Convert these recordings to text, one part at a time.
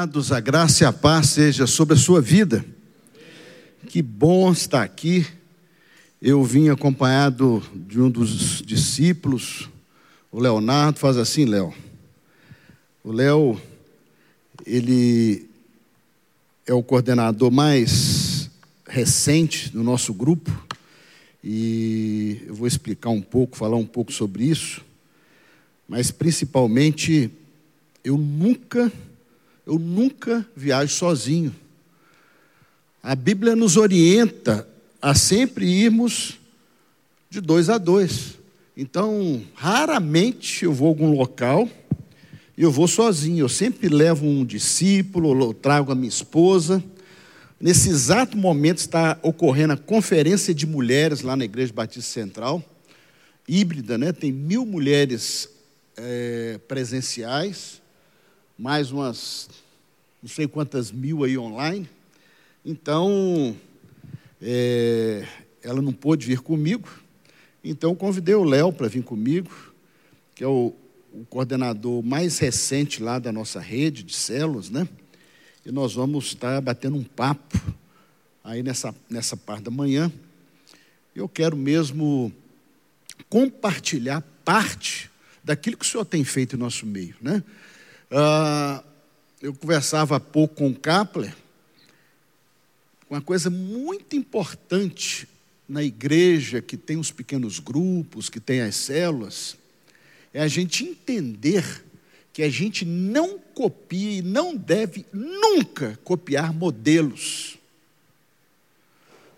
amados, a graça e a paz seja sobre a sua vida. Que bom estar aqui. Eu vim acompanhado de um dos discípulos, o Leonardo. Faz assim, Léo. O Léo, ele é o coordenador mais recente do nosso grupo e eu vou explicar um pouco, falar um pouco sobre isso, mas principalmente eu nunca eu nunca viajo sozinho. A Bíblia nos orienta a sempre irmos de dois a dois. Então, raramente eu vou a algum local e eu vou sozinho. Eu sempre levo um discípulo, eu trago a minha esposa. Nesse exato momento está ocorrendo a conferência de mulheres lá na Igreja Batista Central, híbrida, né? Tem mil mulheres é, presenciais mais umas não sei quantas mil aí online. Então, é, ela não pôde vir comigo, então convidei o Léo para vir comigo, que é o, o, coordenador mais recente lá da nossa rede de células, né? E nós vamos estar batendo um papo aí nessa, nessa parte da manhã. Eu quero mesmo compartilhar parte daquilo que o Senhor tem feito em nosso meio, né? Uh, eu conversava há pouco com o Kapler, uma coisa muito importante na igreja, que tem os pequenos grupos, que tem as células, é a gente entender que a gente não copia e não deve nunca copiar modelos.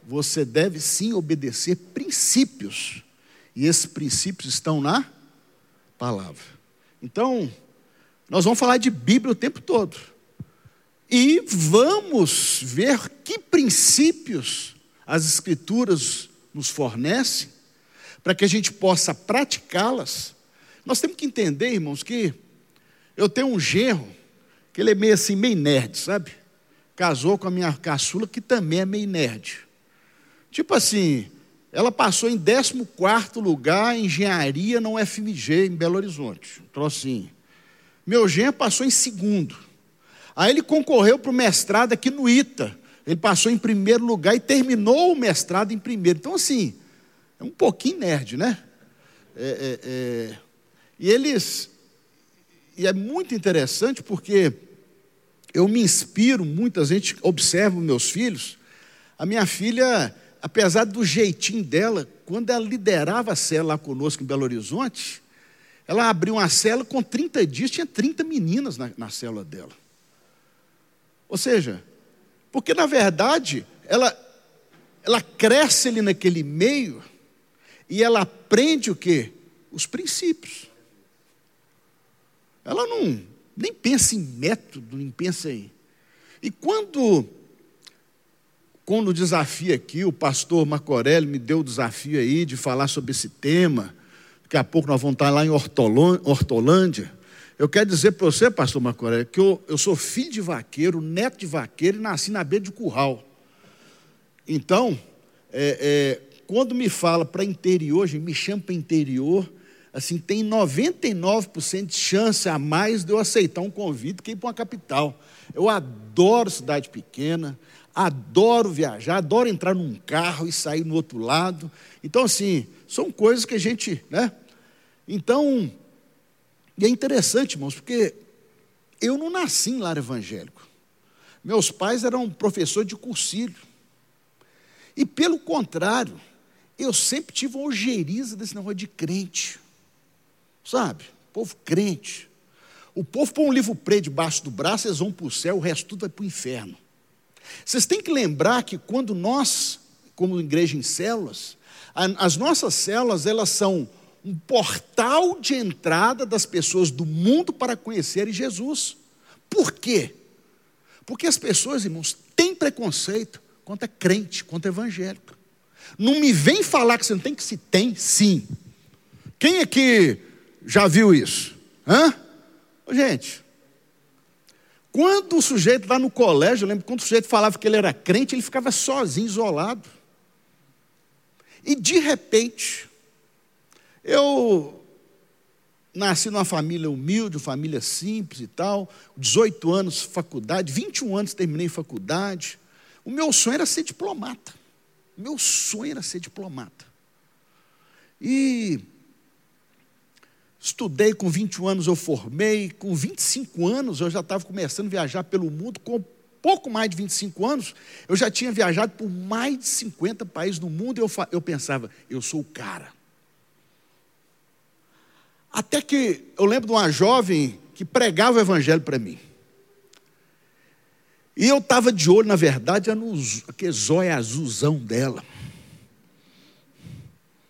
Você deve sim obedecer princípios, e esses princípios estão na palavra. Então, nós vamos falar de Bíblia o tempo todo. E vamos ver que princípios as Escrituras nos fornecem, para que a gente possa praticá-las. Nós temos que entender, irmãos, que eu tenho um genro, que ele é meio assim, meio nerd, sabe? Casou com a minha caçula, que também é meio nerd. Tipo assim, ela passou em 14 lugar em engenharia na UFMG, em Belo Horizonte. Um assim. Meu genro passou em segundo. Aí ele concorreu para o mestrado aqui no ITA. Ele passou em primeiro lugar e terminou o mestrado em primeiro. Então, assim, é um pouquinho nerd, né? É, é, é... E eles. E é muito interessante porque eu me inspiro, muita gente observa meus filhos. A minha filha, apesar do jeitinho dela, quando ela liderava a cela lá conosco em Belo Horizonte, ela abriu uma cela com 30 dias, tinha 30 meninas na, na célula dela. Ou seja, porque na verdade, ela, ela cresce ali naquele meio e ela aprende o quê? Os princípios. Ela não nem pensa em método, nem pensa em. E quando quando o desafio aqui, o pastor Marcorelli me deu o desafio aí de falar sobre esse tema, Daqui a pouco nós vamos estar lá em Hortolândia. Eu quero dizer para você, pastor Macoré, que eu, eu sou filho de vaqueiro, neto de vaqueiro e nasci na beira de curral. Então, é, é, quando me fala para interior, gente, me chama para interior, assim, tem 99% de chance a mais de eu aceitar um convite que ir para uma capital. Eu adoro cidade pequena, adoro viajar, adoro entrar num carro e sair no outro lado. Então, assim, são coisas que a gente, né? Então, e é interessante, irmãos, porque eu não nasci em lar evangélico. Meus pais eram professor de cursilho. E pelo contrário, eu sempre tive uma ojeriza desse negócio de crente. Sabe? Povo crente. O povo põe um livro preto debaixo do braço, eles vão para o céu, o resto tudo vai para o inferno. Vocês têm que lembrar que quando nós, como igreja em células, as nossas células, elas são um portal de entrada das pessoas do mundo para conhecerem Jesus. Por quê? Porque as pessoas, irmãos, têm preconceito quanto é crente, quanto é evangélico. Não me vem falar que você não tem que se tem, sim. Quem é que já viu isso? Hã? Gente, quando o sujeito lá no colégio, eu lembro quando o sujeito falava que ele era crente, ele ficava sozinho, isolado. E de repente, eu nasci numa família humilde, família simples e tal. 18 anos faculdade, 21 anos terminei faculdade. O meu sonho era ser diplomata. O meu sonho era ser diplomata. E estudei com 21 anos, eu formei, com 25 anos eu já estava começando a viajar pelo mundo, com pouco mais de 25 anos, eu já tinha viajado por mais de 50 países no mundo e eu, eu pensava, eu sou o cara. Até que eu lembro de uma jovem que pregava o evangelho para mim. E eu estava de olho, na verdade, no aquele zóio azulzão dela.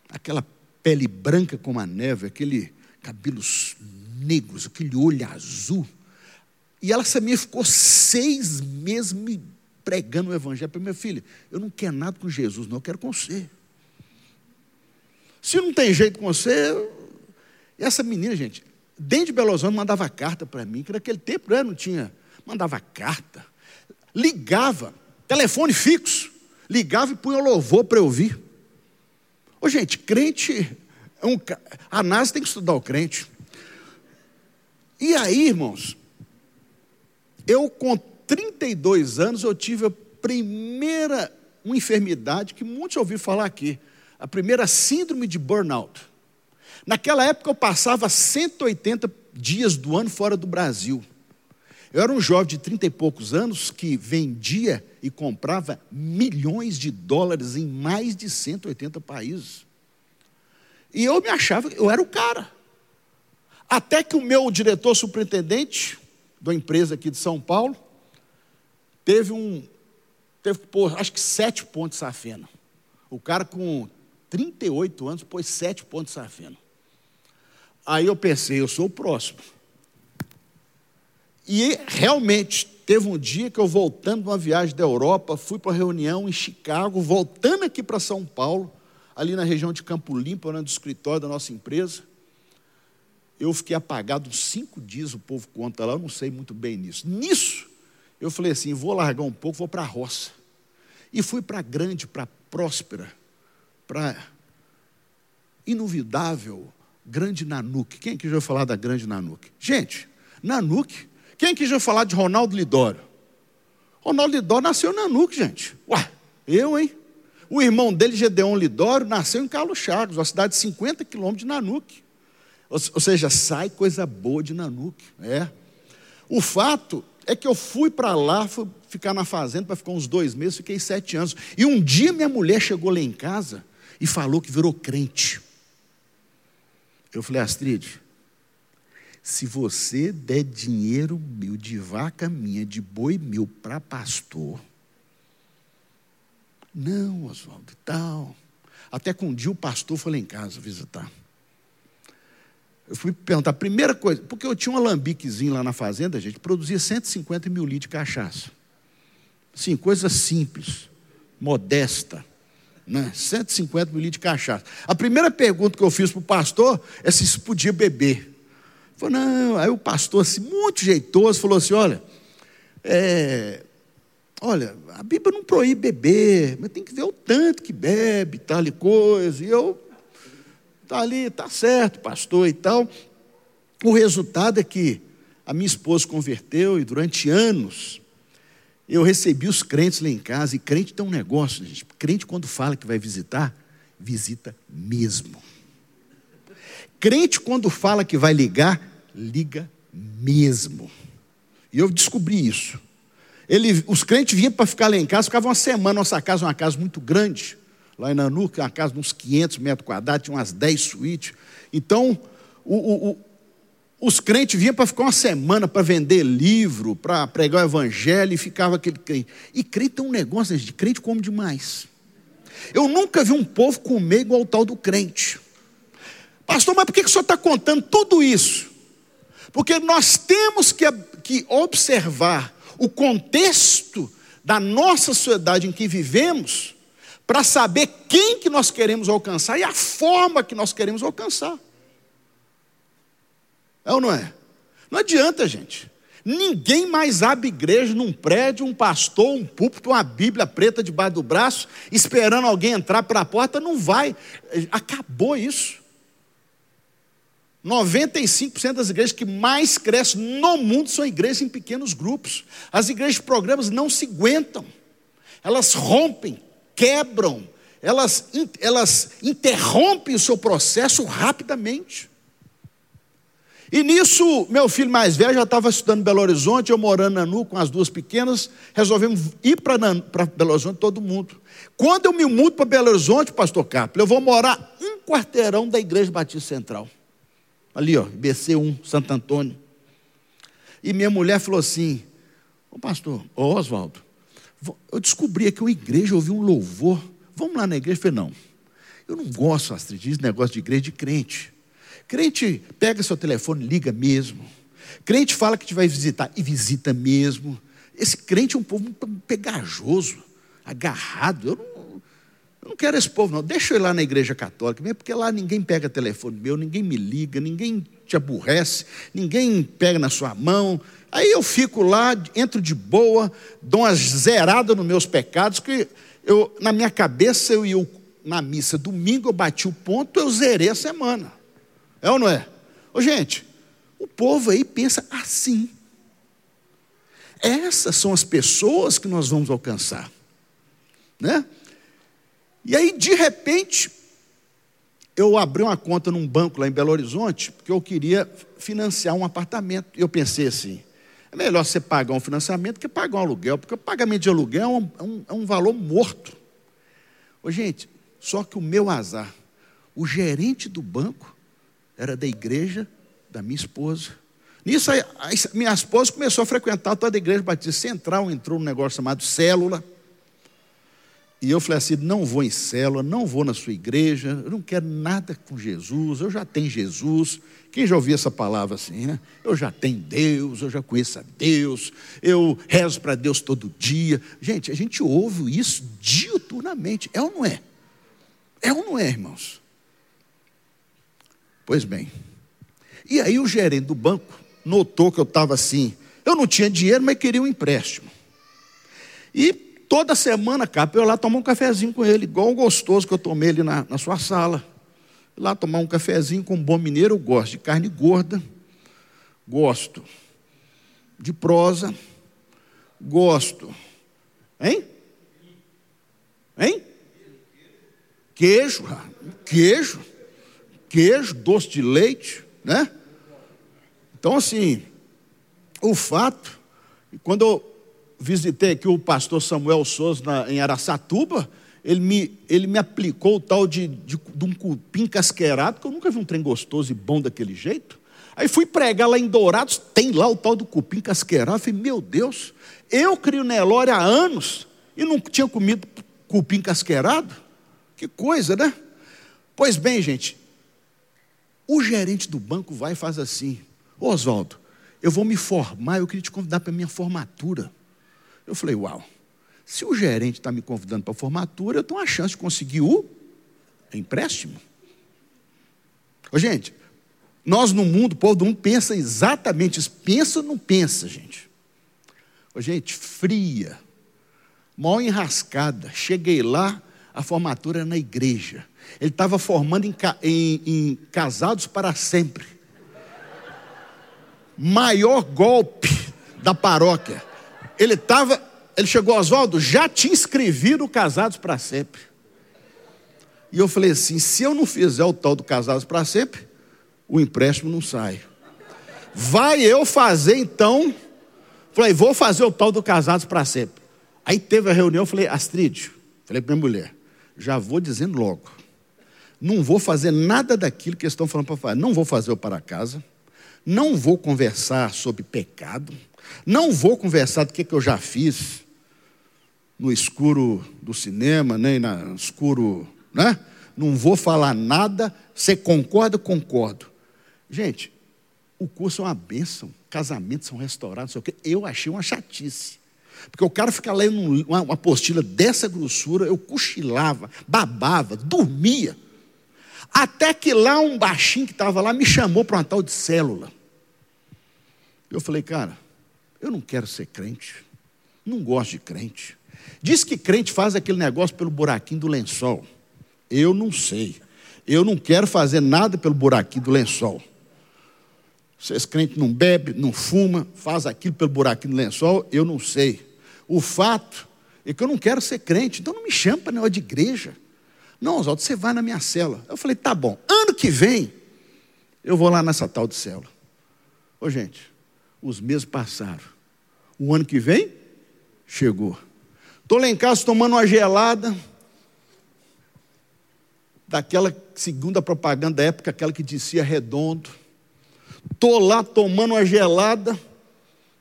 Aquela pele branca como a neve, aquele cabelos negros, aquele olho azul. E ela sabia, ficou seis meses me pregando o evangelho para minha filha. Eu não quero nada com Jesus, não, eu quero com você. Se não tem jeito com você, e essa menina, gente, dentro de Belo Horizonte mandava carta para mim, que naquele tempo né, não tinha, mandava carta, ligava, telefone fixo, ligava e punha louvor para eu ouvir. Ô, gente, crente, é um, a NASA tem que estudar o crente. E aí, irmãos, eu com 32 anos, eu tive a primeira uma enfermidade que muitos ouviram falar aqui, a primeira síndrome de burnout. Naquela época eu passava 180 dias do ano fora do Brasil. Eu era um jovem de 30 e poucos anos que vendia e comprava milhões de dólares em mais de 180 países. E eu me achava, eu era o cara. Até que o meu diretor superintendente da empresa aqui de São Paulo teve um, teve pôr, acho que sete pontos safena. O cara com 38 anos pôs sete pontos safena. Aí eu pensei, eu sou o próximo. E realmente, teve um dia que eu voltando de uma viagem da Europa, fui para uma reunião em Chicago, voltando aqui para São Paulo, ali na região de Campo Limpo, olhando do escritório da nossa empresa. Eu fiquei apagado uns cinco dias, o povo conta lá, eu não sei muito bem nisso. Nisso, eu falei assim: vou largar um pouco, vou para a roça. E fui para a grande, para a próspera, para inovidável, Grande Nanuque. Quem que já falar da Grande Nanuque? Gente, Nanuque. Quem que já falar de Ronaldo Lidório? Ronaldo Lidório nasceu em Nanuque, gente. Ué, eu, hein? O irmão dele, Gedeon Lidório, nasceu em Carlos Chagas, uma cidade de 50 quilômetros de Nanuque. Ou, ou seja, sai coisa boa de Nanuque. É. O fato é que eu fui para lá, fui ficar na fazenda para ficar uns dois meses, fiquei sete anos. E um dia minha mulher chegou lá em casa e falou que virou crente. Eu falei, Astrid, se você der dinheiro meu, de vaca minha, de boi meu para pastor, não, Oswaldo, tal. Até que um dia o pastor foi lá em casa visitar. Eu fui perguntar, a primeira coisa, porque eu tinha um alambiquezinho lá na fazenda, gente, produzia 150 mil litros de cachaça. Sim, coisa simples, modesta né? 150 mil litros de cachaça. A primeira pergunta que eu fiz para o pastor é se podia beber. Falou, não. Aí o pastor, assim, muito jeitoso, falou assim: olha, é, olha, a Bíblia não proíbe beber, mas tem que ver o tanto que bebe, tal e coisa. E eu, tá ali, tá certo, pastor e tal. O resultado é que a minha esposa converteu e durante anos eu recebi os crentes lá em casa, e crente tem um negócio, gente. Crente, quando fala que vai visitar, visita mesmo. Crente, quando fala que vai ligar, liga mesmo. E eu descobri isso. Ele, os crentes vinham para ficar lá em casa, ficavam uma semana. Nossa casa é uma casa muito grande, lá em Nanuca, uma casa de uns 500 metros quadrados, tinha umas 10 suítes. Então, o, o os crentes vinham para ficar uma semana para vender livro, para pregar o evangelho, e ficava aquele crente. E crente é um negócio, de crente come demais. Eu nunca vi um povo comer igual o tal do crente. Pastor, mas por que, que o senhor está contando tudo isso? Porque nós temos que, que observar o contexto da nossa sociedade em que vivemos para saber quem que nós queremos alcançar e a forma que nós queremos alcançar. É ou não é? Não adianta, gente. Ninguém mais abre igreja num prédio, um pastor, um púlpito, uma Bíblia preta debaixo do braço, esperando alguém entrar pela porta, não vai. Acabou isso. 95% das igrejas que mais crescem no mundo são igrejas em pequenos grupos. As igrejas de programas não se aguentam. Elas rompem, quebram, elas, elas interrompem o seu processo rapidamente. E nisso, meu filho mais velho já estava estudando Belo Horizonte, eu morando na NU com as duas pequenas, resolvemos ir para Belo Horizonte todo mundo. Quando eu me mudo para Belo Horizonte, pastor Capel, eu vou morar um quarteirão da Igreja Batista Central. Ali, ó, BC1, Santo Antônio. E minha mulher falou assim: Ô pastor, ô Oswaldo, eu descobri aqui uma igreja, ouvi um louvor. Vamos lá na igreja? Eu falei, não. Eu não gosto, Astrid, de negócio de igreja de crente. Crente pega seu telefone, liga mesmo. Crente fala que te vai visitar e visita mesmo. Esse crente é um povo pegajoso, agarrado. Eu não, eu não quero esse povo, não. Deixa eu ir lá na igreja católica mesmo, porque lá ninguém pega telefone meu, ninguém me liga, ninguém te aborrece, ninguém pega na sua mão. Aí eu fico lá, entro de boa, dou uma zerada nos meus pecados, que eu, na minha cabeça, eu ia na missa domingo, eu bati o ponto, eu zerei a semana. É ou não é? Ô, gente, o povo aí pensa assim. Essas são as pessoas que nós vamos alcançar. Né? E aí, de repente, eu abri uma conta num banco lá em Belo Horizonte, porque eu queria financiar um apartamento. E eu pensei assim: é melhor você pagar um financiamento que pagar um aluguel, porque o pagamento de aluguel é um, é um, é valor morto. Ô, gente, só que o meu azar, o gerente do banco era da igreja da minha esposa. Nisso, a, a, minha esposa começou a frequentar toda a igreja batista central, entrou num negócio chamado célula. E eu falei assim: não vou em célula, não vou na sua igreja, eu não quero nada com Jesus, eu já tenho Jesus. Quem já ouviu essa palavra assim, né? Eu já tenho Deus, eu já conheço a Deus, eu rezo para Deus todo dia. Gente, a gente ouve isso diuturnamente, é ou não é? É ou não é, irmãos? Pois bem. E aí o gerente do banco notou que eu estava assim, eu não tinha dinheiro, mas queria um empréstimo. E Toda semana, capa, eu lá tomar um cafezinho com ele, igual o gostoso que eu tomei ali na, na sua sala. Lá tomar um cafezinho com um bom mineiro, eu gosto de carne gorda, gosto de prosa, gosto. Hein? Hein? Queijo, queijo, queijo, doce de leite, né? Então, assim, o fato, quando eu visitei aqui o pastor Samuel Souza na, em Araçatuba, ele me, ele me aplicou o tal de, de, de, um cupim casqueirado, que eu nunca vi um trem gostoso e bom daquele jeito. Aí fui pregar lá em Dourados, tem lá o tal do cupim casqueirado. Eu falei, meu Deus, eu crio Nelore há anos e não tinha comido cupim casqueirado? Que coisa, né? Pois bem, gente, o gerente do banco vai e faz assim: Oswaldo, eu vou me formar, eu queria te convidar para a minha formatura. Eu falei, uau, se o gerente está me convidando para a formatura, eu tenho uma chance de conseguir o empréstimo. Ô, gente, nós no mundo, o povo do mundo pensa exatamente isso. Pensa ou não pensa, gente? Ô, gente, fria, mal enrascada. Cheguei lá, a formatura era na igreja. Ele estava formando em, em, em casados para sempre. Maior golpe da paróquia. Ele estava, ele chegou, Oswaldo, já te inscrevi no Casados para Sempre. E eu falei assim: se eu não fizer o tal do Casados para Sempre, o empréstimo não sai. Vai eu fazer então. Falei, vou fazer o tal do Casados para Sempre. Aí teve a reunião, eu falei, Astrid, falei para minha mulher, já vou dizendo logo. Não vou fazer nada daquilo que eles estão falando para fazer. Não vou fazer o para casa. Não vou conversar sobre pecado não vou conversar do que, que eu já fiz no escuro do cinema, nem no escuro, né? Não vou falar nada. Você concorda? Concordo. Gente, o curso é uma bênção. Casamentos são restaurados, sei o quê. Eu achei uma chatice. Porque o cara fica lendo uma apostila dessa grossura, eu cochilava, babava, dormia. Até que lá um baixinho que estava lá me chamou para uma tal de célula. Eu falei, cara, eu não quero ser crente. Não gosto de crente. Diz que crente faz aquele negócio pelo buraquinho do lençol. Eu não sei. Eu não quero fazer nada pelo buraquinho do lençol. Vocês crentes não bebe, não fuma, faz aquilo pelo buraquinho do lençol, eu não sei. O fato é que eu não quero ser crente, então não me chama para negócio de igreja. Não, Oswaldo, você vai na minha cela. Eu falei, tá bom, ano que vem eu vou lá nessa tal de cela. Ô gente, os meses passaram. O ano que vem, chegou. Estou lá em casa tomando uma gelada, daquela segunda propaganda da época, aquela que dizia redondo. Estou lá tomando uma gelada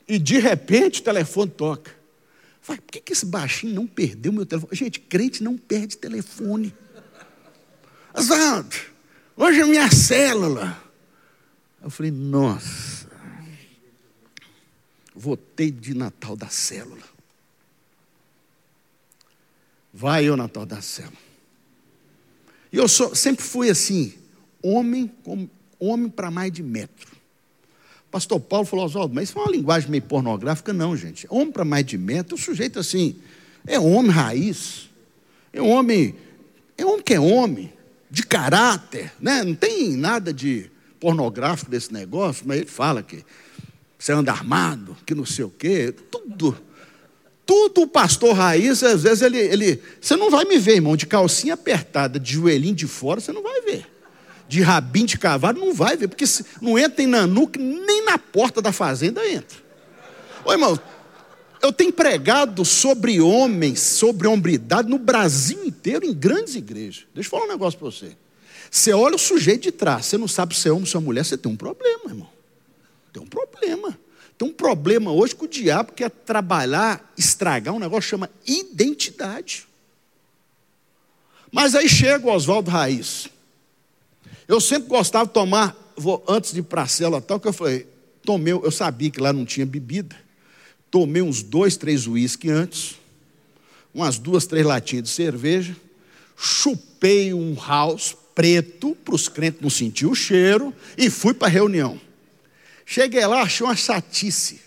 e de repente o telefone toca. Falei, por que, que esse baixinho não perdeu meu telefone? Gente, crente não perde telefone. Azado, hoje é minha célula. Eu falei, nossa, votei de Natal da célula. Vai eu, Natal da célula. E eu sou, sempre fui assim, homem, homem para mais de metro. Pastor Paulo falou, Oswaldo, mas isso é uma linguagem meio pornográfica, não, gente. Homem para mais de metro, o sujeito assim, é homem raiz. É homem, é homem que é homem, de caráter, né? Não tem nada de pornográfico desse negócio, mas ele fala que você anda armado, que não sei o quê, tudo. Tudo o pastor raiz, às vezes ele, ele. Você não vai me ver, irmão, de calcinha apertada, de joelhinho de fora, você não vai ver de rabinho de cavalo, não vai ver, porque não entra em Nanuque, nem na porta da fazenda entra. Ô irmão, eu tenho pregado sobre homens, sobre hombridade no Brasil inteiro, em grandes igrejas. Deixa eu falar um negócio para você. Você olha o sujeito de trás, você não sabe se é homem ou se é mulher, você tem um problema, irmão. Tem um problema. Tem um problema hoje que o diabo quer trabalhar, estragar um negócio que chama identidade. Mas aí chega o Oswaldo Raiz. Eu sempre gostava de tomar, vou, antes de ir para a cela tal, que eu falei, tomei, eu sabia que lá não tinha bebida. Tomei uns dois, três uísque antes, umas duas, três latinhas de cerveja, chupei um house preto, para os crentes não sentir o cheiro, e fui para a reunião. Cheguei lá, achei uma chatice.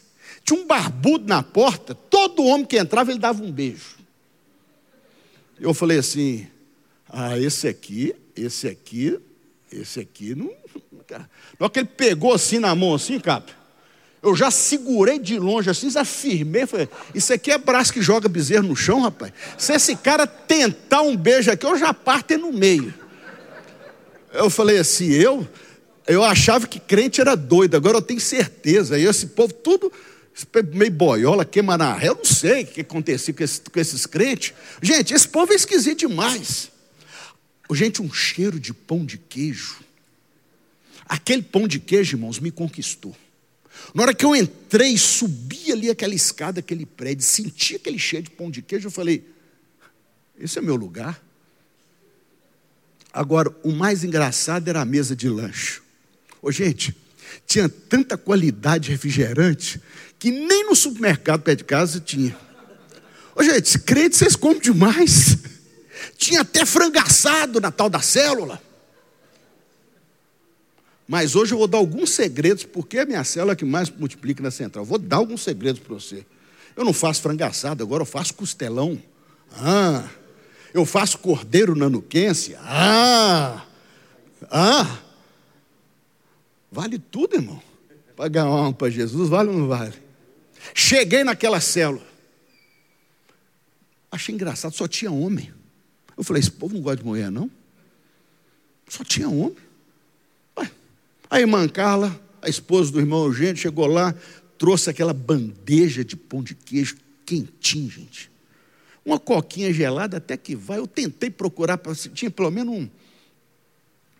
Tinha um barbudo na porta, todo homem que entrava, ele dava um beijo. Eu falei assim: ah, esse aqui, esse aqui esse aqui não. Na hora que ele pegou assim na mão, assim, cap, eu já segurei de longe assim, já firmei. Falei, isso aqui é braço que joga bezerro no chão, rapaz. Se esse cara tentar um beijo aqui, eu já parto no meio. Eu falei assim, eu, eu achava que crente era doido, agora eu tenho certeza. E esse povo, tudo meio boiola, queima na ré, eu não sei o que acontecia com, esse, com esses crentes. Gente, esse povo é esquisito demais. Gente, um cheiro de pão de queijo. Aquele pão de queijo, irmãos, me conquistou. Na hora que eu entrei, subi ali aquela escada, aquele prédio, senti aquele cheiro de pão de queijo, eu falei: esse é meu lugar. Agora, o mais engraçado era a mesa de lanche. Ô, gente, tinha tanta qualidade refrigerante que nem no supermercado perto de casa tinha. Ô, gente, crente, vocês comem demais. Tinha até frangaçado na tal da célula. Mas hoje eu vou dar alguns segredos, porque a minha célula é que mais multiplica na central. Vou dar alguns segredos para você. Eu não faço frangaçado, agora eu faço costelão. Ah, eu faço cordeiro nanuquense. Ah, ah. Vale tudo, irmão. Pagar uma para Jesus, vale ou não vale? Cheguei naquela célula. Achei engraçado, só tinha homem. Eu falei, esse povo não gosta de mulher, não? Só tinha homem. A irmã Carla, a esposa do irmão Eugênio, chegou lá, trouxe aquela bandeja de pão de queijo quentinho, gente. Uma coquinha gelada até que vai. Eu tentei procurar, tinha pelo menos um,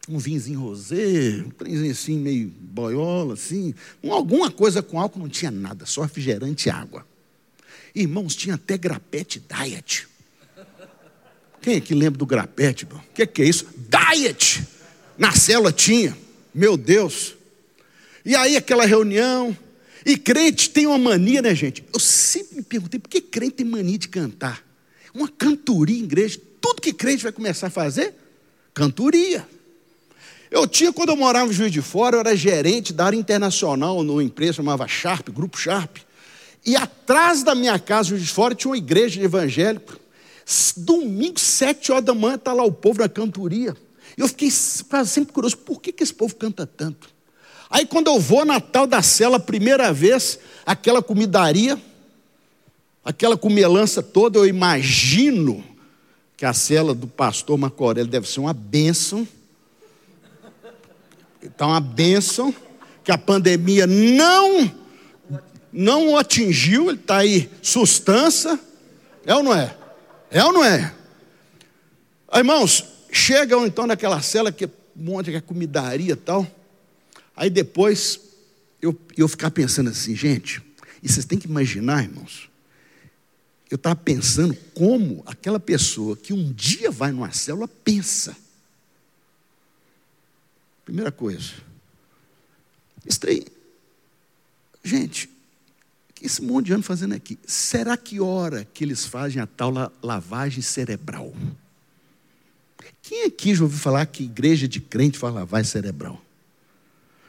um vinhozinho rosé, um trenzinho assim, meio boiola, assim. alguma coisa com álcool, não tinha nada, só refrigerante e água. Irmãos, tinha até grapete diet. Quem é que lembra do grapete? O que, que é isso? Diet! Na célula tinha. Meu Deus. E aí aquela reunião. E crente tem uma mania, né, gente? Eu sempre me perguntei por que crente tem mania de cantar. Uma cantoria em igreja. Tudo que crente vai começar a fazer, cantoria. Eu tinha, quando eu morava em Juiz de Fora, eu era gerente da área internacional numa empresa chamava Sharp, Grupo Sharp. E atrás da minha casa, Juiz de Fora, tinha uma igreja de evangélico. Domingo, sete horas da manhã, está lá o povo na cantoria. Eu fiquei sempre curioso, por que, que esse povo canta tanto? Aí quando eu vou na tal da cela, primeira vez, aquela comidaria, aquela comelança toda, eu imagino que a cela do pastor Marco Aurélio deve ser uma bênção. Está uma bênção, que a pandemia não, não o atingiu, ele está aí, sustância. É ou não é? É ou não é? Irmãos, chegam então naquela cela que monte de comidaria e tal. Aí depois eu, eu ficar pensando assim, gente, e vocês têm que imaginar, irmãos, eu estava pensando como aquela pessoa que um dia vai numa célula pensa. Primeira coisa. Estranho. Gente, que esse monte de ano fazendo aqui? Será que hora que eles fazem a tal lavagem cerebral? Quem aqui já ouviu falar que igreja de crente faz lavagem cerebral?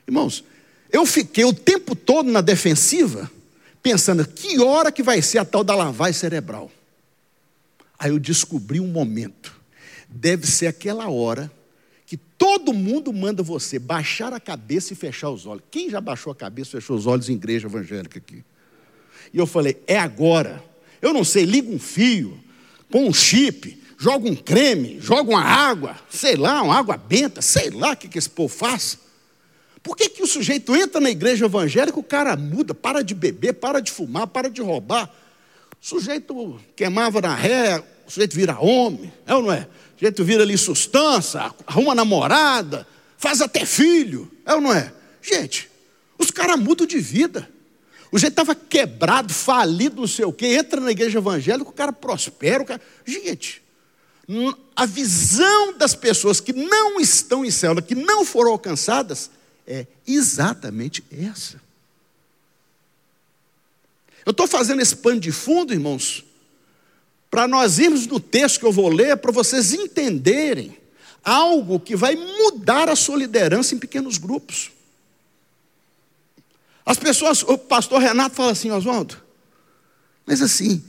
Irmãos, eu fiquei o tempo todo na defensiva, pensando que hora que vai ser a tal da lavagem cerebral. Aí eu descobri um momento. Deve ser aquela hora que todo mundo manda você baixar a cabeça e fechar os olhos. Quem já baixou a cabeça e fechou os olhos em igreja evangélica aqui? E eu falei, é agora. Eu não sei, liga um fio, põe um chip, joga um creme, joga uma água, sei lá, uma água benta, sei lá o que, que esse povo faz. Por que, que o sujeito entra na igreja evangélica, o cara muda, para de beber, para de fumar, para de roubar? O sujeito queimava na ré, o sujeito vira homem, é ou não é? O sujeito vira ali sustância, arruma namorada, faz até filho, é ou não é? Gente, os caras mudam de vida. O jeito estava quebrado, falido, não sei o quê, entra na igreja evangélica, o cara prospera, o cara... Gente, a visão das pessoas que não estão em célula, que não foram alcançadas, é exatamente essa. Eu estou fazendo esse pano de fundo, irmãos, para nós irmos no texto que eu vou ler, para vocês entenderem algo que vai mudar a sua liderança em pequenos grupos. As pessoas, o pastor Renato fala assim, Oswaldo, mas assim,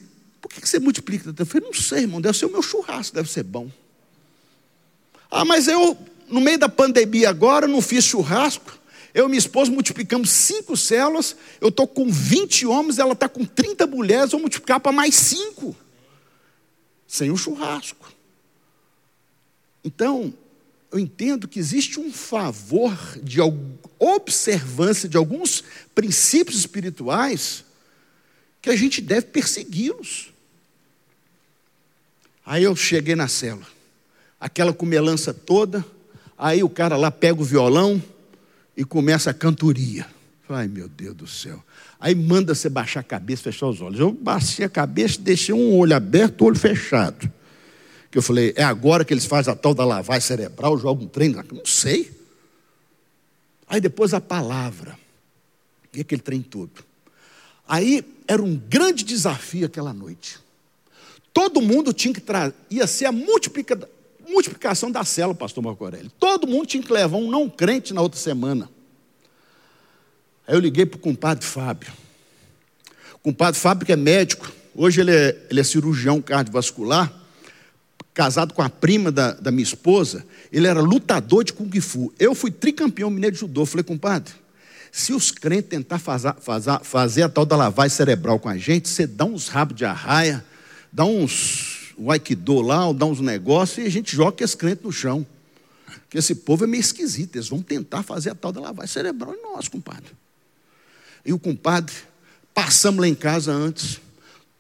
por que você multiplica? Eu falei, não sei, irmão, deve ser o meu churrasco, deve ser bom. Ah, mas eu no meio da pandemia agora, não fiz churrasco. Eu e minha esposa multiplicamos cinco células. Eu estou com 20 homens, ela está com 30 mulheres. Vou multiplicar para mais cinco. Sem o churrasco. Então, eu entendo que existe um favor de observância de alguns princípios espirituais que a gente deve persegui-los. Aí eu cheguei na célula, aquela comelança toda, Aí o cara lá pega o violão e começa a cantoria. Ai, meu Deus do céu. Aí manda você baixar a cabeça, fechar os olhos. Eu baixei a cabeça, deixei um olho aberto, olho fechado. Que eu falei, é agora que eles fazem a tal da lavagem cerebral, jogam um treino? Não sei. Aí depois a palavra. E aquele trem todo. Aí era um grande desafio aquela noite. Todo mundo tinha que trazer, ia ser a multiplicação multiplicação da célula, pastor Marco Aurélio. Todo mundo tinha que levar um não crente na outra semana. Aí eu liguei para o compadre Fábio. O compadre Fábio que é médico, hoje ele é, ele é cirurgião cardiovascular, casado com a prima da, da minha esposa, ele era lutador de Kung Fu. Eu fui tricampeão mineiro de judô. Falei, compadre, se os crentes tentar fazer, fazer, fazer a tal da lavagem cerebral com a gente, você dá uns rabos de arraia, dá uns o aikido lá, dá uns negócios e a gente joga esse crente no chão. Porque esse povo é meio esquisito, eles vão tentar fazer a tal da lavagem cerebral em nós, compadre. E o compadre, passamos lá em casa antes,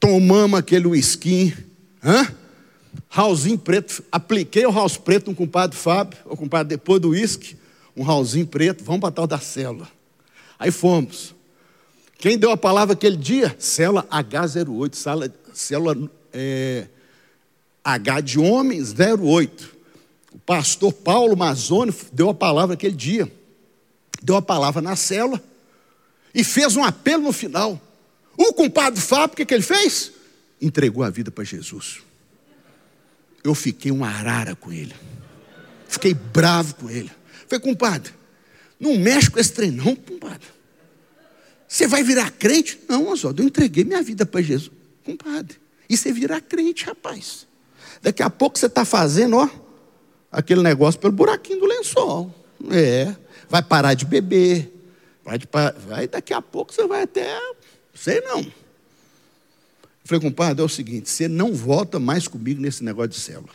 tomamos aquele whisky, hã? Raulzinho preto, apliquei o house preto no compadre Fábio, o compadre depois do uísque, um raulzinho preto, vamos para a tal da célula. Aí fomos. Quem deu a palavra aquele dia? Célula H08, sala, célula é, H de homens, 08. O pastor Paulo Mazzoni deu a palavra aquele dia. Deu a palavra na célula e fez um apelo no final. O compadre Fábio, o que, que ele fez? Entregou a vida para Jesus. Eu fiquei um arara com ele. Fiquei bravo com ele. Falei, compadre, não mexe com esse trem, não, compadre. Você vai virar crente? Não, Oswaldo, eu entreguei minha vida para Jesus. Compadre, e você virar crente, rapaz. Daqui a pouco você está fazendo, ó, aquele negócio pelo buraquinho do lençol. É, vai parar de beber, Vai, vai, daqui a pouco você vai até. Sei não. Eu falei, compadre, é o seguinte: você não volta mais comigo nesse negócio de célula.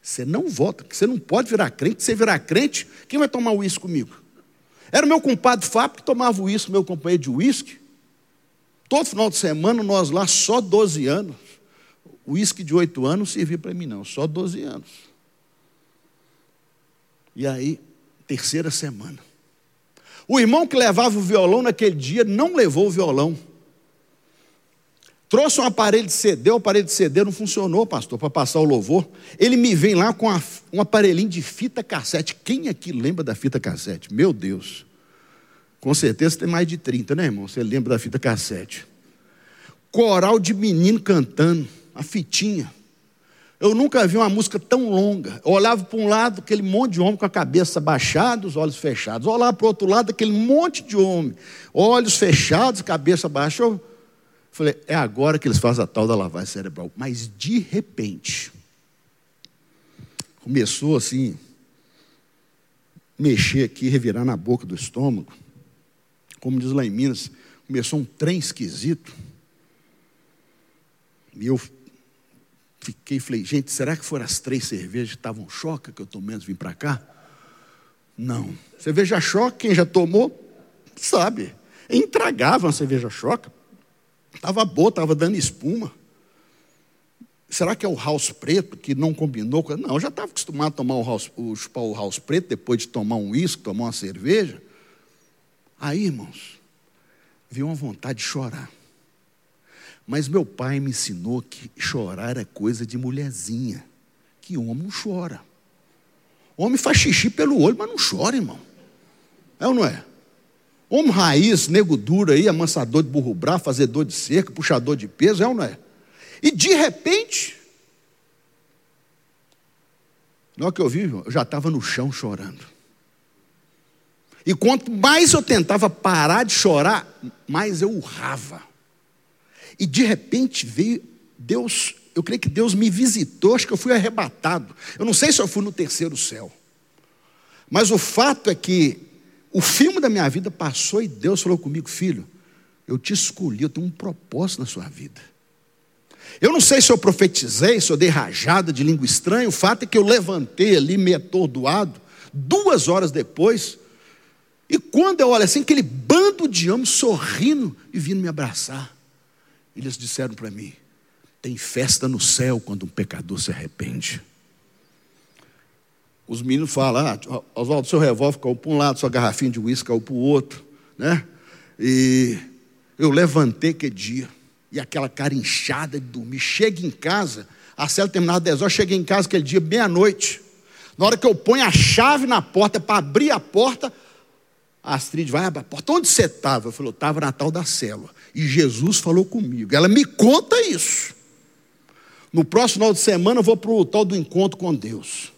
Você não volta, porque você não pode virar crente. Se você virar crente, quem vai tomar uísque comigo? Era o meu compadre Fábio que tomava uísque, meu companheiro de uísque. Todo final de semana, nós lá, só 12 anos. Uísque de 8 anos servia para mim, não, só 12 anos. E aí, terceira semana. O irmão que levava o violão naquele dia não levou o violão. Trouxe um aparelho de CD, o aparelho de CD não funcionou, pastor, para passar o louvor. Ele me vem lá com um aparelhinho de fita cassete. Quem aqui lembra da fita cassete? Meu Deus. Com certeza tem mais de 30, né, irmão? Você lembra da fita cassete. Coral de menino cantando, a fitinha. Eu nunca vi uma música tão longa. Eu olhava para um lado, aquele monte de homem com a cabeça baixada, os olhos fechados. Eu olhava para o outro lado, aquele monte de homem, olhos fechados, cabeça baixa. Eu Falei, é agora que eles fazem a tal da lavagem cerebral. Mas de repente, começou assim, mexer aqui, revirar na boca do estômago. Como diz lá em Minas, começou um trem esquisito. E eu fiquei, falei, gente, será que foram as três cervejas que estavam choca que eu tomei antes de vir para cá? Não. Cerveja choca, quem já tomou, sabe. Intragável uma cerveja choca. Estava boa, estava dando espuma. Será que é o house preto que não combinou com. Não, eu já estava acostumado a tomar o house, o, chupar o house preto depois de tomar um uísque, tomar uma cerveja. Aí, irmãos, veio uma vontade de chorar. Mas meu pai me ensinou que chorar é coisa de mulherzinha, que homem não chora. Homem faz xixi pelo olho, mas não chora, irmão. É ou não é? Homem raiz, nego duro aí, amansador de burro bravo, fazedor de cerca, puxador de peso, é ou não é? E de repente, na hora que eu vi, eu já estava no chão chorando. E quanto mais eu tentava parar de chorar, mais eu urrava. E de repente veio Deus, eu creio que Deus me visitou, acho que eu fui arrebatado. Eu não sei se eu fui no terceiro céu. Mas o fato é que o filme da minha vida passou e Deus falou comigo, filho, eu te escolhi, eu tenho um propósito na sua vida. Eu não sei se eu profetizei, se eu dei rajada de língua estranha, o fato é que eu levantei ali meio atordoado, duas horas depois, e quando eu olho assim, aquele bando de homens sorrindo e vindo me abraçar, eles disseram para mim: tem festa no céu quando um pecador se arrepende. Os meninos falam, ah, Oswaldo, seu revólver caiu para um lado, sua garrafinha de uísque caiu para o outro, né? E eu levantei que dia, e aquela cara inchada de dormir. Chega em casa, a célula terminava 10 horas, cheguei em casa aquele dia, meia-noite. Na hora que eu ponho a chave na porta para abrir a porta, a Astrid vai abrir a porta. Onde você estava? Eu falei, estava na tal da célula. E Jesus falou comigo. Ela me conta isso. No próximo final de semana eu vou para o tal do encontro com Deus.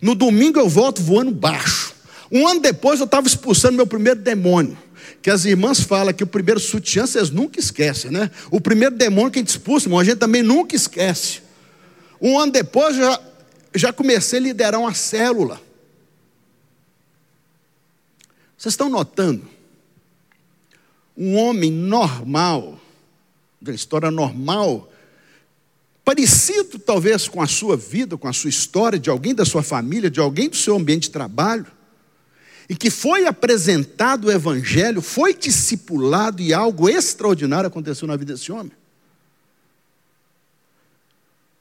No domingo eu volto voando baixo. Um ano depois eu estava expulsando meu primeiro demônio. Que as irmãs falam que o primeiro sutiã vocês nunca esquecem, né? O primeiro demônio que a gente expulsa, irmão, a gente também nunca esquece. Um ano depois já, já comecei a liderar uma célula. Vocês estão notando? Um homem normal, de história normal, parecido talvez com a sua vida, com a sua história, de alguém da sua família, de alguém do seu ambiente de trabalho, e que foi apresentado o Evangelho, foi discipulado e algo extraordinário aconteceu na vida desse homem.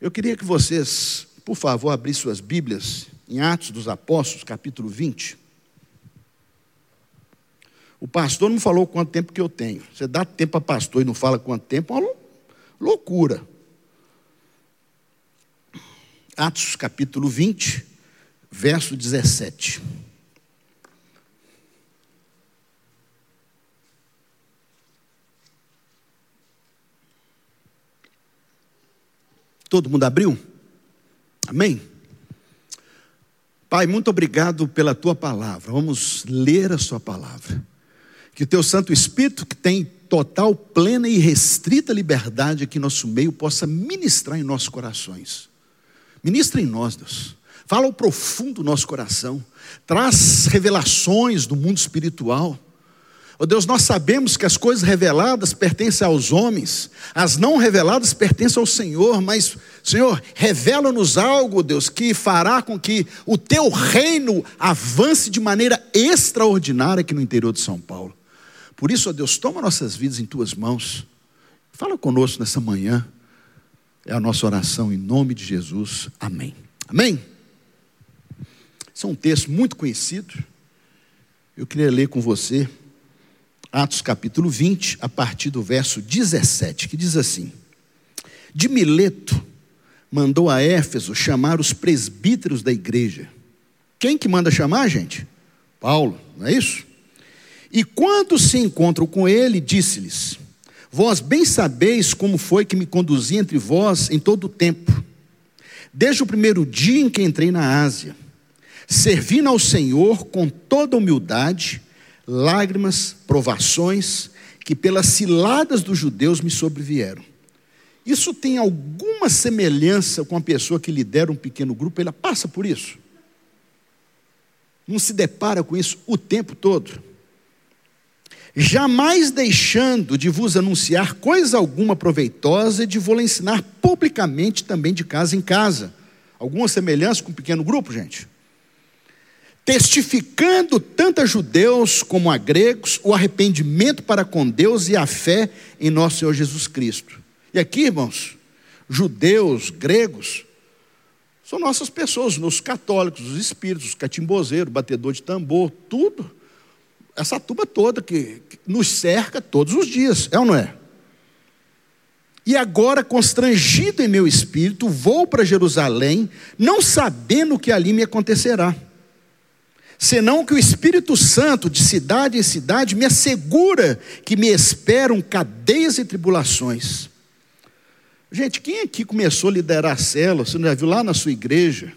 Eu queria que vocês, por favor, abrissem suas Bíblias em Atos dos Apóstolos, capítulo 20. O pastor não falou quanto tempo que eu tenho. Você dá tempo para pastor e não fala quanto tempo, é uma loucura. Atos capítulo 20, verso 17. Todo mundo abriu? Amém? Pai, muito obrigado pela tua palavra. Vamos ler a sua palavra. Que o teu Santo Espírito, que tem total, plena e restrita liberdade aqui em nosso meio, possa ministrar em nossos corações. Ministra em nós, Deus. Fala ao profundo do nosso coração. Traz revelações do mundo espiritual. Oh Deus, nós sabemos que as coisas reveladas pertencem aos homens, as não reveladas pertencem ao Senhor, mas, Senhor, revela-nos algo, Deus, que fará com que o teu reino avance de maneira extraordinária aqui no interior de São Paulo. Por isso, ó Deus, toma nossas vidas em tuas mãos, fala conosco nessa manhã, é a nossa oração em nome de Jesus, amém. Amém? Esse é um texto muito conhecido, eu queria ler com você. Atos capítulo 20, a partir do verso 17, que diz assim: De Mileto mandou a Éfeso chamar os presbíteros da igreja. Quem que manda chamar, gente? Paulo, não é isso? E quando se encontram com ele, disse-lhes: Vós bem sabeis como foi que me conduzi entre vós em todo o tempo, desde o primeiro dia em que entrei na Ásia, servindo ao Senhor com toda humildade lágrimas, provações que pelas ciladas dos judeus me sobrevieram. Isso tem alguma semelhança com a pessoa que lidera um pequeno grupo, ela passa por isso. Não se depara com isso o tempo todo. Jamais deixando de vos anunciar coisa alguma proveitosa e de vos ensinar publicamente também de casa em casa. Alguma semelhança com um pequeno grupo, gente? testificando tanto a judeus como a gregos o arrependimento para com Deus e a fé em nosso Senhor Jesus Cristo. E aqui, irmãos, judeus, gregos, são nossas pessoas, os católicos, os espíritos, os catimbozeiros, batedor de tambor, tudo. Essa turma toda que, que nos cerca todos os dias, é ou não é? E agora, constrangido em meu espírito, vou para Jerusalém, não sabendo o que ali me acontecerá senão que o Espírito Santo, de cidade em cidade, me assegura que me esperam cadeias e tribulações. Gente, quem aqui começou a liderar a célula, você não já viu lá na sua igreja,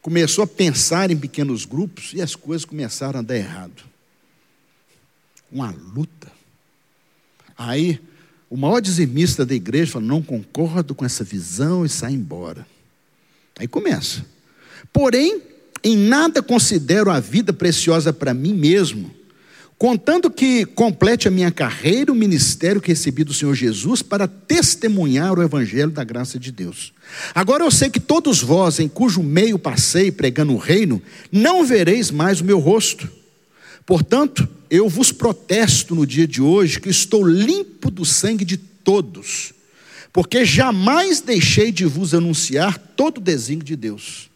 começou a pensar em pequenos grupos e as coisas começaram a dar errado. Uma luta. Aí, o maior dizimista da igreja fala: não concordo com essa visão e sai embora. Aí começa. Porém, em nada considero a vida preciosa para mim mesmo, contando que complete a minha carreira, o ministério que recebi do Senhor Jesus para testemunhar o evangelho da graça de Deus. Agora eu sei que todos vós, em cujo meio passei pregando o reino, não vereis mais o meu rosto. Portanto, eu vos protesto no dia de hoje que estou limpo do sangue de todos, porque jamais deixei de vos anunciar todo o desígnio de Deus.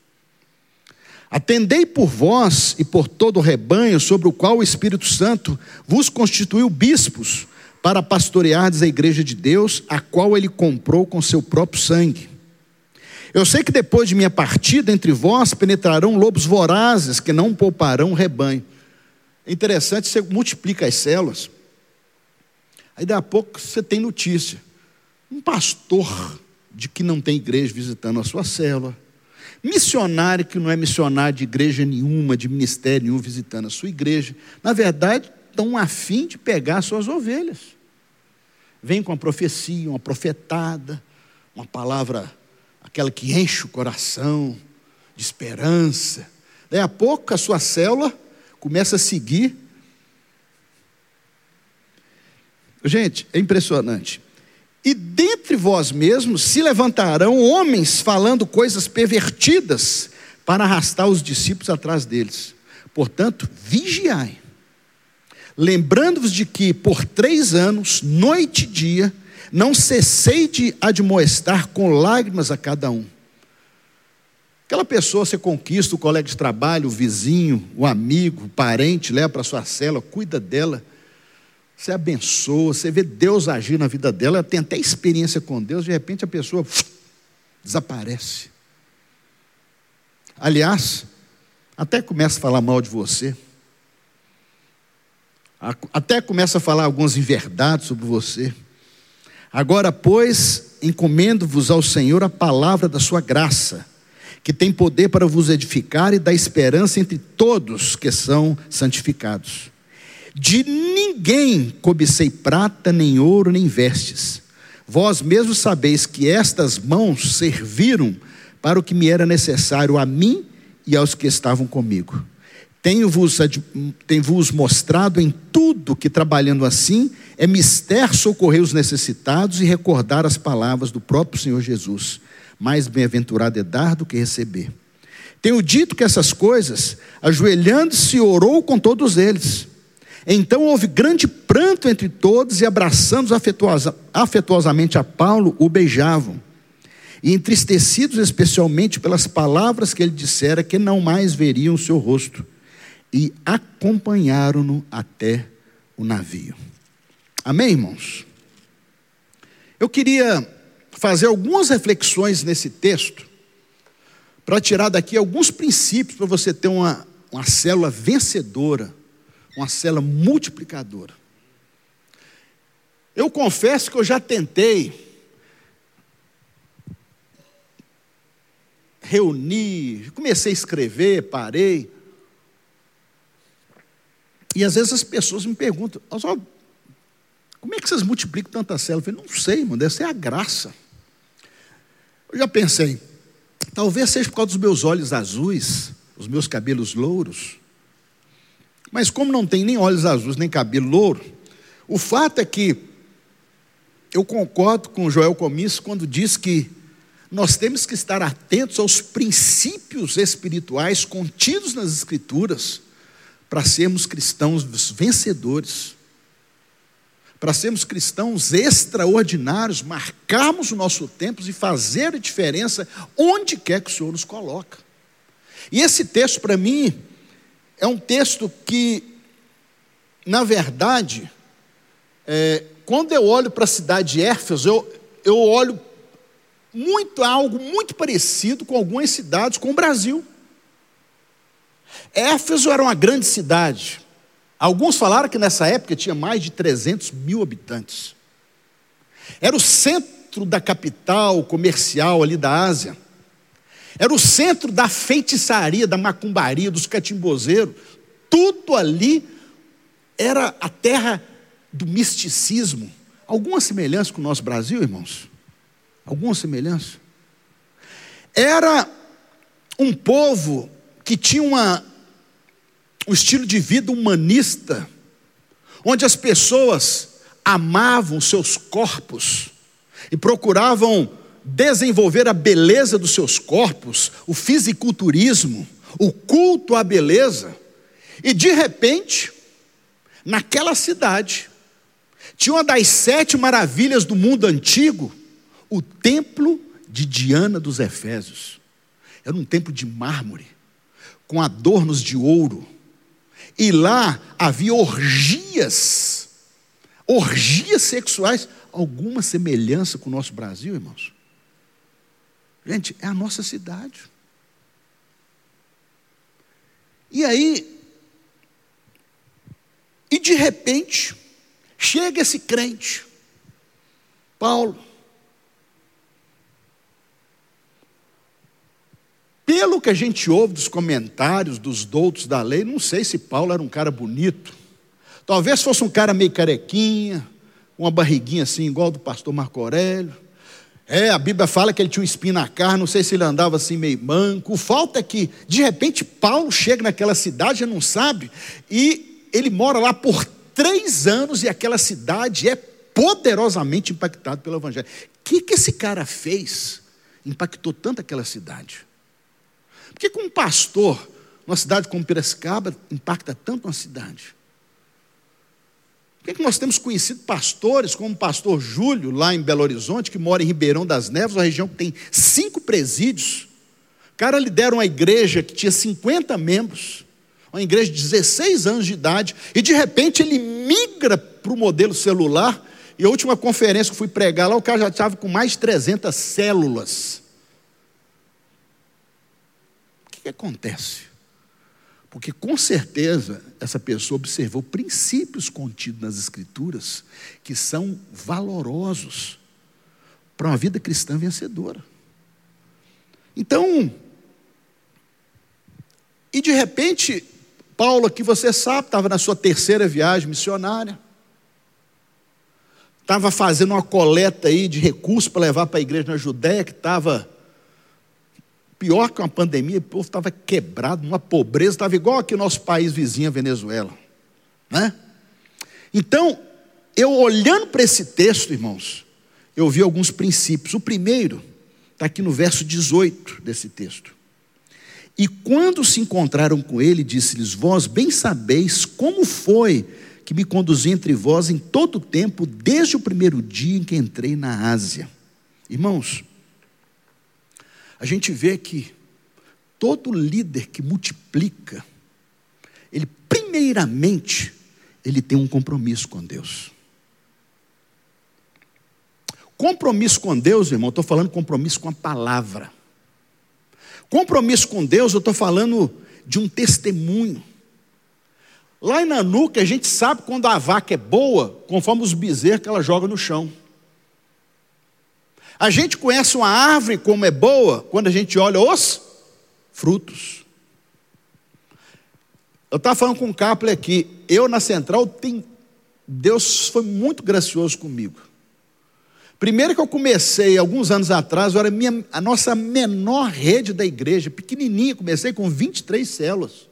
Atendei por vós e por todo o rebanho sobre o qual o Espírito Santo vos constituiu bispos para pastoreardes a igreja de Deus, a qual ele comprou com seu próprio sangue. Eu sei que depois de minha partida entre vós penetrarão lobos vorazes que não pouparão o rebanho. É interessante, você multiplica as células. Aí daqui a pouco você tem notícia. Um pastor de que não tem igreja visitando a sua célula Missionário que não é missionário de igreja nenhuma, de ministério nenhum, visitando a sua igreja, na verdade, estão afim de pegar suas ovelhas. Vem com uma profecia, uma profetada, uma palavra, aquela que enche o coração de esperança. Daí a pouco a sua célula começa a seguir. Gente, é impressionante. E dentre vós mesmos se levantarão homens falando coisas pervertidas para arrastar os discípulos atrás deles. Portanto, vigiai, lembrando-vos de que por três anos, noite e dia, não cessei de admoestar com lágrimas a cada um. Aquela pessoa você conquista, o colega de trabalho, o vizinho, o amigo, o parente, leva para sua cela, cuida dela você abençoa, você vê Deus agir na vida dela, ela tem até experiência com Deus, de repente a pessoa desaparece. Aliás, até começa a falar mal de você, até começa a falar algumas inverdades sobre você. Agora, pois, encomendo-vos ao Senhor a palavra da sua graça, que tem poder para vos edificar e dar esperança entre todos que são santificados. De ninguém cobicei prata, nem ouro, nem vestes. Vós mesmos sabeis que estas mãos serviram para o que me era necessário a mim e aos que estavam comigo. Tenho-vos tenho mostrado em tudo que, trabalhando assim, é mister socorrer os necessitados e recordar as palavras do próprio Senhor Jesus. Mais bem-aventurado é dar do que receber. Tenho dito que essas coisas, ajoelhando-se, orou com todos eles. Então houve grande pranto entre todos e, abraçando afetuosa, afetuosamente a Paulo, o beijavam. E entristecidos especialmente pelas palavras que ele dissera, que não mais veriam o seu rosto e acompanharam-no até o navio. Amém, irmãos? Eu queria fazer algumas reflexões nesse texto, para tirar daqui alguns princípios para você ter uma, uma célula vencedora, uma célula multiplicadora. Eu confesso que eu já tentei reunir, comecei a escrever, parei, e às vezes as pessoas me perguntam, como é que vocês multiplicam tanta célula? Eu falei, não sei, irmão, deve ser a graça. Eu já pensei, talvez seja por causa dos meus olhos azuis, os meus cabelos louros. Mas como não tem nem olhos azuis, nem cabelo louro, o fato é que eu concordo com Joel Comisso quando diz que nós temos que estar atentos aos princípios espirituais contidos nas Escrituras para sermos cristãos vencedores, para sermos cristãos extraordinários, marcarmos o nosso tempo e fazer a diferença onde quer que o Senhor nos coloca. E esse texto, para mim, é um texto que, na verdade, é, quando eu olho para a cidade de Éfeso, eu, eu olho muito algo muito parecido com algumas cidades, com o Brasil. Éfeso era uma grande cidade. Alguns falaram que nessa época tinha mais de 300 mil habitantes. Era o centro da capital comercial ali da Ásia. Era o centro da feitiçaria, da macumbaria, dos catimbozeiros. Tudo ali era a terra do misticismo. Alguma semelhança com o nosso Brasil, irmãos? Alguma semelhança? Era um povo que tinha uma, um estilo de vida humanista, onde as pessoas amavam seus corpos e procuravam desenvolver a beleza dos seus corpos, o fisiculturismo, o culto à beleza, e de repente, naquela cidade, tinha uma das sete maravilhas do mundo antigo, o templo de Diana dos Efésios. Era um templo de mármore, com adornos de ouro. E lá havia orgias, orgias sexuais, alguma semelhança com o nosso Brasil, irmãos? Gente, é a nossa cidade. E aí, e de repente, chega esse crente, Paulo, Pelo que a gente ouve dos comentários dos doutos da lei, não sei se Paulo era um cara bonito. Talvez fosse um cara meio carequinha, uma barriguinha assim, igual do pastor Marco Aurélio. É, a Bíblia fala que ele tinha um espinho na carne, não sei se ele andava assim meio manco. O falta é que, de repente, Paulo chega naquela cidade, já não sabe, e ele mora lá por três anos e aquela cidade é poderosamente impactada pelo Evangelho. O que, que esse cara fez? Impactou tanto aquela cidade. Por que, um pastor, numa cidade como Piracicaba, impacta tanto uma cidade? Por que, que nós temos conhecido pastores, como o pastor Júlio, lá em Belo Horizonte, que mora em Ribeirão das Neves, uma região que tem cinco presídios? O cara lidera uma igreja que tinha 50 membros, uma igreja de 16 anos de idade, e de repente ele migra para o modelo celular. E a última conferência que fui pregar lá, o cara já estava com mais de 300 células que acontece? Porque com certeza essa pessoa observou princípios contidos nas Escrituras que são valorosos para uma vida cristã vencedora. Então, e de repente, Paulo, que você sabe, estava na sua terceira viagem missionária, estava fazendo uma coleta aí de recursos para levar para a igreja na Judéia, que estava pior que uma pandemia, o povo estava quebrado, uma pobreza, estava igual aqui nosso país vizinho, a Venezuela. Né? Então, eu olhando para esse texto, irmãos, eu vi alguns princípios. O primeiro está aqui no verso 18 desse texto. E quando se encontraram com ele, disse-lhes: Vós bem sabeis como foi que me conduzi entre vós em todo o tempo, desde o primeiro dia em que entrei na Ásia. Irmãos, a gente vê que todo líder que multiplica, ele primeiramente, ele tem um compromisso com Deus. Compromisso com Deus, irmão, estou falando compromisso com a palavra. Compromisso com Deus, eu estou falando de um testemunho. Lá em Nanuca, a gente sabe quando a vaca é boa, conforme os bezerros que ela joga no chão. A gente conhece uma árvore como é boa quando a gente olha os frutos. Eu estava falando com o Capler aqui, eu na central, tem, Deus foi muito gracioso comigo. Primeiro que eu comecei, alguns anos atrás, era a, minha, a nossa menor rede da igreja, pequenininha, comecei com 23 células.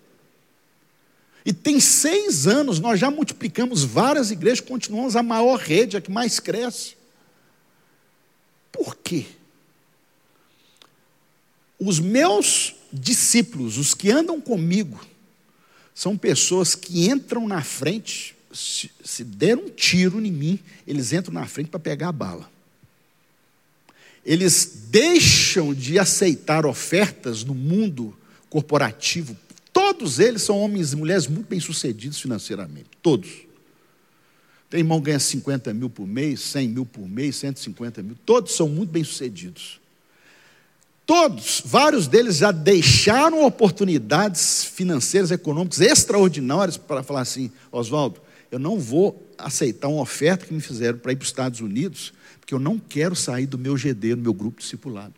E tem seis anos, nós já multiplicamos várias igrejas, continuamos a maior rede, a que mais cresce. Por quê? Os meus discípulos, os que andam comigo, são pessoas que entram na frente, se, se der um tiro em mim, eles entram na frente para pegar a bala. Eles deixam de aceitar ofertas no mundo corporativo Todos eles são homens e mulheres muito bem-sucedidos financeiramente. Todos. Tem irmão que ganha 50 mil por mês, 100 mil por mês, 150 mil. Todos são muito bem-sucedidos. Todos, vários deles já deixaram oportunidades financeiras, econômicas extraordinárias para falar assim: Oswaldo, eu não vou aceitar uma oferta que me fizeram para ir para os Estados Unidos, porque eu não quero sair do meu GD, no meu grupo discipulado.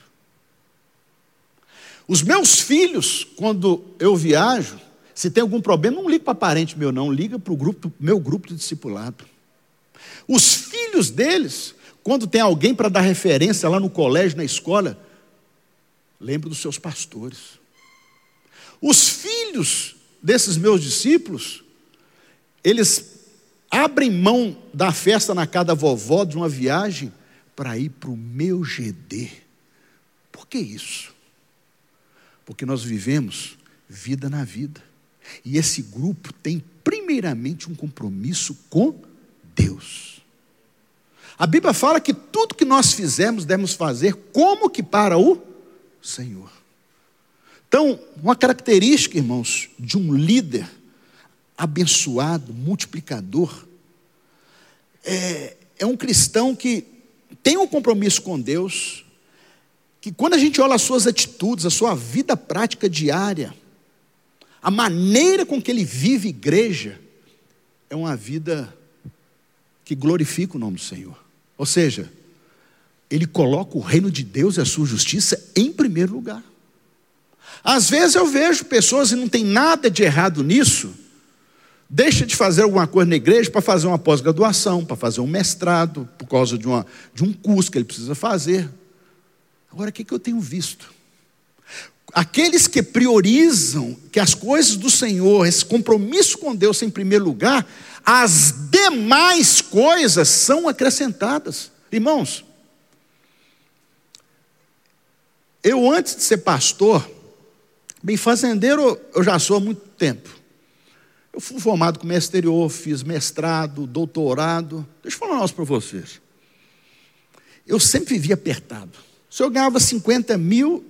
Os meus filhos, quando eu viajo, se tem algum problema, não liga para parente meu, não, liga para o grupo, meu grupo de discipulado. Os filhos deles, quando tem alguém para dar referência lá no colégio, na escola, lembra dos seus pastores. Os filhos desses meus discípulos, eles abrem mão da festa na casa da vovó, de uma viagem, para ir para o meu GD. Por que isso? Porque nós vivemos vida na vida. E esse grupo tem primeiramente um compromisso com Deus. A Bíblia fala que tudo que nós fizemos devemos fazer como que para o Senhor. Então, uma característica, irmãos, de um líder abençoado, multiplicador, é, é um cristão que tem um compromisso com Deus, que quando a gente olha as suas atitudes, a sua vida prática diária, a maneira com que ele vive igreja, é uma vida que glorifica o nome do Senhor. Ou seja, ele coloca o reino de Deus e a sua justiça em primeiro lugar. Às vezes eu vejo pessoas e não tem nada de errado nisso, deixa de fazer alguma coisa na igreja para fazer uma pós-graduação, para fazer um mestrado, por causa de, uma, de um curso que ele precisa fazer. Agora, o que, que eu tenho visto? Aqueles que priorizam que as coisas do Senhor, esse compromisso com Deus em primeiro lugar, as demais coisas são acrescentadas. Irmãos, eu antes de ser pastor, bem fazendeiro eu já sou há muito tempo. Eu fui formado com exterior, fiz mestrado, doutorado. Deixa eu falar um negócio para vocês. Eu sempre vivi apertado. Se eu ganhava 50 mil,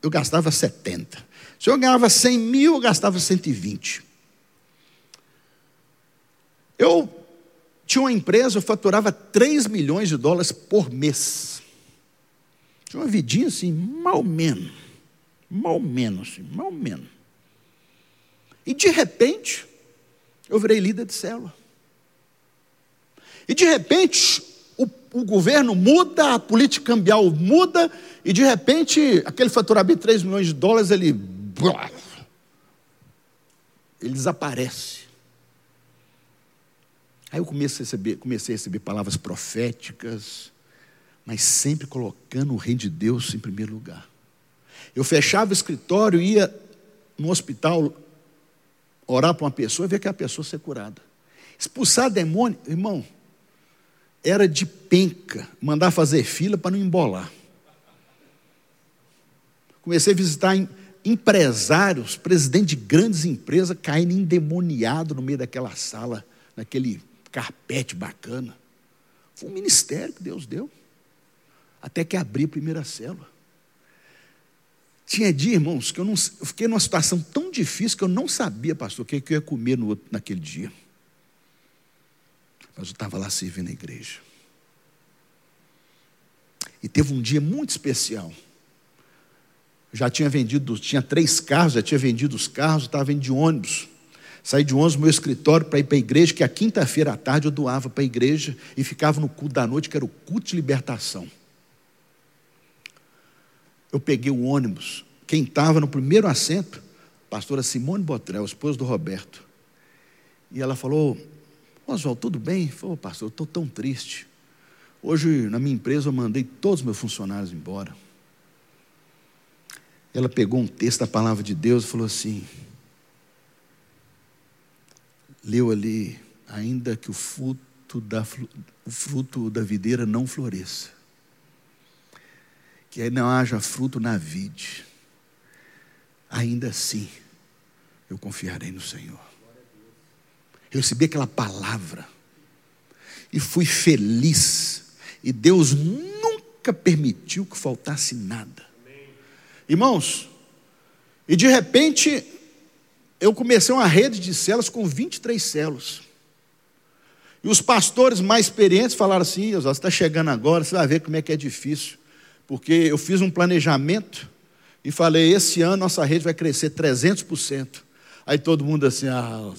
eu gastava 70. Se eu ganhava 100 mil, eu gastava 120. Eu tinha uma empresa, eu faturava 3 milhões de dólares por mês. Tinha uma vidinha assim, mal menos. Mal menos, assim, mal menos. E de repente, eu virei líder de célula. E de repente, o governo muda, a política cambial muda, e de repente, aquele faturamento de 3 milhões de dólares, ele. Ele desaparece. Aí eu comecei a receber, comecei a receber palavras proféticas, mas sempre colocando o reino de Deus em primeiro lugar. Eu fechava o escritório, ia no hospital orar para uma pessoa e ver que a pessoa ser curada. Expulsar demônio, irmão, era de penca, mandar fazer fila para não embolar. Comecei a visitar empresários, presidentes de grandes empresas, caindo endemoniado no meio daquela sala, naquele carpete bacana. Foi um ministério que Deus deu. Até que abri a primeira célula. Tinha dia, irmãos, que eu, não, eu fiquei numa situação tão difícil que eu não sabia, pastor, o que, eu ia comer no, naquele dia. Mas eu estava lá servindo a igreja. E teve um dia muito especial. já tinha vendido, tinha três carros, já tinha vendido os carros, estava indo de ônibus. Saí de ônibus no meu escritório para ir para a igreja, que a quinta-feira à tarde eu doava para a igreja e ficava no culto da noite, que era o culto de libertação. Eu peguei o ônibus, quem estava no primeiro assento, a pastora Simone Botrel, esposa do Roberto. E ela falou: Oswaldo, tudo bem? Falou, pastor, estou tão triste. Hoje, na minha empresa, eu mandei todos os meus funcionários embora. Ela pegou um texto da palavra de Deus e falou assim: leu ali, ainda que o fruto da, o fruto da videira não floresça, que não haja fruto na vide, ainda assim eu confiarei no Senhor. Eu recebi aquela palavra e fui feliz, e Deus nunca permitiu que faltasse nada. Irmãos, e de repente eu comecei uma rede de células com 23 células. E os pastores mais experientes falaram assim: você está chegando agora, você vai ver como é que é difícil. Porque eu fiz um planejamento e falei: esse ano nossa rede vai crescer 300%. Aí todo mundo assim: ah,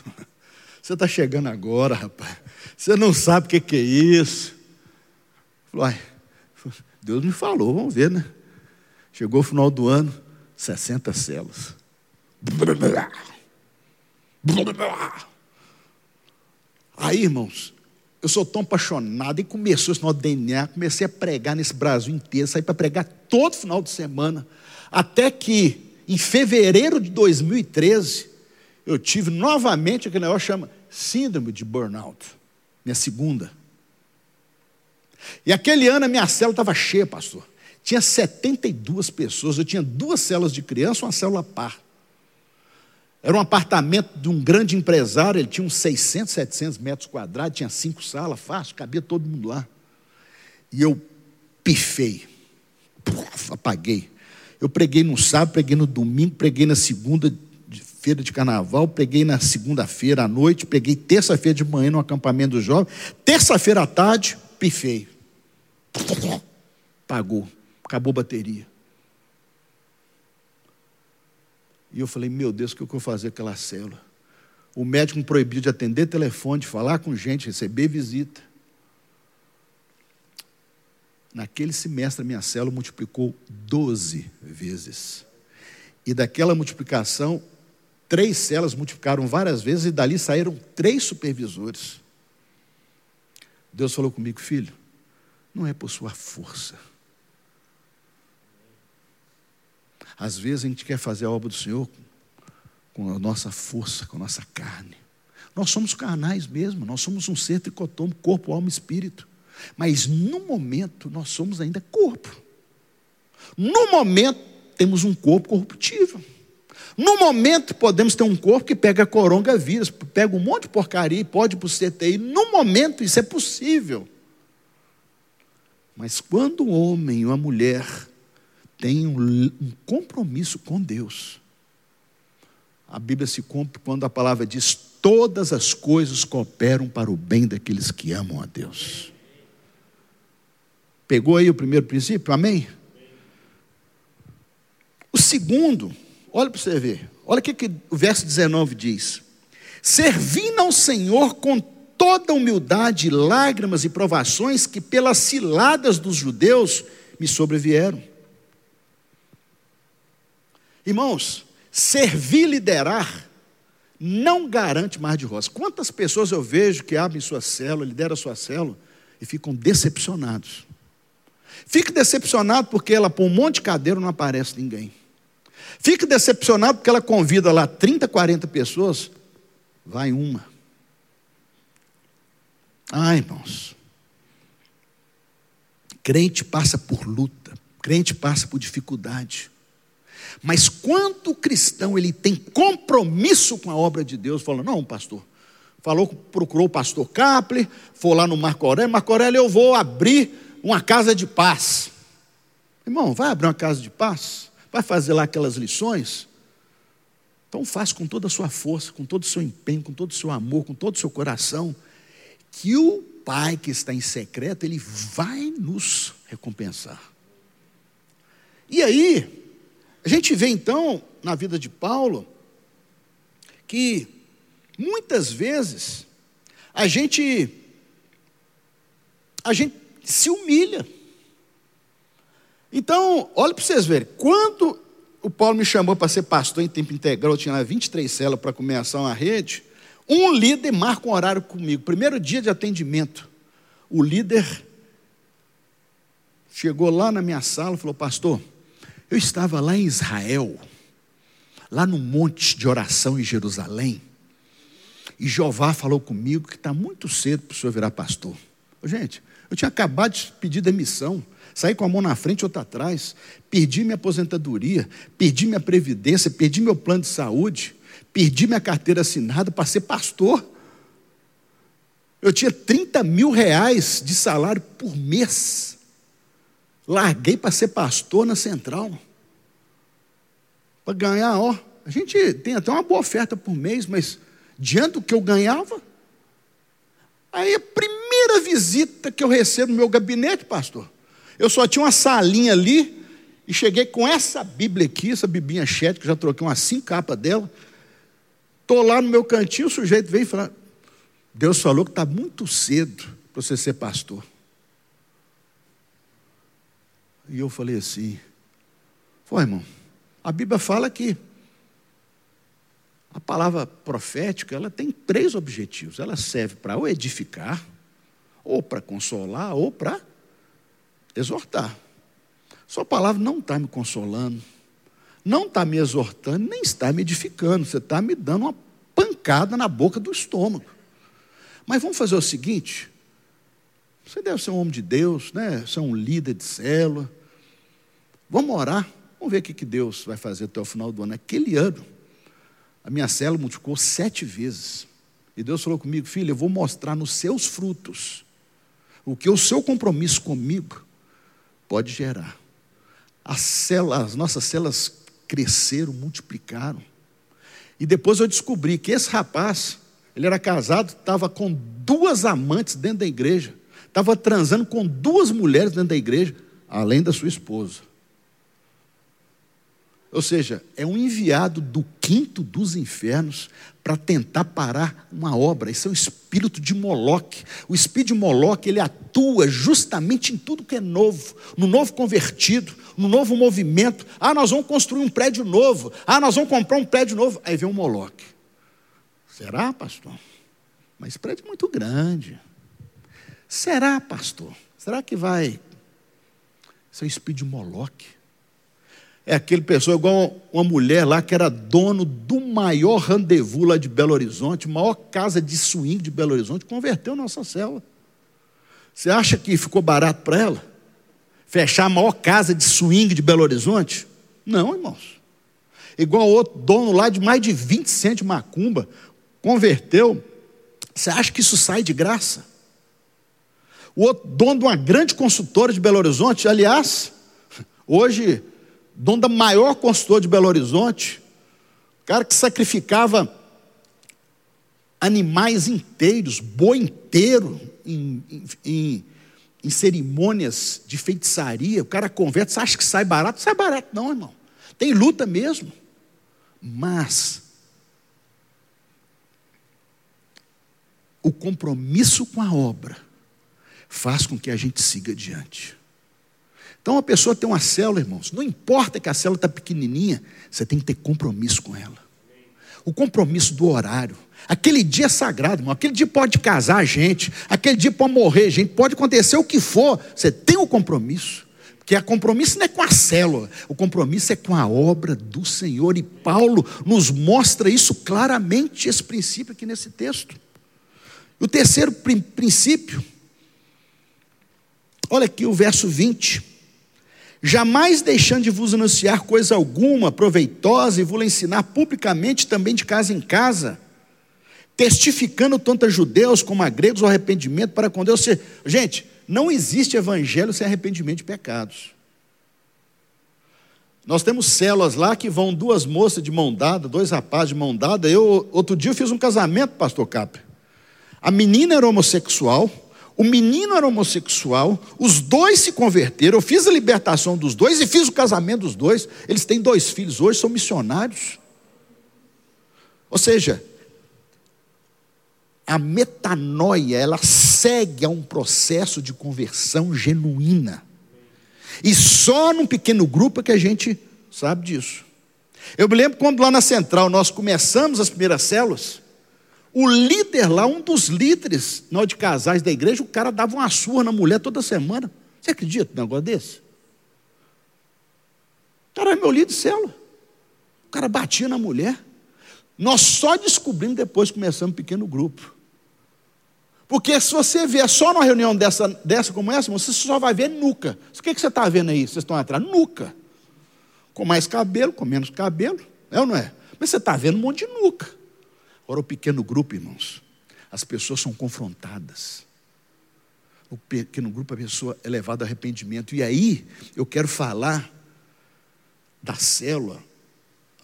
você está chegando agora, rapaz. Você não sabe o que, que é isso. Falei, Deus me falou, vamos ver, né? Chegou o final do ano, 60 células. Aí, irmãos, eu sou tão apaixonado e começou esse nosso DNA, comecei a pregar nesse Brasil inteiro, saí para pregar todo final de semana, até que em fevereiro de 2013 eu tive novamente aquele negócio que chama síndrome de burnout, minha segunda. E aquele ano a minha célula estava cheia, pastor. Tinha 72 pessoas, eu tinha duas células de criança, uma célula par. Era um apartamento de um grande empresário, ele tinha uns 600, 700 metros quadrados, tinha cinco salas, fácil, cabia todo mundo lá. E eu pifei, apaguei. Eu preguei no sábado, preguei no domingo, preguei na segunda feira de carnaval, preguei na segunda-feira à noite, preguei terça-feira de manhã no acampamento do jovem, terça-feira à tarde, pifei. Pagou, acabou a bateria. E eu falei, meu Deus, o que eu vou fazer com aquela célula? O médico me proibiu de atender telefone, de falar com gente, receber visita. Naquele semestre, a minha célula multiplicou 12 vezes. E daquela multiplicação, três células multiplicaram várias vezes, e dali saíram três supervisores. Deus falou comigo, filho, não é por sua força Às vezes a gente quer fazer a obra do Senhor com a nossa força, com a nossa carne. Nós somos carnais mesmo, nós somos um ser tricotômico, corpo, alma e espírito. Mas no momento nós somos ainda corpo. No momento temos um corpo corruptível. No momento podemos ter um corpo que pega coronavírus, pega um monte de porcaria e pode ir para o CTI. No momento isso é possível. Mas quando um homem e uma mulher tem um, compromisso com Deus. A Bíblia se cumpre quando a palavra diz: todas as coisas cooperam para o bem daqueles que amam a Deus. Pegou aí o primeiro princípio? Amém? O segundo, olha para você ver, olha o que, que o verso 19 diz: Servindo ao Senhor com toda humildade, lágrimas e provações que pelas ciladas dos judeus me sobrevieram Irmãos, servir liderar não garante mais de rosa. Quantas pessoas eu vejo que abrem sua célula, lideram sua célula e ficam decepcionados? Fique decepcionado porque ela põe um monte de cadeiro e não aparece ninguém. Fique decepcionado porque ela convida lá 30, 40 pessoas, vai uma. Ah, irmãos. Crente passa por luta, crente passa por dificuldade. Mas quando o cristão ele tem compromisso com a obra de Deus, fala: "Não, pastor, falou, procurou o pastor Capler, foi lá no Marco Aurélio, Marco Aurélio, eu vou abrir uma casa de paz. Irmão, vai abrir uma casa de paz? Vai fazer lá aquelas lições? Então faz com toda a sua força, com todo o seu empenho, com todo o seu amor, com todo o seu coração, que o Pai que está em secreto, ele vai nos recompensar. E aí, a gente vê então na vida de Paulo que Muitas vezes a gente a gente se humilha. Então, olha para vocês verem, quando o Paulo me chamou para ser pastor em tempo integral, eu tinha lá 23 células para começar uma rede, um líder marca um horário comigo, primeiro dia de atendimento. O líder chegou lá na minha sala e falou: Pastor, eu estava lá em Israel, lá no monte de oração em Jerusalém. E Jeová falou comigo que está muito cedo para o senhor virar pastor. Gente, eu tinha acabado de pedir demissão, saí com a mão na frente e outra atrás, perdi minha aposentadoria, perdi minha previdência, perdi meu plano de saúde, perdi minha carteira assinada para ser pastor. Eu tinha 30 mil reais de salário por mês. Larguei para ser pastor na central. Para ganhar, ó. A gente tem até uma boa oferta por mês, mas diante do que eu ganhava. Aí a primeira visita que eu recebo no meu gabinete, pastor, eu só tinha uma salinha ali e cheguei com essa Bíblia aqui, essa Bibinha chat, que já troquei umas cinco capas dela. Estou lá no meu cantinho, o sujeito vem e fala: Deus falou que está muito cedo para você ser pastor. E eu falei assim: Foi, irmão, a Bíblia fala que a palavra profética, ela tem três objetivos. Ela serve para ou edificar, ou para consolar, ou para exortar. Sua palavra não está me consolando, não está me exortando, nem está me edificando. Você está me dando uma pancada na boca do estômago. Mas vamos fazer o seguinte: você deve ser um homem de Deus, né? Você é um líder de célula. Vamos orar, vamos ver o que Deus vai fazer até o final do ano. Aquele ano, a minha célula multiplicou sete vezes. E Deus falou comigo, filho, eu vou mostrar nos seus frutos o que o seu compromisso comigo pode gerar. As, células, as nossas células cresceram, multiplicaram. E depois eu descobri que esse rapaz, ele era casado, estava com duas amantes dentro da igreja, estava transando com duas mulheres dentro da igreja, além da sua esposa. Ou seja, é um enviado do quinto dos infernos para tentar parar uma obra. Isso é o espírito de Moloque. O espírito de Moloque, ele atua justamente em tudo que é novo, no novo convertido, no novo movimento. Ah, nós vamos construir um prédio novo. Ah, nós vamos comprar um prédio novo. Aí vem um Moloque. Será, pastor? Mas prédio é muito grande. Será, pastor? Será que vai? Isso é espírito de Moloque. É aquele pessoa igual uma mulher lá que era dono do maior rendezvous lá de Belo Horizonte, maior casa de swing de Belo Horizonte, converteu nossa célula. Você acha que ficou barato para ela? Fechar a maior casa de swing de Belo Horizonte? Não, irmãos. Igual outro dono lá de mais de 20 centos de macumba, converteu. Você acha que isso sai de graça? O outro dono de uma grande consultora de Belo Horizonte, aliás, hoje dono da maior consultora de Belo Horizonte, cara que sacrificava animais inteiros, boi inteiro, em, em, em, cerimônias de feitiçaria. O cara converte, acha que sai barato? Sai barato, não, irmão. Tem luta mesmo. Mas o compromisso com a obra faz com que a gente siga adiante. Então a pessoa tem uma célula, irmãos, não importa que a célula está pequenininha, você tem que ter compromisso com ela. O compromisso do horário. Aquele dia é sagrado, irmão. Aquele dia pode casar gente, aquele dia pode morrer gente, pode acontecer o que for, você tem o um compromisso. Porque a compromisso não é com a célula, o compromisso é com a obra do Senhor. E Paulo nos mostra isso claramente, esse princípio aqui nesse texto. O terceiro princípio, olha aqui o verso 20. Jamais deixando de vos anunciar coisa alguma proveitosa e vos ensinar publicamente também de casa em casa, testificando tanto a judeus como a gregos o arrependimento para com Deus. Gente, não existe evangelho sem arrependimento de pecados. Nós temos células lá que vão duas moças de mão dada, dois rapazes de mão dada. Eu, outro dia, eu fiz um casamento, pastor Capri. A menina era homossexual, o menino era homossexual, os dois se converteram. Eu fiz a libertação dos dois e fiz o casamento dos dois. Eles têm dois filhos hoje, são missionários. Ou seja, a metanoia, ela segue a um processo de conversão genuína. E só num pequeno grupo é que a gente sabe disso. Eu me lembro quando lá na central nós começamos as primeiras células, o líder lá, um dos líderes nós de casais da igreja, o cara dava uma surra na mulher toda semana. Você acredita num negócio desse? O cara é meu líder de célula. O cara batia na mulher. Nós só descobrimos depois que começamos um pequeno grupo. Porque se você vier só numa reunião dessa, dessa como essa, você só vai ver nuca. O que, que você está vendo aí? Vocês estão atrás? Nuca. Com mais cabelo, com menos cabelo. É ou não é? Mas você está vendo um monte de nuca. Agora, o pequeno grupo, irmãos, as pessoas são confrontadas. O pequeno grupo, a pessoa é levada ao arrependimento. E aí, eu quero falar da célula.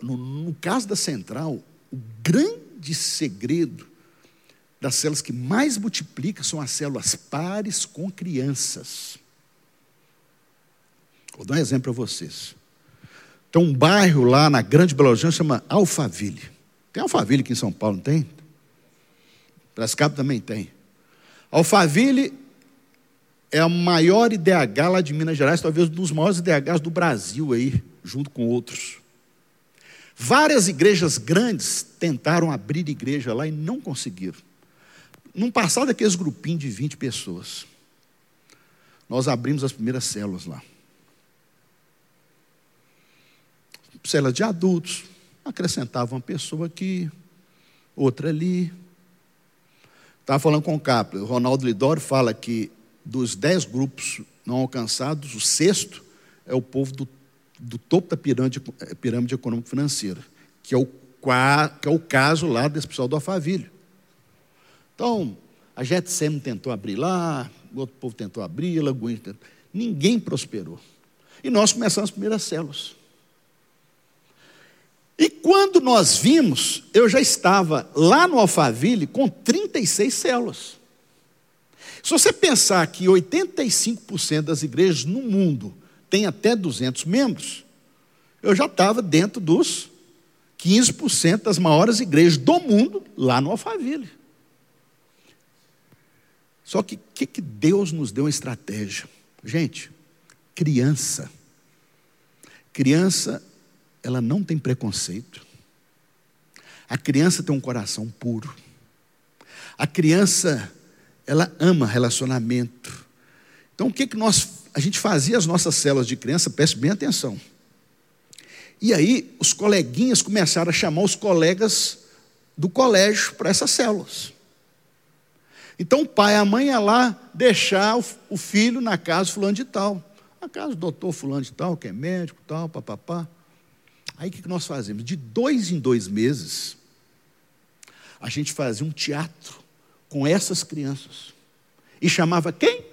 No, no caso da central, o grande segredo das células que mais multiplica são as células pares com crianças. Vou dar um exemplo para vocês. Tem um bairro lá na Grande Belo Horizonte chama Alphaville. Tem Alphaville aqui em São Paulo, não tem? Piracicaba também tem. Alphaville é o maior IDH lá de Minas Gerais, talvez um dos maiores IDHs do Brasil aí, junto com outros. Várias igrejas grandes tentaram abrir igreja lá e não conseguiram. Num passado daqueles grupinhos de 20 pessoas, nós abrimos as primeiras células lá. Célula de adultos, acrescentava uma pessoa aqui, outra ali. Estava falando com o Capra, o Ronaldo Lidoro fala que dos dez grupos não alcançados, o sexto é o povo do, do topo da pirâmide, pirâmide econômico-financeira, que, é o, que é o caso lá desse pessoal do Alphaville. Então, a Jetsem tentou abrir lá, o outro povo tentou abrir, Lagoinha tentou. Ninguém prosperou. E nós começamos as primeiras células. E quando nós vimos, eu já estava lá no Alphaville com 36 células. Se você pensar que 85% das igrejas no mundo têm até 200 membros, eu já estava dentro dos 15% das maiores igrejas do mundo lá no Alphaville. Só que o que, que Deus nos deu uma estratégia? Gente, criança. Criança, ela não tem preconceito. A criança tem um coração puro. A criança, ela ama relacionamento. Então, o que, que nós, a gente fazia as nossas células de criança, preste bem atenção. E aí, os coleguinhas começaram a chamar os colegas do colégio para essas células. Então o pai e a mãe ia lá deixar o filho na casa fulano de tal. Na casa do doutor fulano de tal, que é médico, tal, papapá. Aí o que nós fazemos? De dois em dois meses, a gente fazia um teatro com essas crianças. E chamava quem?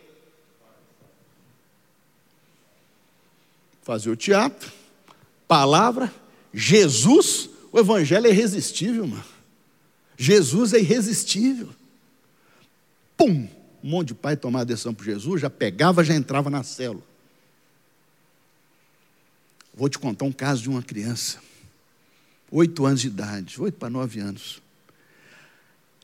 Fazia o teatro, palavra, Jesus, o evangelho é irresistível, mano. Jesus é irresistível pum, um monte de pai tomava a decisão por Jesus, já pegava, já entrava na célula. Vou te contar um caso de uma criança, oito anos de idade, oito para nove anos.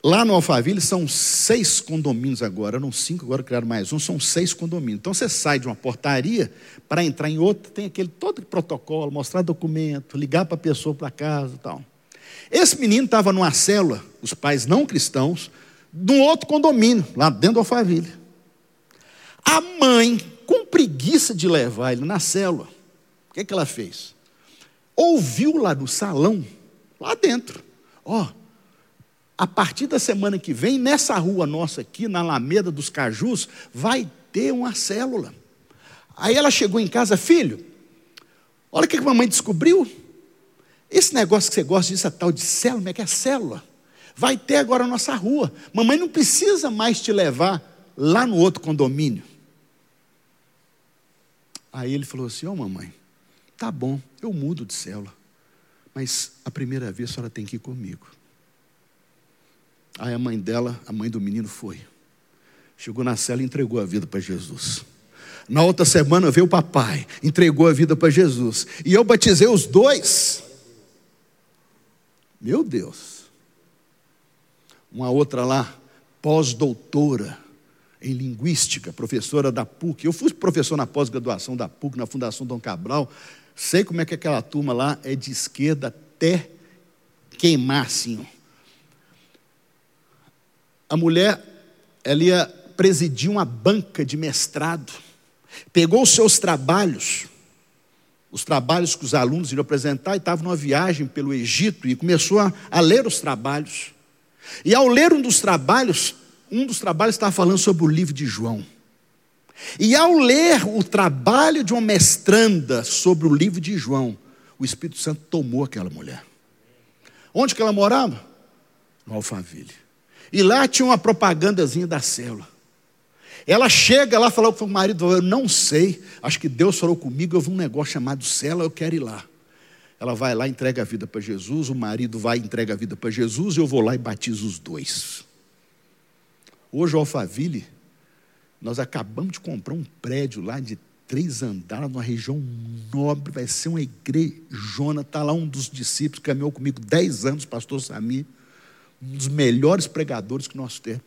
Lá no Alphaville são seis condomínios agora, não cinco, agora criaram mais um, são seis condomínios. Então você sai de uma portaria para entrar em outra, tem aquele todo protocolo, mostrar documento, ligar para a pessoa para casa e tal. Esse menino estava numa célula, os pais não cristãos, de um outro condomínio, lá dentro do Alphaville. A mãe, com preguiça de levar ele na célula, o que, é que ela fez? Ouviu lá no salão, lá dentro, ó, a partir da semana que vem, nessa rua nossa aqui, na Alameda dos Cajus, vai ter uma célula. Aí ela chegou em casa, filho, olha o que a mamãe descobriu. Esse negócio que você gosta disso, a tal de célula, é que é célula. Vai ter agora a nossa rua. Mamãe não precisa mais te levar lá no outro condomínio. Aí ele falou assim: Ô oh, mamãe, tá bom, eu mudo de célula, mas a primeira vez a senhora tem que ir comigo. Aí a mãe dela, a mãe do menino, foi. Chegou na cela e entregou a vida para Jesus. Na outra semana veio o papai, entregou a vida para Jesus. E eu batizei os dois. Meu Deus. Uma outra lá, pós-doutora em linguística, professora da PUC. Eu fui professor na pós-graduação da PUC, na Fundação Dom Cabral. Sei como é que aquela turma lá é de esquerda até queimar assim. A mulher, ela ia presidir uma banca de mestrado. Pegou os seus trabalhos, os trabalhos que os alunos iriam apresentar, e estava numa viagem pelo Egito e começou a, a ler os trabalhos. E ao ler um dos trabalhos, um dos trabalhos estava falando sobre o livro de João. E ao ler o trabalho de uma mestranda sobre o livro de João, o Espírito Santo tomou aquela mulher. Onde que ela morava? No Alphaville. E lá tinha uma propagandazinha da célula. Ela chega lá, falou para o marido: Eu não sei, acho que Deus falou comigo. Eu vi um negócio chamado célula, eu quero ir lá. Ela vai lá, entrega a vida para Jesus. O marido vai, entrega a vida para Jesus. E eu vou lá e batizo os dois. Hoje, o Alphaville, nós acabamos de comprar um prédio lá de três andares, numa região nobre. Vai ser uma igrejona. Está lá um dos discípulos que caminhou comigo dez anos, pastor Sami. Um dos melhores pregadores que nós temos.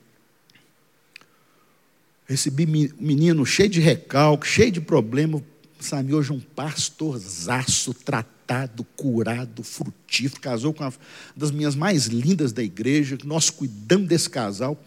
Recebi menino cheio de recalque, cheio de problema. Sami hoje é um pastorzaço, tratado, curado, frutífero. Casou com uma das minhas mais lindas da igreja. Nós cuidamos desse casal.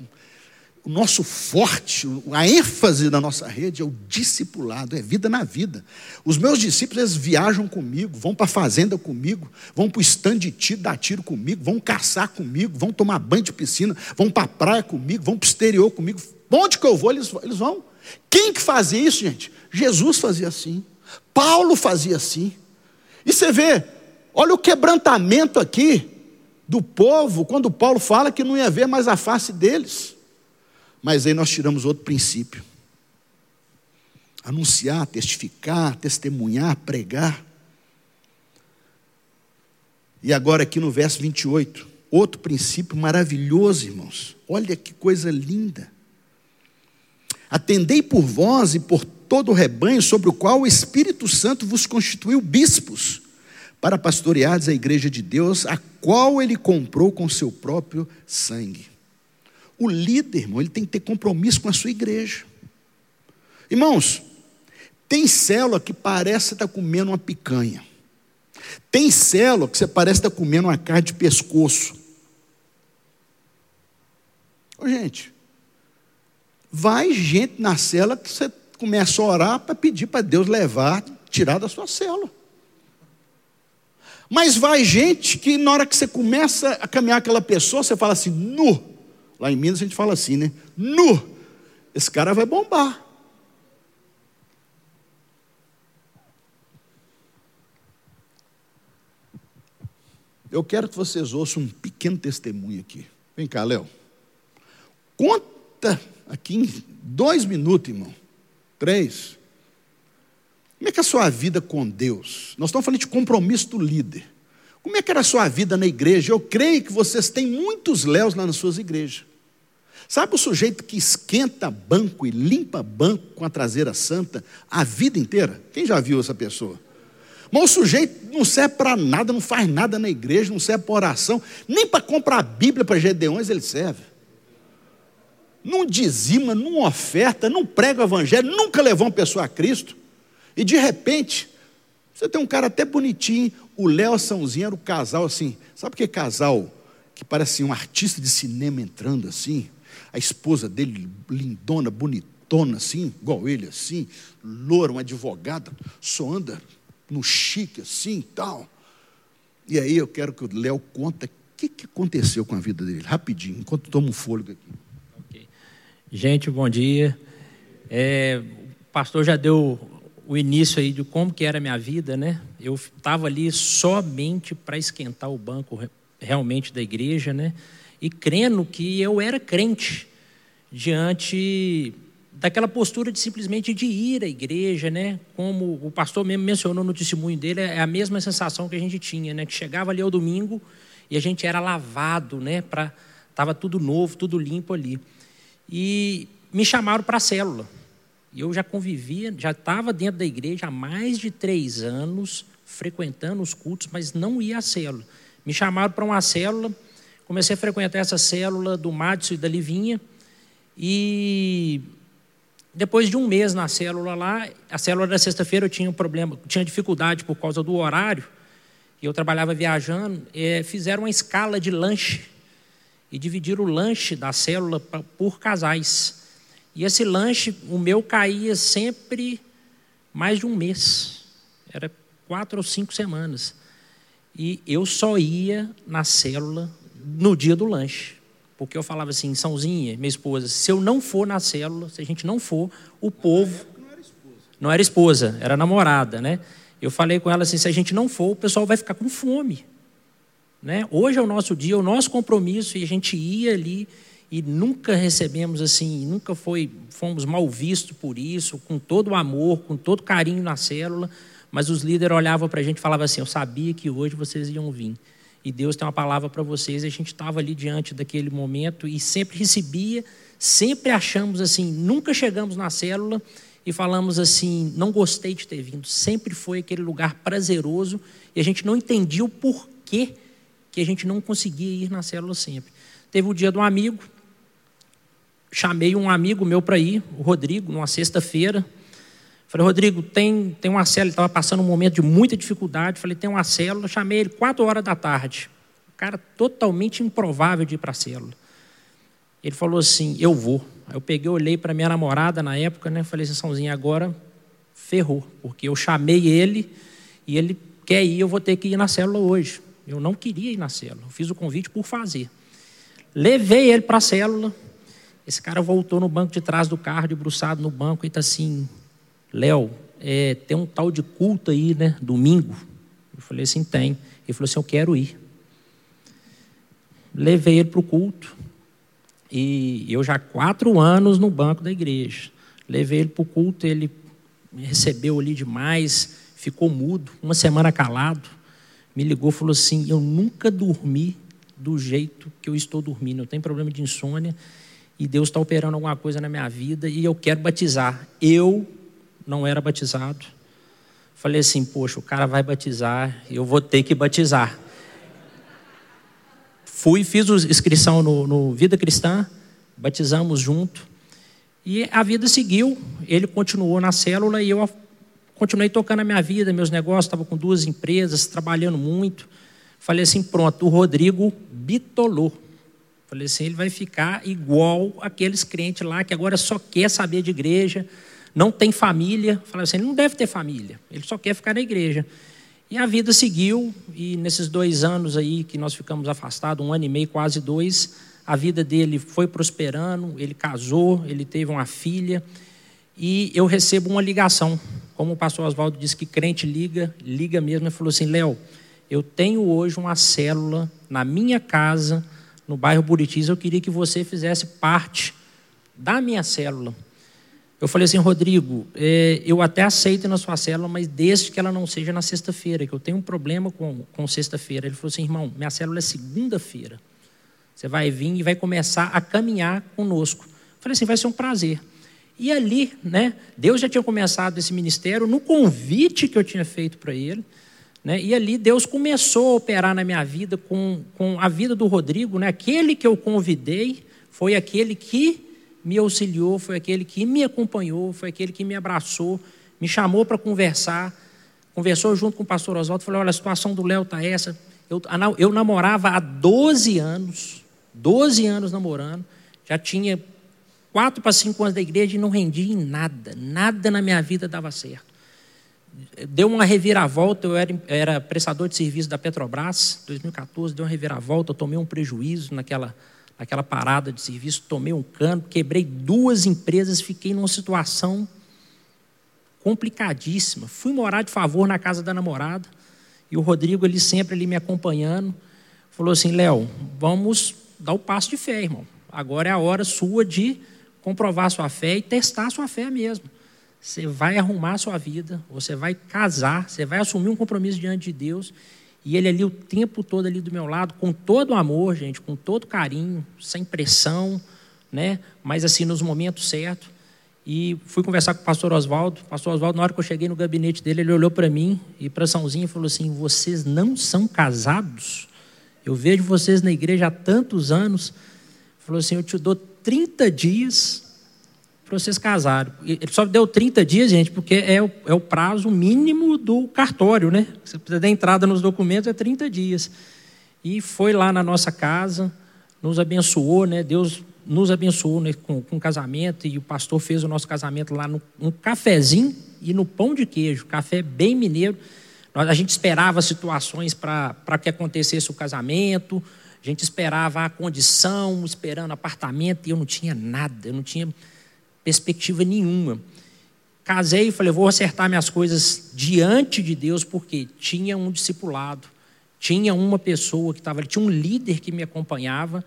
O nosso forte, a ênfase da nossa rede é o discipulado, é vida na vida. Os meus discípulos, eles viajam comigo, vão para a fazenda comigo, vão para o stand de tiro, dar tiro comigo, vão caçar comigo, vão tomar banho de piscina, vão para a praia comigo, vão para o exterior comigo, Onde que eu vou, eles, eles vão. Quem que fazia isso, gente? Jesus fazia assim. Paulo fazia assim. E você vê, olha o quebrantamento aqui do povo, quando Paulo fala que não ia ver mais a face deles. Mas aí nós tiramos outro princípio: anunciar, testificar, testemunhar, pregar. E agora, aqui no verso 28, outro princípio maravilhoso, irmãos. Olha que coisa linda. Atendei por vós e por todo o rebanho sobre o qual o Espírito Santo vos constituiu bispos, para pastoreares a igreja de Deus, a qual ele comprou com seu próprio sangue. O líder, irmão, ele tem que ter compromisso com a sua igreja. Irmãos, tem célula que parece estar comendo uma picanha. Tem célula que você parece estar comendo uma carne de pescoço. Ô, gente, Vai gente na cela que você começa a orar para pedir para Deus levar, tirar da sua cela. Mas vai gente que na hora que você começa a caminhar aquela pessoa, você fala assim, nu. Lá em Minas a gente fala assim, né? Nu. Esse cara vai bombar. Eu quero que vocês ouçam um pequeno testemunho aqui. Vem cá, Léo. Conta aqui em dois minutos, irmão. Três. Como é que é a sua vida com Deus? Nós estamos falando de compromisso do líder. Como é que era a sua vida na igreja? Eu creio que vocês têm muitos léus lá nas suas igrejas. Sabe o sujeito que esquenta banco e limpa banco com a traseira santa a vida inteira? Quem já viu essa pessoa? Mas o sujeito não serve para nada, não faz nada na igreja, não serve para oração, nem para comprar a Bíblia para Gedeões ele serve não dizima, não oferta, não prega o evangelho, nunca levou uma pessoa a Cristo. E de repente, você tem um cara até bonitinho, o Léo Sãozinho era o casal assim. Sabe que casal que parece um artista de cinema entrando assim? A esposa dele, lindona, bonita, fortona assim, igual ele assim, loura, uma advogada, só anda no chique assim tal. E aí eu quero que o Léo conta o que, que aconteceu com a vida dele, rapidinho, enquanto toma um fôlego aqui. Okay. Gente, bom dia. É, o pastor já deu o início aí de como que era a minha vida, né? Eu estava ali somente para esquentar o banco realmente da igreja, né? E crendo que eu era crente diante daquela postura de simplesmente de ir à igreja, né? Como o pastor mesmo mencionou no testemunho dele, é a mesma sensação que a gente tinha, né? Que chegava ali ao domingo e a gente era lavado, né? Para tava tudo novo, tudo limpo ali. E me chamaram para a célula. E eu já convivia, já estava dentro da igreja há mais de três anos, frequentando os cultos, mas não ia à célula. Me chamaram para uma célula, comecei a frequentar essa célula do Madison e da Livinha, e depois de um mês na célula lá, a célula da sexta-feira eu tinha um problema, tinha dificuldade por causa do horário, e eu trabalhava viajando, é, fizeram uma escala de lanche e dividiram o lanche da célula por casais. E esse lanche, o meu caía sempre mais de um mês, era quatro ou cinco semanas. E eu só ia na célula no dia do lanche. Porque eu falava assim, Sãozinha, minha esposa, se eu não for na célula, se a gente não for, o povo. Não era esposa, não era, esposa, era namorada, né? Eu falei com ela assim: se a gente não for, o pessoal vai ficar com fome. Né? Hoje é o nosso dia, o nosso compromisso, e a gente ia ali e nunca recebemos assim, nunca foi, fomos mal vistos por isso, com todo o amor, com todo carinho na célula, mas os líderes olhavam para a gente e falavam assim: Eu sabia que hoje vocês iam vir. E Deus tem uma palavra para vocês. A gente estava ali diante daquele momento e sempre recebia, sempre achamos assim, nunca chegamos na célula e falamos assim: Não gostei de ter vindo. Sempre foi aquele lugar prazeroso e a gente não entendia o porquê que a gente não conseguia ir na célula sempre. Teve o dia de um amigo, chamei um amigo meu para ir, o Rodrigo, numa sexta-feira. Falei, Rodrigo, tem, tem uma célula, ele estava passando um momento de muita dificuldade. Falei, tem uma célula, chamei ele quatro horas da tarde. O cara totalmente improvável de ir para a célula. Ele falou assim, eu vou. Aí eu peguei, olhei para minha namorada na época, né? Falei Sãozinha, agora ferrou, porque eu chamei ele e ele quer ir, eu vou ter que ir na célula hoje. Eu não queria ir na célula, eu fiz o convite por fazer. Levei ele para a célula. Esse cara voltou no banco de trás do carro, debruçado no banco, e está assim: Léo, é, tem um tal de culto aí, né? Domingo. Eu falei assim: tem. Ele falou assim: eu quero ir. Levei ele para o culto. E eu já há quatro anos no banco da igreja. Levei ele para o culto, ele recebeu ali demais, ficou mudo, uma semana calado. Me ligou falou assim: Eu nunca dormi do jeito que eu estou dormindo. Eu tenho problema de insônia e Deus está operando alguma coisa na minha vida e eu quero batizar. Eu não era batizado. Falei assim, poxa, o cara vai batizar, eu vou ter que batizar. Fui, fiz inscrição no, no Vida Cristã, batizamos junto. E a vida seguiu, ele continuou na célula e eu continuei tocando a minha vida, meus negócios, estava com duas empresas, trabalhando muito. Falei assim, pronto, o Rodrigo bitolou. Falei assim, ele vai ficar igual aqueles crentes lá que agora só quer saber de igreja, não tem família. Falei assim, ele não deve ter família, ele só quer ficar na igreja. E a vida seguiu, e nesses dois anos aí que nós ficamos afastados, um ano e meio, quase dois, a vida dele foi prosperando, ele casou, ele teve uma filha, e eu recebo uma ligação. Como o pastor Oswaldo disse que crente liga, liga mesmo, ele falou assim, Léo, eu tenho hoje uma célula na minha casa, no bairro Buritis, eu queria que você fizesse parte da minha célula. Eu falei assim, Rodrigo, é, eu até aceito na sua célula, mas desde que ela não seja na sexta-feira, que eu tenho um problema com, com sexta-feira. Ele falou assim, irmão, minha célula é segunda-feira. Você vai vir e vai começar a caminhar conosco. Eu falei assim, vai ser um prazer. E ali, né, Deus já tinha começado esse ministério no convite que eu tinha feito para ele. Né? E ali Deus começou a operar na minha vida com, com a vida do Rodrigo. Né? Aquele que eu convidei foi aquele que me auxiliou, foi aquele que me acompanhou, foi aquele que me abraçou, me chamou para conversar, conversou junto com o pastor Oswaldo, falou, olha, a situação do Léo está essa. Eu, eu namorava há 12 anos, 12 anos namorando, já tinha quatro para cinco anos da igreja e não rendi em nada. Nada na minha vida dava certo. Deu uma reviravolta, eu era, era prestador de serviço da Petrobras, 2014, deu uma reviravolta, eu tomei um prejuízo naquela, naquela parada de serviço, tomei um cano, quebrei duas empresas, fiquei numa situação complicadíssima. Fui morar de favor na casa da namorada, e o Rodrigo, ele sempre ali me acompanhando, falou assim: Léo, vamos dar o passo de fé, irmão. Agora é a hora sua de comprovar sua fé e testar sua fé mesmo. Você vai arrumar sua vida, você vai casar, você vai assumir um compromisso diante de Deus. E ele ali o tempo todo ali do meu lado, com todo amor, gente, com todo carinho, sem pressão, né? Mas assim nos momentos certos. E fui conversar com o pastor Oswaldo. O pastor Oswaldo, na hora que eu cheguei no gabinete dele, ele olhou para mim e para Sãozinho e falou assim: Vocês não são casados? Eu vejo vocês na igreja há tantos anos. Falou assim: Eu te dou 30 dias para vocês casarem. Ele só deu 30 dias, gente, porque é o, é o prazo mínimo do cartório, né? Você precisa dar entrada nos documentos, é 30 dias. E foi lá na nossa casa, nos abençoou, né? Deus nos abençoou né, com, com casamento e o pastor fez o nosso casamento lá no cafezinho e no pão de queijo, café bem mineiro. A gente esperava situações para que acontecesse o casamento, a gente esperava a condição, esperando apartamento, e eu não tinha nada, eu não tinha perspectiva nenhuma. Casei e falei, vou acertar minhas coisas diante de Deus, porque tinha um discipulado, tinha uma pessoa que estava, tinha um líder que me acompanhava,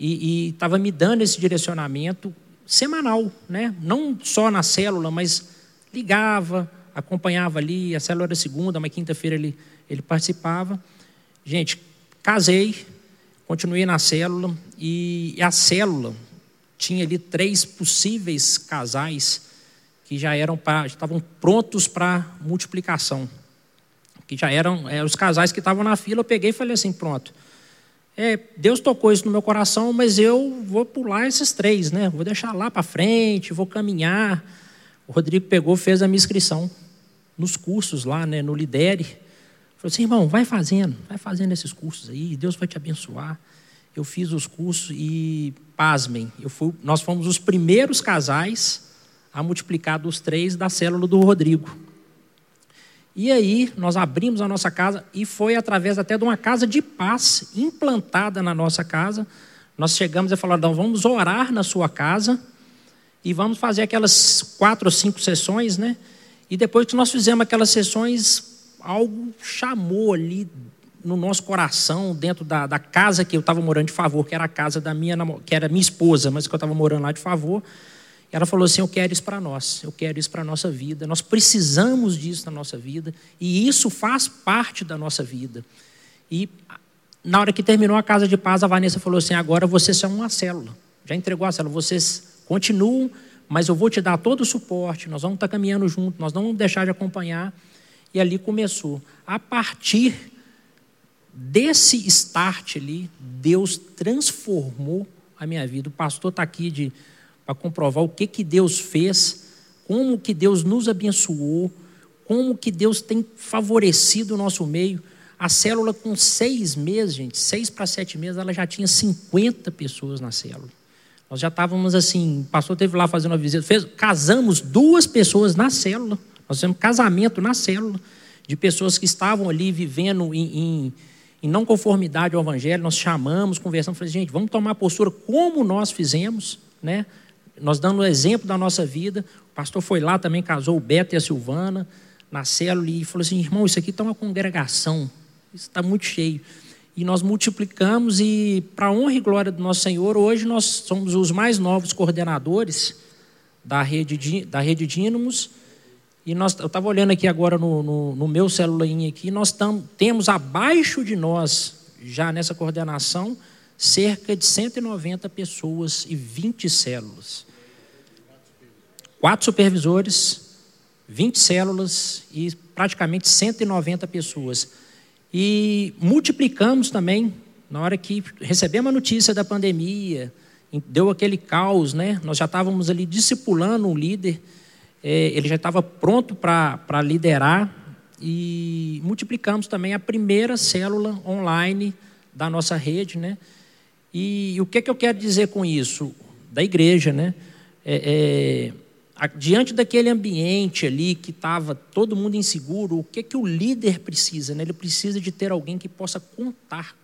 e estava me dando esse direcionamento semanal, né? não só na célula, mas ligava, acompanhava ali, a célula era segunda, mas quinta-feira ele, ele participava. Gente, casei, continuei na célula, e a célula tinha ali três possíveis casais que já eram pra, já estavam prontos para multiplicação. Que já eram, eram os casais que estavam na fila, eu peguei e falei assim, pronto é, Deus tocou isso no meu coração, mas eu vou pular esses três, né? Vou deixar lá para frente, vou caminhar. O Rodrigo pegou, fez a minha inscrição nos cursos lá, né, no Lidere. Falou assim, irmão, vai fazendo, vai fazendo esses cursos aí, Deus vai te abençoar. Eu fiz os cursos e, pasmem, fui, nós fomos os primeiros casais a multiplicar dos três da célula do Rodrigo. E aí nós abrimos a nossa casa e foi através até de uma casa de paz implantada na nossa casa. Nós chegamos e falamos, não, vamos orar na sua casa e vamos fazer aquelas quatro ou cinco sessões, né? E depois que nós fizemos aquelas sessões, algo chamou ali no nosso coração, dentro da, da casa que eu estava morando de favor, que era a casa da minha que era minha esposa, mas que eu estava morando lá de favor. Ela falou assim: Eu quero isso para nós, eu quero isso para a nossa vida. Nós precisamos disso na nossa vida e isso faz parte da nossa vida. E na hora que terminou a casa de paz, a Vanessa falou assim: Agora vocês são uma célula. Já entregou a célula, vocês continuam, mas eu vou te dar todo o suporte. Nós vamos estar caminhando junto, nós não vamos deixar de acompanhar. E ali começou. A partir desse start ali, Deus transformou a minha vida. O pastor está aqui para comprovar o que, que Deus fez, como que Deus nos abençoou, como que Deus tem favorecido o nosso meio. A célula com seis meses, gente, seis para sete meses, ela já tinha 50 pessoas na célula. Nós já estávamos assim, o pastor teve lá fazendo uma visita, fez, casamos duas pessoas na célula, nós fizemos casamento na célula, de pessoas que estavam ali vivendo em, em, em não conformidade ao evangelho, nós chamamos, conversamos, falamos, gente, vamos tomar postura como nós fizemos, né? nós dando o exemplo da nossa vida. O pastor foi lá também, casou o Beto e a Silvana na célula e falou assim: irmão, isso aqui está uma congregação, isso está muito cheio. E nós multiplicamos, e para honra e glória do nosso Senhor, hoje nós somos os mais novos coordenadores da rede, da rede Dínamos. E nós, eu estava olhando aqui agora no, no, no meu celularinho aqui, nós tam, temos abaixo de nós, já nessa coordenação, cerca de 190 pessoas e 20 células. Quatro supervisores, 20 células e praticamente 190 pessoas. E multiplicamos também, na hora que recebemos a notícia da pandemia, deu aquele caos, né? Nós já estávamos ali discipulando um líder, ele já estava pronto para liderar, e multiplicamos também a primeira célula online da nossa rede, né? E, o que, é que eu quero dizer com isso? Da igreja, né? é, é, diante daquele ambiente ali que estava todo mundo inseguro, o que que o líder precisa? Né? Ele precisa de ter alguém que possa contar.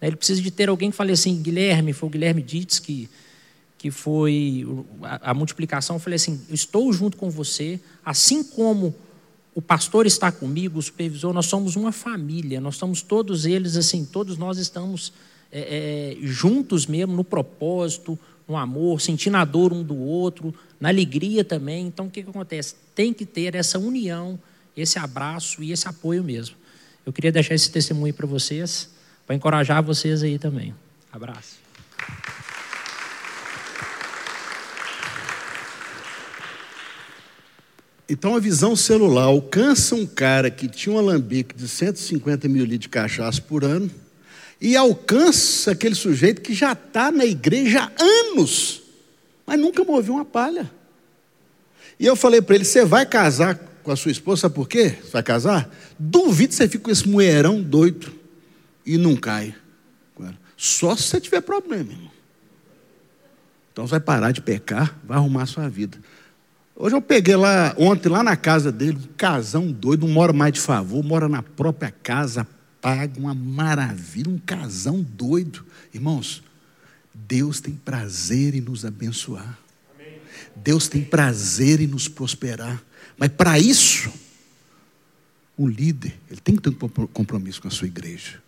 Né? Ele precisa de ter alguém que fale assim, Guilherme, foi o Guilherme Dietz que, que foi a, a multiplicação, eu falei assim, estou junto com você, assim como o pastor está comigo, o supervisor, nós somos uma família, nós estamos todos eles assim, todos nós estamos é, é, juntos mesmo no propósito, no amor, sentindo a dor um do outro, na alegria também. Então, o que, que acontece? Tem que ter essa união, esse abraço e esse apoio mesmo. Eu queria deixar esse testemunho para vocês, para encorajar vocês aí também. Abraço. Então a visão celular alcança um cara que tinha um alambique de 150 mil litros de cachaça por ano e alcança aquele sujeito que já está na igreja há anos, mas nunca moveu uma palha. E eu falei para ele: você vai casar com a sua esposa, sabe por quê? Você vai casar? Duvido você fica com esse moeirão doido e não cai. Só se você tiver problema, irmão. Então você vai parar de pecar, vai arrumar a sua vida. Hoje eu peguei lá, ontem, lá na casa dele, um casão doido, não mora mais de favor, mora na própria casa, paga uma maravilha, um casão doido. Irmãos, Deus tem prazer em nos abençoar. Deus tem prazer em nos prosperar. Mas para isso, o líder, ele tem que ter um compromisso com a sua igreja.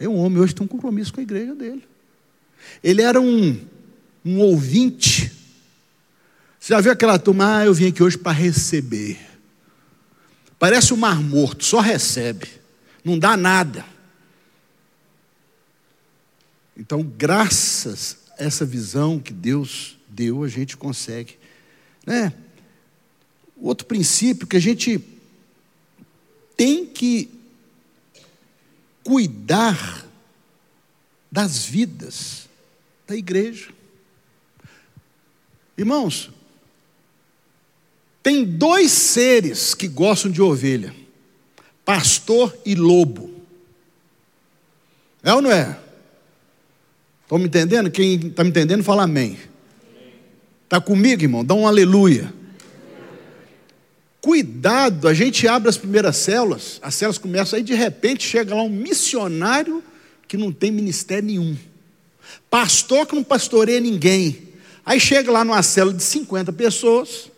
É um homem hoje tem um compromisso com a igreja dele. Ele era um, um ouvinte você já viu aquela turma, ah, eu vim aqui hoje para receber. Parece o um mar morto, só recebe, não dá nada. Então, graças a essa visão que Deus deu, a gente consegue. Né? Outro princípio que a gente tem que cuidar das vidas da igreja. Irmãos, tem dois seres que gostam de ovelha: pastor e lobo. É ou não é? Estão me entendendo? Quem está me entendendo, fala amém. Está comigo, irmão? Dá um aleluia. Cuidado, a gente abre as primeiras células, as células começam, aí de repente chega lá um missionário que não tem ministério nenhum, pastor que não pastoreia ninguém. Aí chega lá numa célula de 50 pessoas,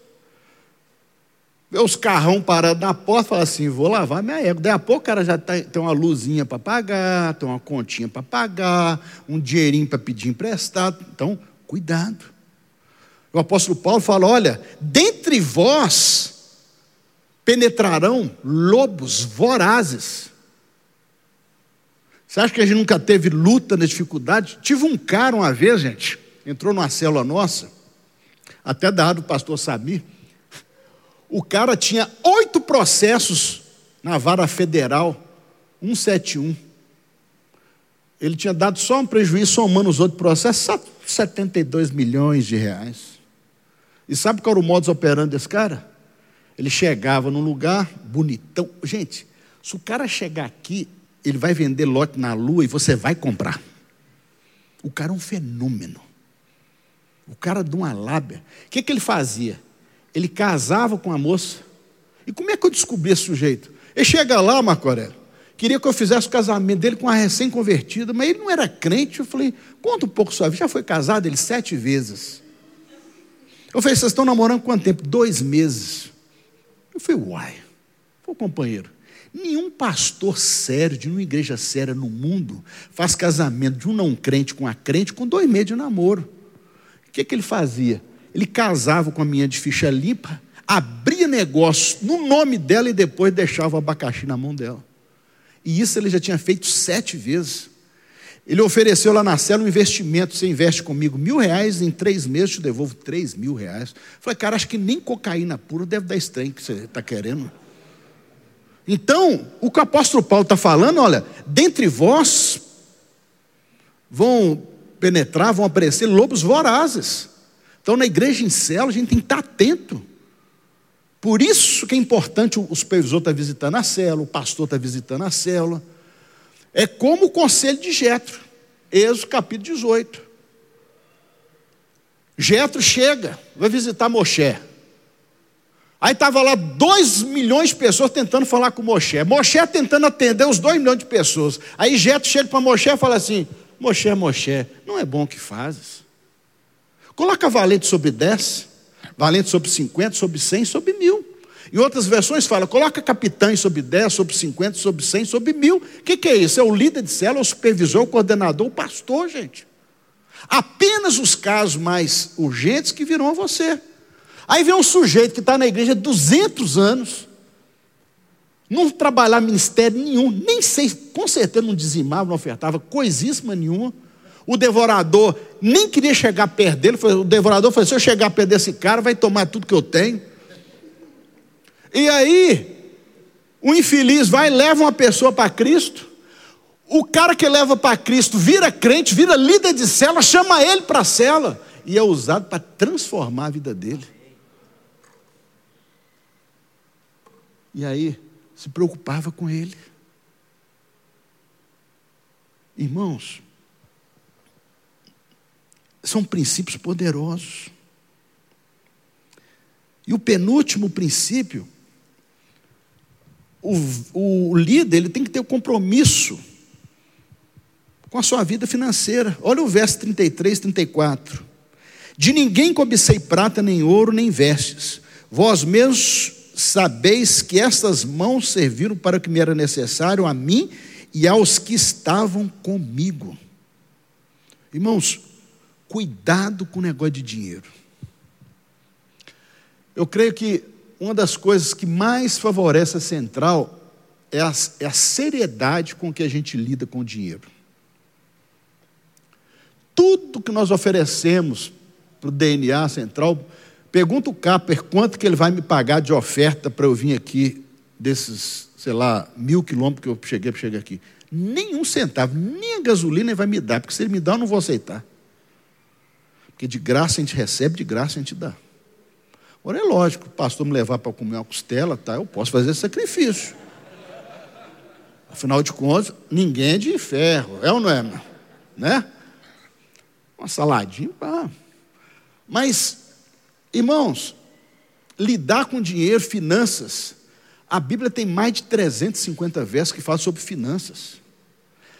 Vê os carrão parados na porta, fala assim: vou lavar minha égua. Daí a pouco o cara já tá, tem uma luzinha para pagar, tem uma continha para pagar, um dinheirinho para pedir emprestado. Então, cuidado. O apóstolo Paulo fala: olha, dentre vós penetrarão lobos vorazes. Você acha que a gente nunca teve luta na dificuldade? Tive um cara uma vez, gente, entrou numa célula nossa, até dado o pastor Samir o cara tinha oito processos na vara federal, 171. Ele tinha dado só um prejuízo, somando os outros processos, 72 milhões de reais. E sabe qual era o modus operandi desse cara? Ele chegava num lugar bonitão. Gente, se o cara chegar aqui, ele vai vender lote na lua e você vai comprar. O cara é um fenômeno. O cara de uma lábia. O que, que ele fazia? Ele casava com a moça. E como é que eu descobri esse sujeito? Ele chega lá, Marco Aurélio, queria que eu fizesse o casamento dele com a recém-convertida, mas ele não era crente. Eu falei, conta um pouco sua vida. Já foi casado ele sete vezes. Eu falei, vocês estão namorando quanto tempo? Dois meses. Eu falei, uai, pô, companheiro, nenhum pastor sério, de uma igreja séria no mundo, faz casamento de um não crente com a crente com dois meses de namoro. O que, que ele fazia? Ele casava com a minha de ficha limpa, abria negócio no nome dela e depois deixava o abacaxi na mão dela. E isso ele já tinha feito sete vezes. Ele ofereceu lá na cela um investimento. Você investe comigo mil reais, em três meses eu te devolvo três mil reais. falei, cara, acho que nem cocaína pura deve dar estranho que você está querendo. Então, o que o apóstolo Paulo está falando, olha, dentre vós vão penetrar, vão aparecer lobos vorazes. Então, na igreja em célula, a gente tem que estar atento. Por isso que é importante o supervisor estar visitando a célula, o pastor estar visitando a célula. É como o conselho de Jetro, Êxodo capítulo 18. Jetro chega, vai visitar Moshe. Aí estava lá dois milhões de pessoas tentando falar com Moshe. Moshe tentando atender os dois milhões de pessoas. Aí Jetro chega para Moshe e fala assim: Moshe, Moshe, não é bom o que fazes. Coloca valente sobre 10, valente sobre 50, sobre 100, sobre mil. Em outras versões fala, coloca capitães sobre 10, sobre 50, sobre 100, sobre mil. O que, que é isso? É o líder de célula, o supervisor, o coordenador, o pastor, gente. Apenas os casos mais urgentes que virão a você. Aí vem um sujeito que está na igreja há 200 anos, não trabalhar ministério nenhum, nem sei, com certeza não dizimava, não ofertava coisíssima nenhuma. O devorador nem queria chegar perto dele. O devorador falou: se eu chegar perto desse cara, vai tomar tudo que eu tenho. E aí, o infeliz vai e leva uma pessoa para Cristo. O cara que leva para Cristo vira crente, vira líder de cela, chama ele para a cela e é usado para transformar a vida dele. E aí, se preocupava com ele. Irmãos, são princípios poderosos. E o penúltimo princípio, o, o líder ele tem que ter o compromisso com a sua vida financeira. Olha o verso 33, 34. De ninguém cobicei prata, nem ouro, nem vestes. Vós mesmos sabeis que estas mãos serviram para o que me era necessário a mim e aos que estavam comigo. Irmãos, cuidado com o negócio de dinheiro. Eu creio que uma das coisas que mais favorece a central é a, é a seriedade com que a gente lida com o dinheiro. Tudo que nós oferecemos para o DNA central, pergunta o Capper quanto que ele vai me pagar de oferta para eu vir aqui desses, sei lá, mil quilômetros que eu cheguei para chegar aqui. Nenhum centavo, nem a gasolina ele vai me dar, porque se ele me dá, eu não vou aceitar. Porque de graça a gente recebe, de graça a gente dá. Agora é lógico, o pastor me levar para comer uma costela, tá, eu posso fazer sacrifício. Afinal de contas, ninguém é de ferro, é ou não é? Né? Uma saladinha, pá. Mas, irmãos, lidar com dinheiro, finanças, a Bíblia tem mais de 350 versos que falam sobre finanças.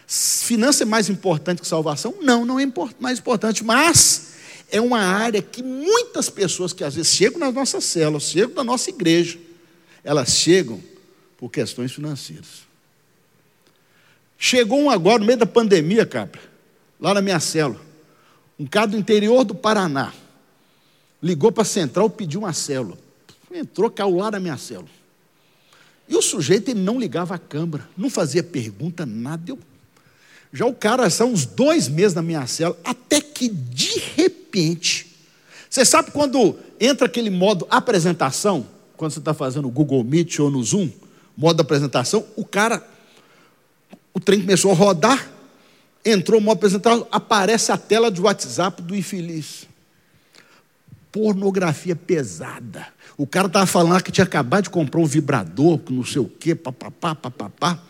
Finança é mais importante que salvação? Não, não é mais importante, mas é uma área que muitas pessoas que às vezes chegam nas nossas células, chegam na nossa igreja, elas chegam por questões financeiras. Chegou um agora, no meio da pandemia, cabra, lá na minha célula, um cara do interior do Paraná, ligou para a central, pediu uma célula. Entrou, caiu lá na minha célula. E o sujeito ele não ligava a câmera, não fazia pergunta, nada. Eu... Já o cara são uns dois meses na minha célula, até que de repente, você sabe quando entra aquele modo apresentação, quando você está fazendo o Google Meet ou no Zoom, modo apresentação, o cara, o trem começou a rodar, entrou o modo apresentação, aparece a tela de WhatsApp do infeliz. Pornografia pesada. O cara estava falando que tinha acabado de comprar um vibrador, não sei o quê, papapá, papapá.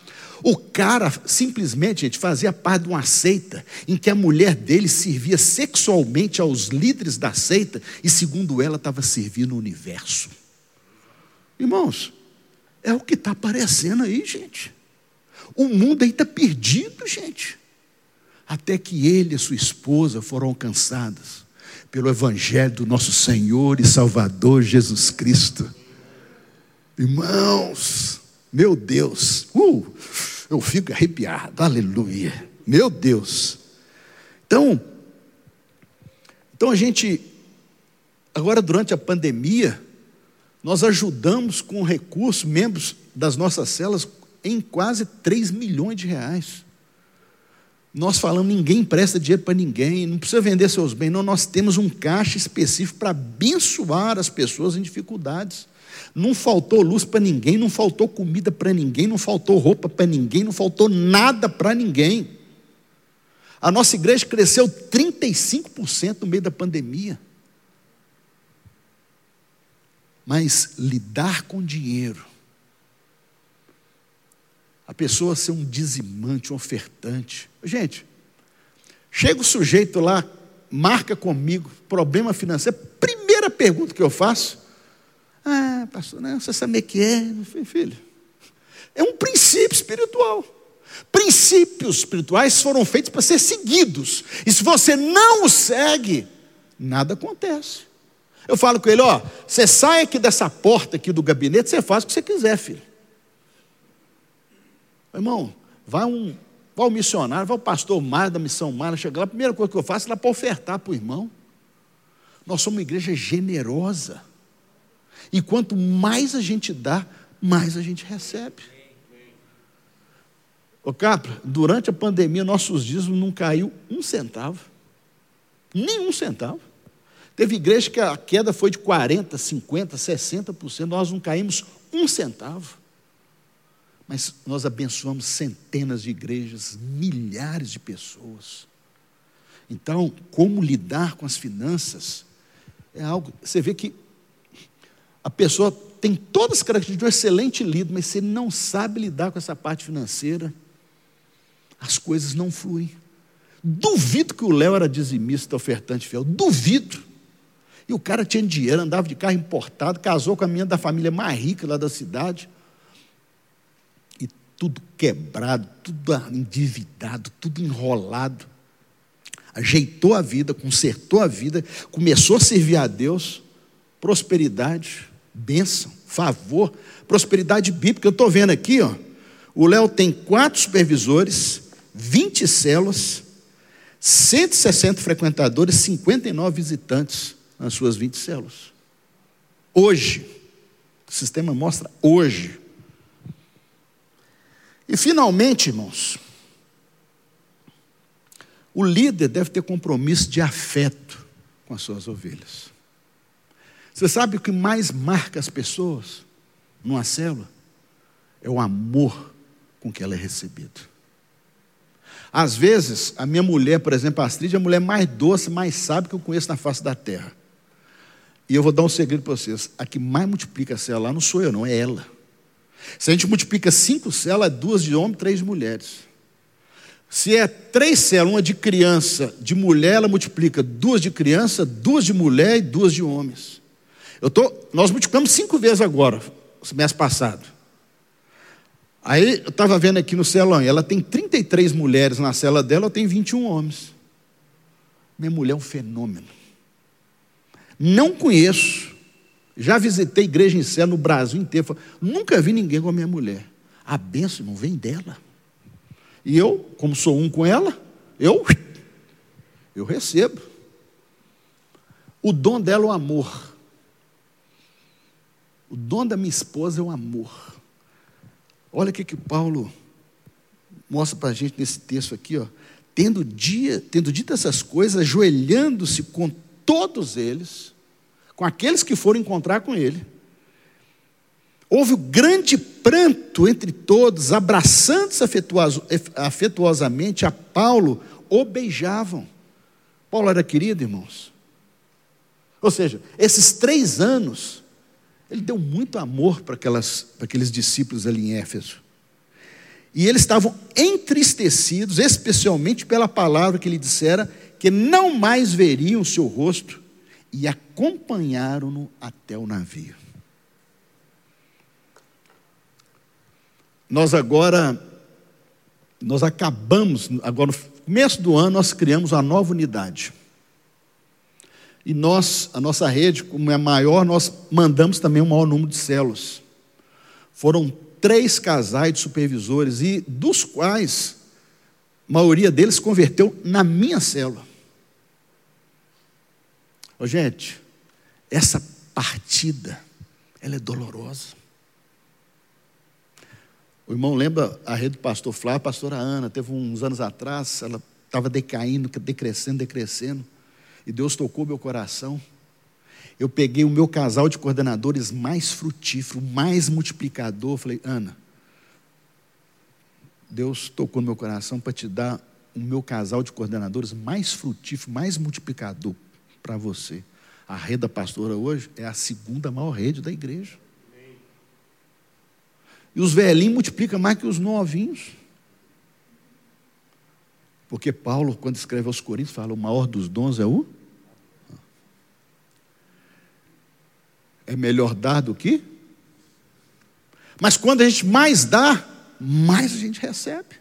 O cara simplesmente, gente, fazia parte de uma seita em que a mulher dele servia sexualmente aos líderes da seita e, segundo ela, estava servindo o universo. Irmãos, é o que está aparecendo aí, gente. O mundo aí está perdido, gente. Até que ele e sua esposa foram alcançados pelo Evangelho do nosso Senhor e Salvador Jesus Cristo. Irmãos, meu Deus, uh, eu fico arrepiado, aleluia, meu Deus. Então, então a gente, agora durante a pandemia, nós ajudamos com recursos, membros das nossas celas, em quase 3 milhões de reais. Nós falamos, ninguém empresta dinheiro para ninguém, não precisa vender seus bens, não, nós temos um caixa específico para abençoar as pessoas em dificuldades. Não faltou luz para ninguém, não faltou comida para ninguém, não faltou roupa para ninguém, não faltou nada para ninguém. A nossa igreja cresceu 35% no meio da pandemia. Mas lidar com dinheiro, a pessoa ser um dizimante, um ofertante. Gente, chega o sujeito lá marca comigo problema financeiro, primeira pergunta que eu faço, ah, pastor, não, você sabe o que é? Filho, é um princípio espiritual. Princípios espirituais foram feitos para ser seguidos. E se você não os segue, nada acontece. Eu falo com ele, ó, você sai aqui dessa porta aqui do gabinete, você faz o que você quiser, filho. Irmão, vai um, vai um missionário, vai o pastor Mário da missão Mário, chega lá, a primeira coisa que eu faço é lá para ofertar para o irmão. Nós somos uma igreja generosa. E quanto mais a gente dá, mais a gente recebe. Ô Capra, durante a pandemia, nossos dízimos não caiu um centavo. Nenhum centavo. Teve igreja que a queda foi de 40%, 50%, 60%, nós não caímos um centavo. Mas nós abençoamos centenas de igrejas, milhares de pessoas. Então, como lidar com as finanças é algo. Você vê que a pessoa tem todas as características de um excelente líder, mas se ele não sabe lidar com essa parte financeira, as coisas não fluem. Duvido que o Léo era dizimista, ofertante fiel. Duvido. E o cara tinha dinheiro, andava de carro importado, casou com a minha da família mais rica lá da cidade. E tudo quebrado, tudo endividado, tudo enrolado. Ajeitou a vida, consertou a vida, começou a servir a Deus, prosperidade, bênção, favor, prosperidade bíblica. Eu estou vendo aqui, ó, o Léo tem quatro supervisores, 20 células, 160 frequentadores, 59 visitantes nas suas 20 células. Hoje, o sistema mostra hoje. E finalmente, irmãos, o líder deve ter compromisso de afeto com as suas ovelhas. Você sabe o que mais marca as pessoas numa célula? É o amor com que ela é recebida. Às vezes, a minha mulher, por exemplo, a Astrid, é a mulher mais doce, mais sábia que eu conheço na face da terra. E eu vou dar um segredo para vocês: a que mais multiplica a célula não sou eu, não, é ela. Se a gente multiplica cinco células, é duas de homem, três de mulheres. Se é três células, uma de criança, de mulher, ela multiplica duas de criança, duas de mulher e duas de homens. Eu tô, nós multiplicamos cinco vezes agora, mês passado. Aí eu estava vendo aqui no celão, ela tem 33 mulheres na cela dela, eu tenho 21 homens. Minha mulher é um fenômeno. Não conheço. Já visitei igreja em céu no Brasil inteiro. Nunca vi ninguém com a minha mulher. A bênção não vem dela. E eu, como sou um com ela, eu, eu recebo. O dom dela é o amor. O dom da minha esposa é o amor. Olha o que, que Paulo mostra para a gente nesse texto aqui, ó. Tendo, dia, tendo dito essas coisas, ajoelhando-se com todos eles, com aqueles que foram encontrar com ele, houve um grande pranto entre todos, abraçando-se afetuosamente a Paulo, o beijavam. Paulo era querido, irmãos. Ou seja, esses três anos, ele deu muito amor para, aquelas, para aqueles discípulos ali em Éfeso. E eles estavam entristecidos, especialmente pela palavra que ele dissera, que não mais veriam o seu rosto, e acompanharam-no até o navio. Nós agora, nós acabamos, agora no começo do ano, nós criamos uma nova unidade. E nós, a nossa rede, como é maior, nós mandamos também um maior número de células. Foram três casais de supervisores, e dos quais a maioria deles converteu na minha célula. Ô, gente, essa partida, ela é dolorosa. O irmão lembra a rede do pastor Flávio, a pastora Ana, teve uns anos atrás, ela estava decaindo, decrescendo, decrescendo. E Deus tocou meu coração. Eu peguei o meu casal de coordenadores mais frutífero, mais multiplicador. Falei, Ana, Deus tocou no meu coração para te dar o meu casal de coordenadores mais frutífero, mais multiplicador para você. A rede da pastora hoje é a segunda maior rede da igreja. E os velhinhos multiplicam mais que os novinhos. Porque Paulo, quando escreve aos Coríntios, fala: o maior dos dons é o. É melhor dar do que. Mas quando a gente mais dá, mais a gente recebe.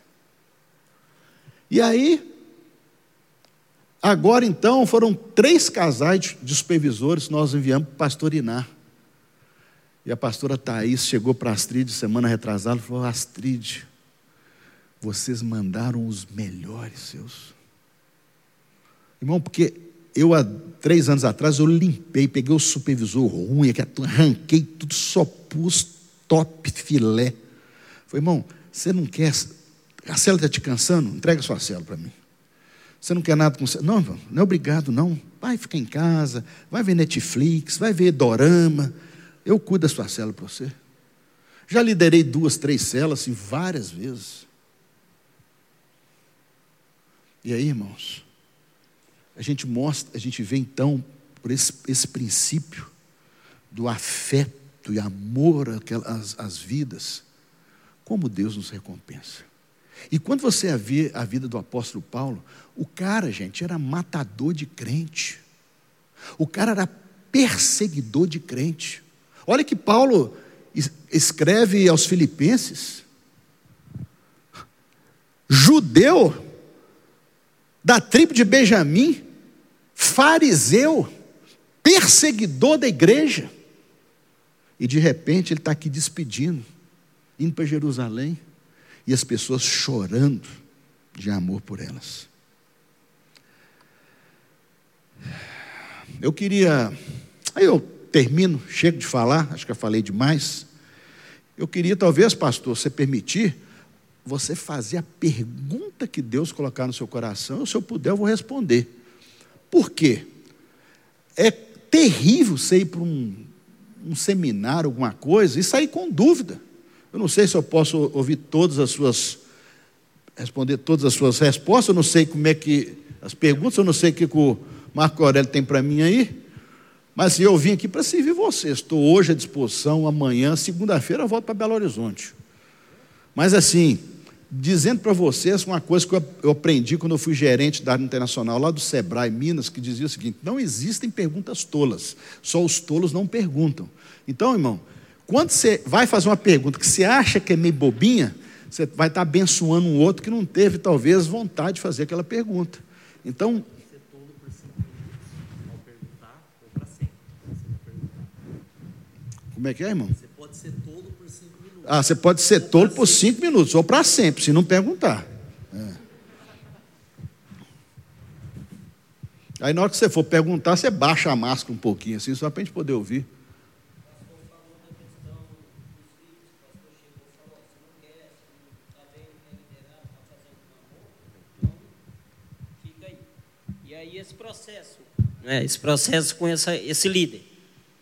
E aí, agora então, foram três casais de supervisores que nós enviamos para pastorinar. E a pastora Thais chegou para Astrid semana retrasada e falou: Astrid, vocês mandaram os melhores seus. Irmão, porque eu há três anos atrás eu limpei, peguei o supervisor ruim, arranquei tudo, só pus top filé. Falei, irmão, você não quer. A célula está te cansando? Entrega sua célula para mim. Você não quer nada com você? Não, não é obrigado, não. Vai ficar em casa, vai ver Netflix, vai ver Dorama. Eu cuido da sua célula para você. Já liderei duas, três células assim, várias vezes. E aí, irmãos, a gente mostra, a gente vê então, por esse, esse princípio do afeto e amor às, às vidas, como Deus nos recompensa. E quando você vê a vida do apóstolo Paulo, o cara, gente, era matador de crente. O cara era perseguidor de crente. Olha que Paulo escreve aos Filipenses: judeu da tribo de Benjamim, fariseu, perseguidor da igreja. E de repente ele está aqui despedindo, indo para Jerusalém, e as pessoas chorando de amor por elas. Eu queria. Aí eu termino, chego de falar, acho que eu falei demais. Eu queria, talvez, pastor, se permitir, você fazer a pergunta que Deus colocar no seu coração, se eu puder, eu vou responder. Por quê? É terrível você ir para um, um seminário, alguma coisa, e sair com dúvida. Eu não sei se eu posso ouvir todas as suas, responder todas as suas respostas, eu não sei como é que, as perguntas, eu não sei o que o Marco Aurélio tem para mim aí. Mas assim, eu vim aqui para servir vocês. Estou hoje à disposição, amanhã, segunda-feira, eu volto para Belo Horizonte. Mas assim, dizendo para vocês uma coisa que eu aprendi quando eu fui gerente da área internacional lá do Sebrae Minas, que dizia o seguinte: não existem perguntas tolas, só os tolos não perguntam. Então, irmão, quando você vai fazer uma pergunta que você acha que é meio bobinha, você vai estar abençoando um outro que não teve, talvez, vontade de fazer aquela pergunta. Então, Como é que é, irmão? Você pode ser tolo. Ah, você pode ser tolo por cinco minutos, ou para sempre, se não perguntar. É. Aí na hora que você for perguntar, você baixa a máscara um pouquinho, assim, só para a gente poder ouvir. E aí esse processo, né, esse processo com essa, esse líder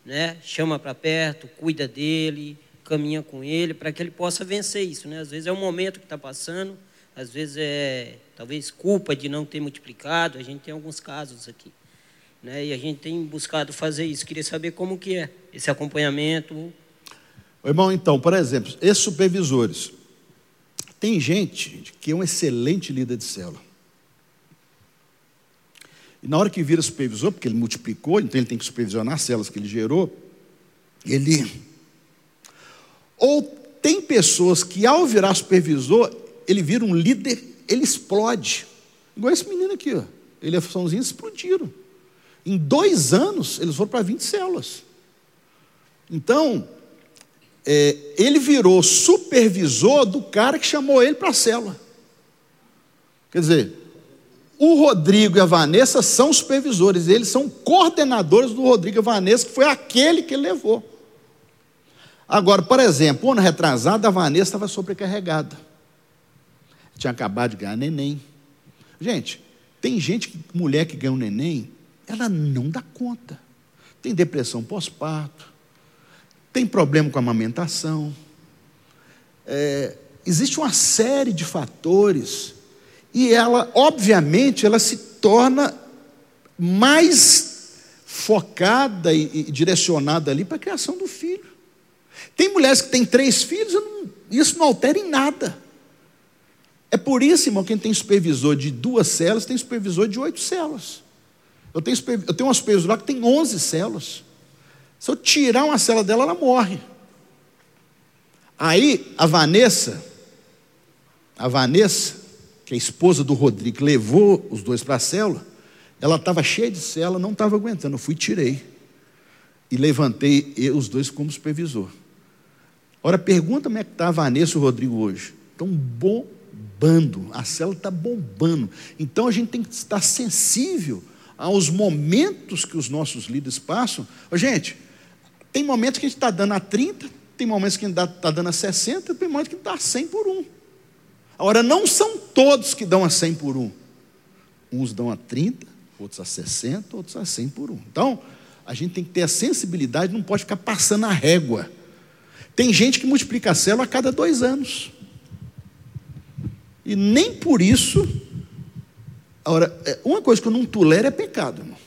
né? Chama para perto, cuida dele, caminha com ele para que ele possa vencer isso, né? Às vezes é um momento que está passando, às vezes é talvez culpa de não ter multiplicado. A gente tem alguns casos aqui, né? E a gente tem buscado fazer isso. Queria saber como que é esse acompanhamento. Irmão, então, por exemplo, esses supervisores, tem gente que é um excelente líder de célula. E na hora que vira supervisor, porque ele multiplicou, então ele tem que supervisionar as células que ele gerou, ele. Ou tem pessoas que, ao virar supervisor, ele vira um líder, ele explode. Igual esse menino aqui, ó. ele e a funçãozinha explodiram. Em dois anos, eles foram para 20 células. Então, é, ele virou supervisor do cara que chamou ele para a célula. Quer dizer, o Rodrigo e a Vanessa são supervisores, eles são coordenadores do Rodrigo e a Vanessa, que foi aquele que levou. Agora, por exemplo, ano retrasado, a Vanessa estava sobrecarregada. Tinha acabado de ganhar neném. Gente, tem gente, mulher que ganha um neném, ela não dá conta. Tem depressão pós-parto, tem problema com a amamentação. É, existe uma série de fatores e ela, obviamente, ela se torna mais focada e, e direcionada ali para a criação do filho. Tem mulheres que têm três filhos, isso não altera em nada. É por isso, irmão, quem tem supervisor de duas células tem supervisor de oito células. Eu tenho, eu tenho uma que tem onze células. Se eu tirar uma célula dela, ela morre. Aí a Vanessa, a Vanessa, que é esposa do Rodrigo, levou os dois para a célula, ela estava cheia de célula, não estava aguentando. Eu fui e tirei. E levantei os dois como supervisor. Ora, pergunta como é que está a Vanessa e o Rodrigo hoje. Estão bombando, a célula está bombando. Então a gente tem que estar sensível aos momentos que os nossos líderes passam. Ô, gente, tem momentos que a gente está dando a 30, tem momentos que a gente está dando a 60, tem momentos que a gente dá a 100 por um. Agora, não são todos que dão a 100 por um. Uns dão a 30, outros a 60, outros a 100 por um. Então, a gente tem que ter a sensibilidade, não pode ficar passando a régua. Tem gente que multiplica a célula a cada dois anos. E nem por isso. Agora, é, uma coisa que eu não tolero é pecado, irmão.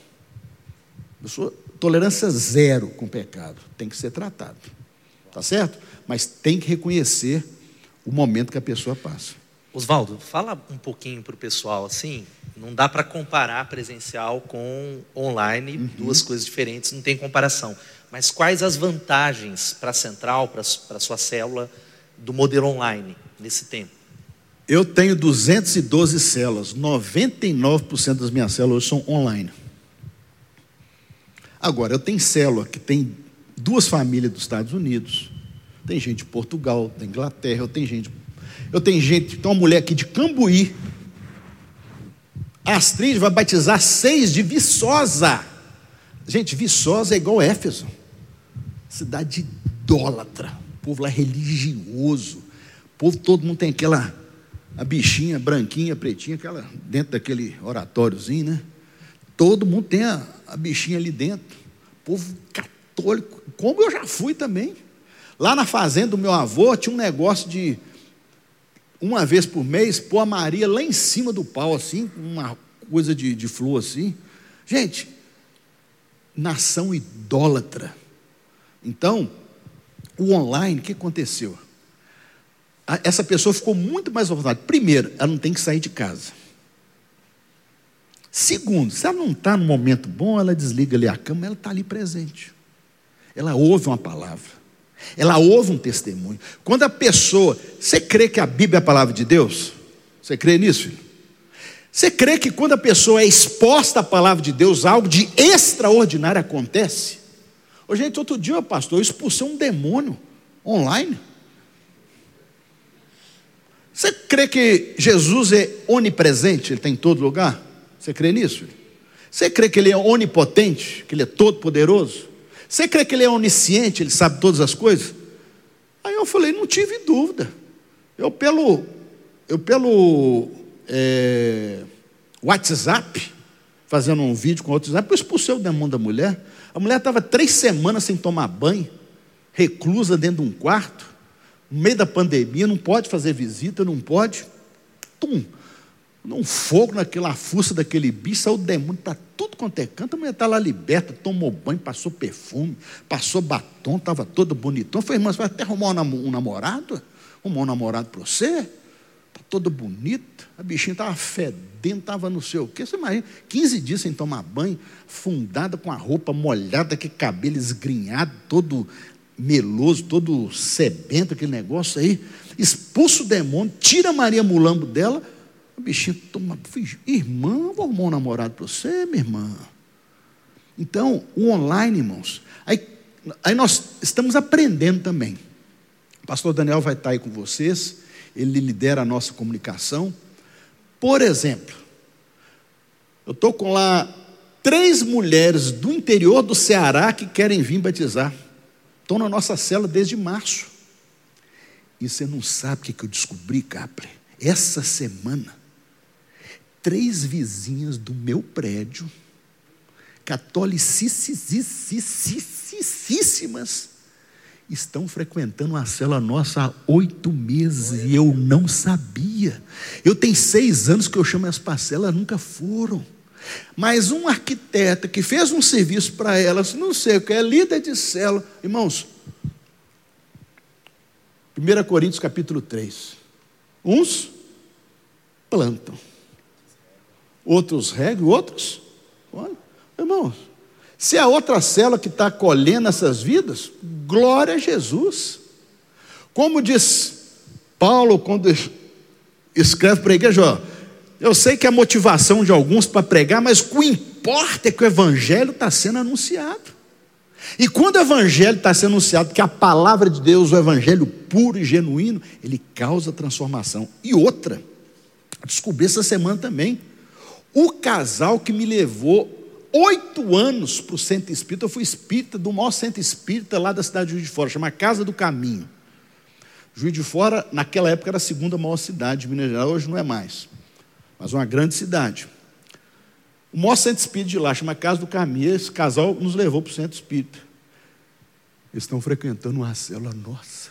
Eu sou tolerância zero com pecado. Tem que ser tratado. Tá certo? Mas tem que reconhecer o momento que a pessoa passa. Oswaldo, fala um pouquinho para o pessoal assim. Não dá para comparar presencial com online, uhum. duas coisas diferentes, não tem comparação. Mas quais as vantagens para a central, para a sua célula, do modelo online nesse tempo? Eu tenho 212 células, 99% das minhas células são online. Agora, eu tenho célula que tem duas famílias dos Estados Unidos, tem gente de Portugal, da Inglaterra, eu tenho gente. Eu tenho gente, tem uma mulher aqui de Cambuí. Astrid vai batizar seis de Viçosa. Gente, Viçosa é igual Éfeso cidade idólatra, o povo lá é religioso, o povo todo mundo tem aquela a bichinha branquinha, pretinha, aquela dentro daquele oratóriozinho, né? Todo mundo tem a, a bichinha ali dentro. Povo católico, como eu já fui também. Lá na fazenda do meu avô tinha um negócio de uma vez por mês pôr a Maria lá em cima do pau, assim, uma coisa de, de flor assim. Gente, nação idólatra. Então, o online, o que aconteceu? Essa pessoa ficou muito mais à vontade. Primeiro, ela não tem que sair de casa. Segundo, se ela não está no momento bom, ela desliga ali a cama, ela está ali presente. Ela ouve uma palavra. Ela ouve um testemunho. Quando a pessoa. Você crê que a Bíblia é a palavra de Deus? Você crê nisso, filho? Você crê que quando a pessoa é exposta à palavra de Deus, algo de extraordinário acontece? Ô, gente, outro dia, pastor, eu expulsei um demônio online. Você crê que Jesus é onipresente, ele está em todo lugar? Você crê nisso? Você crê que ele é onipotente, que ele é todo poderoso? Você crê que ele é onisciente, ele sabe todas as coisas? Aí eu falei, não tive dúvida. Eu pelo, eu pelo é, WhatsApp, fazendo um vídeo com o WhatsApp, eu expulsei o demônio da mulher. A mulher estava três semanas sem tomar banho, reclusa dentro de um quarto, no meio da pandemia, não pode fazer visita, não pode. Tum! Um fogo naquela fuça daquele bicho, saiu o demônio, está tudo quanto é canto. A mulher está lá liberta, tomou banho, passou perfume, passou batom, estava toda bonitona. Falei, irmã, você vai até arrumar um namorado? Arrumar um namorado para você? Toda bonita. A bichinha estava fedendo, estava não sei o quê. Você imagina, 15 dias sem tomar banho, fundada com a roupa molhada, que cabelo esgrinhado, todo meloso, todo sebento, aquele negócio aí. Expulsa o demônio, tira a Maria Mulambo dela. A bichinha toma, irmã, vou arrumar um namorado para você, minha irmã. Então, o online, irmãos, aí, aí nós estamos aprendendo também. O pastor Daniel vai estar aí com vocês ele lidera a nossa comunicação. Por exemplo, eu estou com lá três mulheres do interior do Ceará que querem vir batizar. Estão na nossa cela desde março. E você não sabe o que, eu descobri, Capri? Essa semana, três vizinhas do meu prédio, catolicíssimas, estão frequentando a cela nossa há oito meses e eu não sabia. Eu tenho seis anos que eu chamo as parcelas, nunca foram. Mas um arquiteto que fez um serviço para elas, não sei o que, é líder de cela. Irmãos, 1 Coríntios capítulo 3. Uns plantam. Outros regam, outros. Olha, irmãos, se é outra célula que está colhendo essas vidas, glória a Jesus. Como diz Paulo quando escreve para a igreja, ó, eu sei que é a motivação de alguns para pregar, mas o que importa é que o evangelho está sendo anunciado. E quando o evangelho está sendo anunciado, que a palavra de Deus, o evangelho puro e genuíno, ele causa transformação. E outra, descobri essa semana também, o casal que me levou oito anos para o centro espírita, eu fui espírita do maior centro espírita lá da cidade de Juiz de Fora, chama Casa do Caminho. Juiz de Fora, naquela época, era a segunda maior cidade de Minas Gerais, hoje não é mais, mas uma grande cidade. O maior centro espírita de lá, chama Casa do Caminho, esse casal nos levou para o centro espírita. Eles estão frequentando uma célula nossa,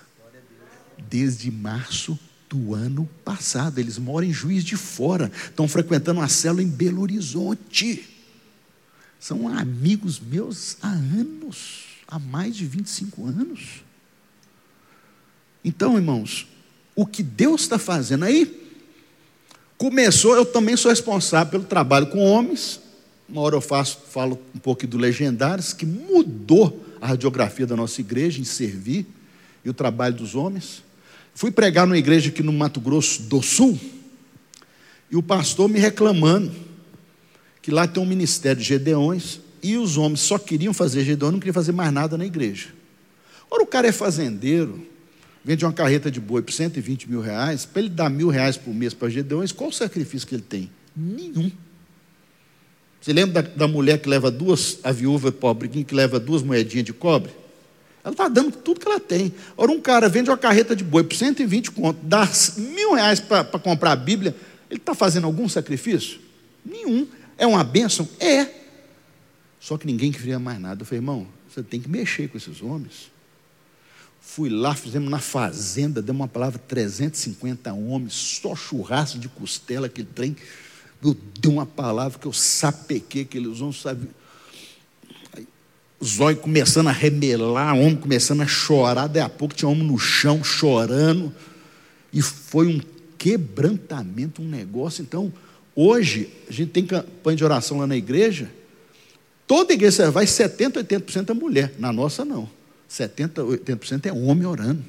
desde março do ano passado. Eles moram em Juiz de Fora, estão frequentando uma célula em Belo Horizonte. São amigos meus há anos, há mais de 25 anos. Então, irmãos, o que Deus está fazendo aí, começou, eu também sou responsável pelo trabalho com homens. Uma hora eu faço, falo um pouco do Legendários, que mudou a radiografia da nossa igreja em servir e o trabalho dos homens. Fui pregar numa igreja aqui no Mato Grosso do Sul, e o pastor me reclamando que lá tem um ministério de Gedeões, e os homens só queriam fazer Gedeões, não queriam fazer mais nada na igreja. Ora, o cara é fazendeiro, vende uma carreta de boi por 120 mil reais, para ele dar mil reais por mês para Gedeões, qual o sacrifício que ele tem? Nenhum. Você lembra da, da mulher que leva duas, a viúva pobrezinha, que leva duas moedinhas de cobre? Ela está dando tudo que ela tem. Ora, um cara vende uma carreta de boi por 120 conto, dá mil reais para comprar a Bíblia, ele está fazendo algum sacrifício? Nenhum. É uma bênção? É. Só que ninguém queria mais nada. Eu falei, irmão, você tem que mexer com esses homens. Fui lá, fizemos na fazenda, demos uma palavra, 350 homens, só churrasco de costela, aquele trem. Eu dei uma palavra que eu sapequei aqueles homens, sabe? Zóio começando a remelar, homem começando a chorar, daí a pouco tinha homem no chão chorando, e foi um quebrantamento, um negócio. Então, hoje, a gente tem campanha de oração lá na igreja, toda igreja vai 70%, 80% é mulher, na nossa não. 70%, 80% é homem orando.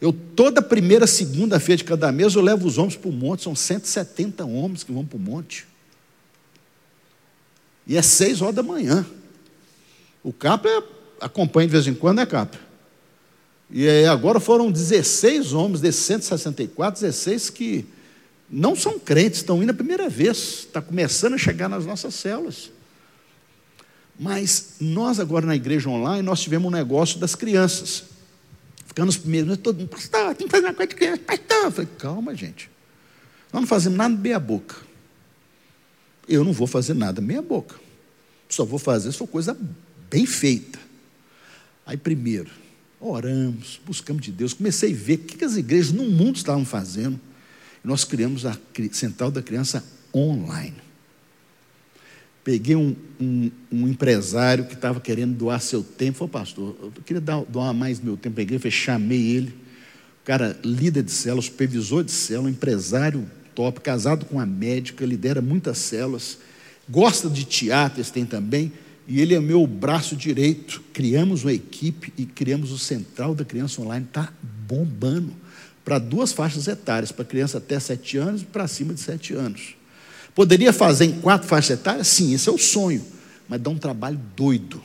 Eu, toda primeira segunda-feira de cada mês, eu levo os homens para o monte, são 170 homens que vão para o monte. E é seis horas da manhã. O capa acompanha de vez em quando, é capa. E aí, agora foram 16 homens desses 164, 16 que não são crentes, estão indo a primeira vez, está começando a chegar nas nossas células. Mas nós agora na igreja online, nós tivemos um negócio das crianças. Ficando os primeiros, todo mundo, pastor, tem que fazer uma coisa de criança, pastor. Eu falei, calma, gente. Nós não fazemos nada meia boca. Eu não vou fazer nada meia boca. Só vou fazer se for coisa bem feita. Aí, primeiro, oramos, buscamos de Deus. Comecei a ver o que as igrejas no mundo estavam fazendo. Nós criamos a Central da Criança online. Peguei um, um, um empresário que estava querendo doar seu tempo. Falei, pastor, eu queria dar, doar mais meu tempo. Peguei, chamei ele. O cara, líder de célula, supervisor de célula, empresário top, casado com uma médica, lidera muitas células. Gosta de teatro, tem também e ele é meu braço direito. Criamos uma equipe e criamos o Central da Criança Online, está bombando para duas faixas etárias, para criança até 7 anos e para cima de 7 anos. Poderia fazer em quatro faixas etárias? Sim, esse é o sonho, mas dá um trabalho doido.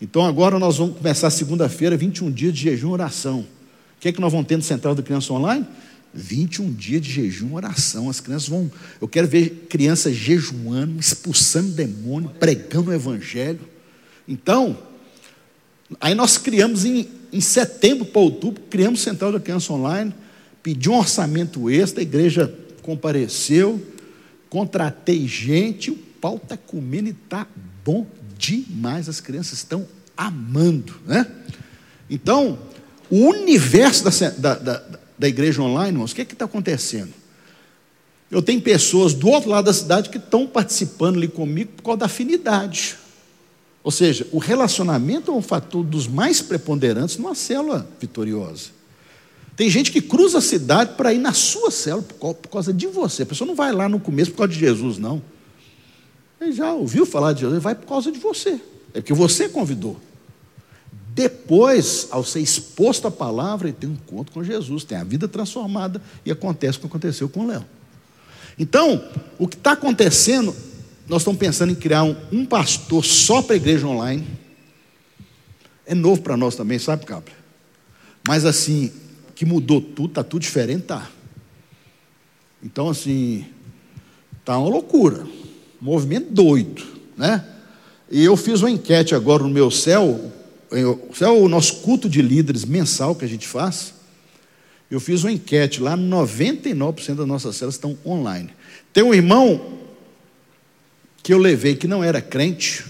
Então agora nós vamos começar segunda-feira, 21 dias de jejum e oração. O que é que nós vamos ter no Central da Criança Online? 21 dias de jejum oração. As crianças vão. Eu quero ver crianças jejuando, expulsando demônio, pregando o evangelho. Então, aí nós criamos em, em setembro para outubro, criamos Central da Criança Online, pedi um orçamento extra, a igreja compareceu, contratei gente, o pau está comendo e está bom demais. As crianças estão amando, né? Então, o universo da, da, da da igreja online, irmãos, o que é está acontecendo? Eu tenho pessoas do outro lado da cidade que estão participando ali comigo por causa da afinidade. Ou seja, o relacionamento é um fator dos mais preponderantes numa célula vitoriosa. Tem gente que cruza a cidade para ir na sua célula por causa de você. A pessoa não vai lá no começo por causa de Jesus, não. Ele já ouviu falar de Jesus, ele vai por causa de você. É porque você convidou. Depois, ao ser exposto à palavra, ele tem um encontro com Jesus, tem a vida transformada e acontece o que aconteceu com o Léo. Então, o que está acontecendo, nós estamos pensando em criar um, um pastor só para a igreja online. É novo para nós também, sabe, Cabra? Mas assim, que mudou tudo, está tudo diferente, tá. Então, assim, tá uma loucura. Um movimento doido, né? E eu fiz uma enquete agora no meu céu, isso é o nosso culto de líderes mensal que a gente faz. Eu fiz uma enquete lá, 99% das nossas células estão online. Tem um irmão que eu levei que não era crente,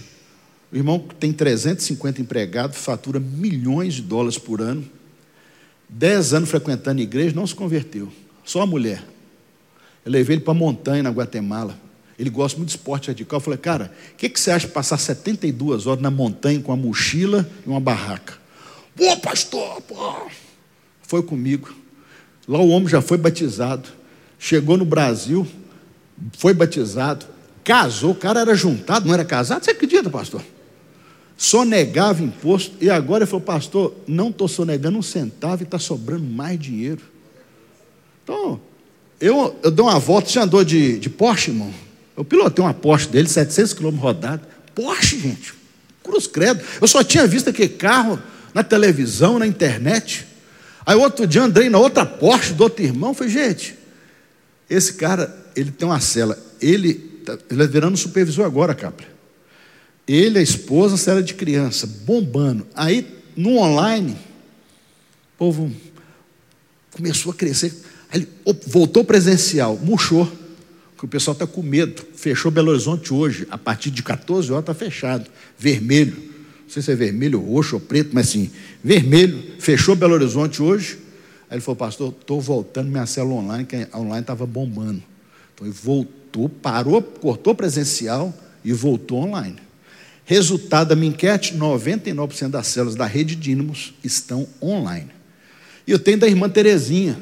o irmão tem 350 empregados, fatura milhões de dólares por ano, 10 anos frequentando a igreja, não se converteu, só a mulher. Eu levei ele para a montanha na Guatemala. Ele gosta muito de esporte radical. Eu falei, cara, o que, que você acha de passar 72 horas na montanha com uma mochila e uma barraca? Pô, pastor, pô. Foi comigo. Lá o homem já foi batizado. Chegou no Brasil, foi batizado, casou, o cara era juntado, não era casado. Você acredita, pastor? Sonegava imposto, e agora ele falou, pastor, não estou sonegando um centavo e está sobrando mais dinheiro. Então, eu, eu dou uma volta, você andou de, de Porsche, irmão? Eu pilotei uma Porsche dele, 700 km rodado. Porsche, gente. Cruz credo. Eu só tinha visto aquele carro na televisão, na internet. Aí outro dia andei na outra Porsche do outro irmão. Falei, gente, esse cara, ele tem uma cela. Ele, tá, ele é virando supervisor agora, Capra. Ele, a esposa, cela de criança, bombando. Aí, no online, o povo começou a crescer. Aí ele voltou presencial, murchou que o pessoal está com medo. Fechou Belo Horizonte hoje, a partir de 14 horas está fechado. Vermelho, não sei se é vermelho, roxo ou preto, mas sim, vermelho. Fechou Belo Horizonte hoje. Aí ele falou, pastor, estou voltando minha célula online, que a online estava bombando. Então ele voltou, parou, cortou presencial e voltou online. Resultado da minha enquete: 99% das células da rede Dínamos estão online. E eu tenho da irmã Terezinha,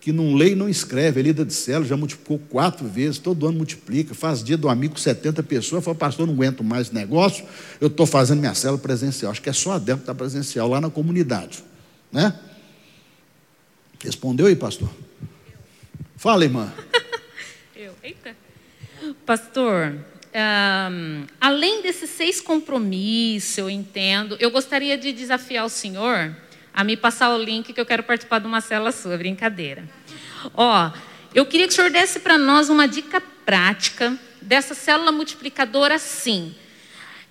que não lê e não escreve, é líder de célula, já multiplicou quatro vezes, todo ano multiplica, faz dia do amigo com 70 pessoas, fala, pastor, não aguento mais negócio, eu estou fazendo minha célula presencial. Acho que é só a Débora que está presencial lá na comunidade. Né? Respondeu aí, pastor? Fala, irmã. eu, eita. Pastor, um, além desses seis compromissos, eu entendo, eu gostaria de desafiar o senhor a me passar o link que eu quero participar de uma célula sua, brincadeira. Ó, eu queria que o senhor desse para nós uma dica prática dessa célula multiplicadora, sim.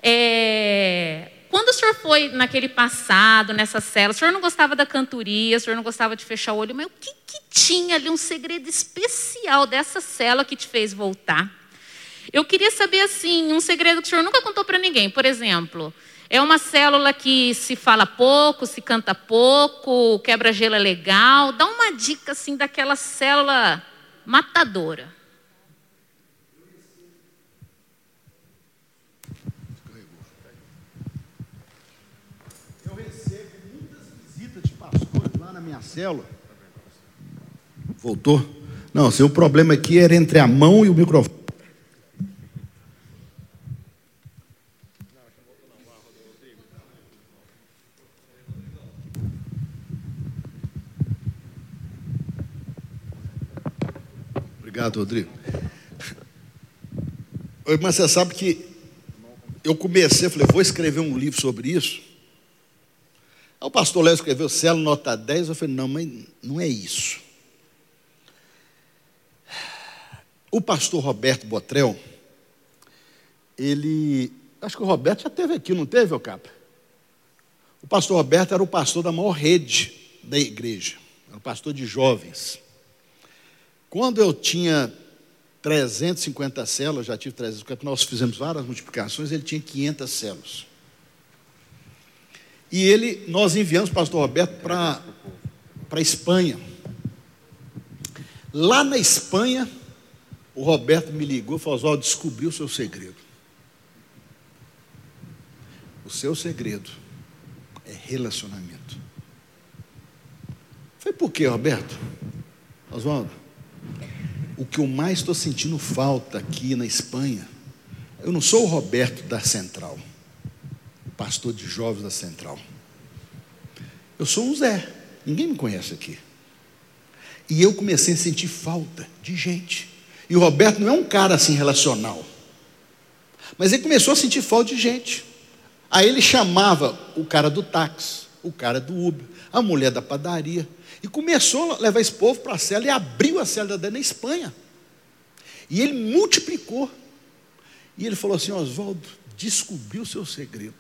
É, quando o senhor foi naquele passado, nessa célula, o senhor não gostava da cantoria, o senhor não gostava de fechar o olho, mas o que, que tinha ali um segredo especial dessa célula que te fez voltar? Eu queria saber, assim, um segredo que o senhor nunca contou para ninguém. Por exemplo, é uma célula que se fala pouco, se canta pouco, quebra-gelo é legal. Dá uma dica assim daquela célula matadora. Eu recebo muitas visitas de pastores lá na minha célula. Voltou? Não, seu problema aqui era entre a mão e o microfone. Obrigado, Rodrigo. Mas você sabe que eu comecei, falei, vou escrever um livro sobre isso. Aí o pastor Léo escreveu Celo Nota 10, eu falei, não, mas não é isso. O pastor Roberto Botrel, ele, acho que o Roberto já teve aqui, não teve, Capa? O pastor Roberto era o pastor da maior rede da igreja, era o pastor de jovens. Quando eu tinha 350 células, já tive 350, nós fizemos várias multiplicações, ele tinha 500 células. E ele, nós enviamos o pastor Roberto para a Espanha. Lá na Espanha, o Roberto me ligou e falou: Oswaldo, descobri o seu segredo. O seu segredo é relacionamento. Foi por quê, Roberto? Oswaldo? O que eu mais estou sentindo falta aqui na Espanha, eu não sou o Roberto da Central, pastor de jovens da Central. Eu sou o Zé, ninguém me conhece aqui. E eu comecei a sentir falta de gente. E o Roberto não é um cara assim relacional. Mas ele começou a sentir falta de gente. Aí ele chamava o cara do táxi, o cara do Uber, a mulher da padaria. E começou a levar esse povo para a cela e abriu a cela dele na Espanha. E ele multiplicou. E ele falou assim: Oswaldo, descobri o seu segredo.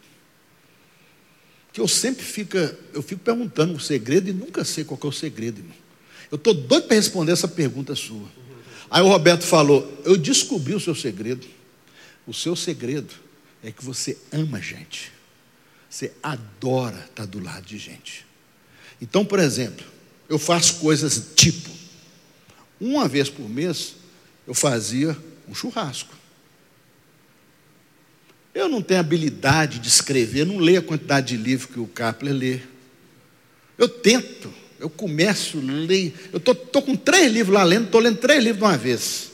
Que eu sempre fico, eu fico perguntando o segredo e nunca sei qual é o segredo, irmão. Eu estou doido para responder essa pergunta sua. Aí o Roberto falou: Eu descobri o seu segredo. O seu segredo é que você ama gente. Você adora estar do lado de gente. Então, por exemplo, eu faço coisas tipo, uma vez por mês, eu fazia um churrasco. Eu não tenho habilidade de escrever, não leio a quantidade de livros que o Kapler lê. Eu tento, eu começo, leio. Eu estou com três livros lá lendo, estou lendo três livros de uma vez.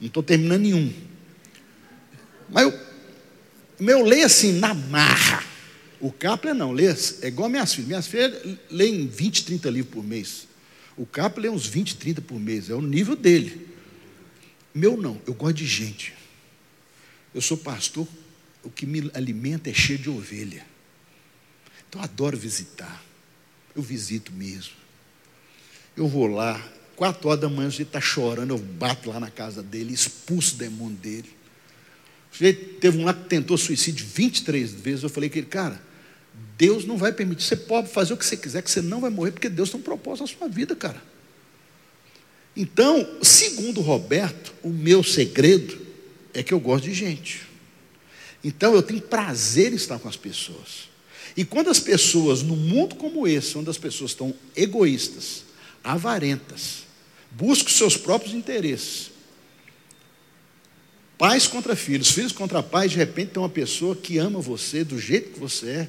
Não estou terminando nenhum. Mas eu, meu leio assim, na marra. O Kapler não, lê, é igual minhas filhas. Minhas filhas leem 20, 30 livros por mês. O Kapler lê uns 20, 30 por mês, é o nível dele. Meu não, eu gosto de gente. Eu sou pastor, o que me alimenta é cheio de ovelha. Então eu adoro visitar. Eu visito mesmo. Eu vou lá, quatro horas da manhã, ele está chorando, eu bato lá na casa dele, expulso o demônio dele. O sujeito teve um lá que tentou suicídio 23 vezes. Eu falei que ele, cara, Deus não vai permitir. Você pode fazer o que você quiser, que você não vai morrer, porque Deus tem um propósito na sua vida, cara. Então, segundo Roberto, o meu segredo é que eu gosto de gente. Então, eu tenho prazer em estar com as pessoas. E quando as pessoas, num mundo como esse, onde as pessoas estão egoístas, avarentas, buscam seus próprios interesses. Pais contra filhos, filhos contra pais, de repente tem uma pessoa que ama você do jeito que você é.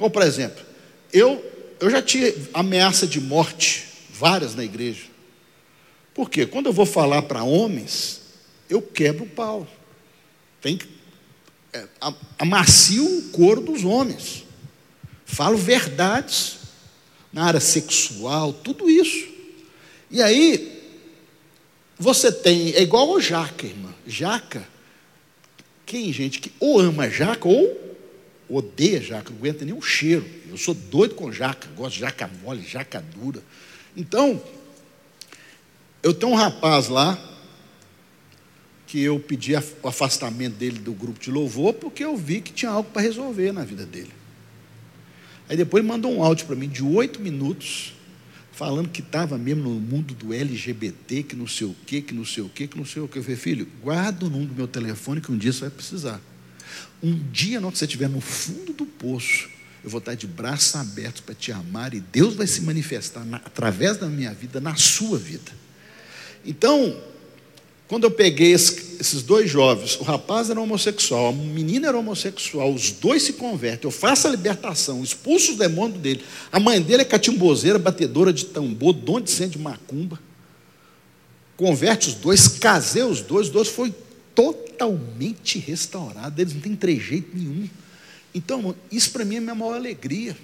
Como, por exemplo, eu, eu já tive ameaça de morte, várias na igreja. Por quê? Quando eu vou falar para homens, eu quebro o pau. Tem que é, amacio o couro dos homens. Falo verdades na área sexual, tudo isso. E aí, você tem, é igual o jaca, irmã. Jaca, quem, gente, que ou ama jaca ou odeia jaca, não aguenta nem o cheiro. Eu sou doido com jaca, gosto de jaca mole, jaca dura. Então, eu tenho um rapaz lá, que eu pedi o afastamento dele do grupo de louvor, porque eu vi que tinha algo para resolver na vida dele. Aí depois mandou um áudio para mim de oito minutos, falando que estava mesmo no mundo do LGBT, que não sei o quê, que não sei o quê, que não sei o quê. Eu falei, filho, guarda o número do meu telefone que um dia você vai precisar. Um dia, na hora que você estiver no fundo do poço, eu vou estar de braços abertos para te amar e Deus vai se manifestar na, através da minha vida, na sua vida. Então, quando eu peguei esse, esses dois jovens, o rapaz era homossexual, a menina era homossexual, os dois se convertem, eu faço a libertação, expulso os demônios dele. A mãe dele é catimbozeira, batedora de tambor, dom de centro de macumba. Converte os dois, casei os dois, os dois foi totalmente restaurados, eles não têm trejeito nenhum. Então, isso para mim é a minha maior alegria.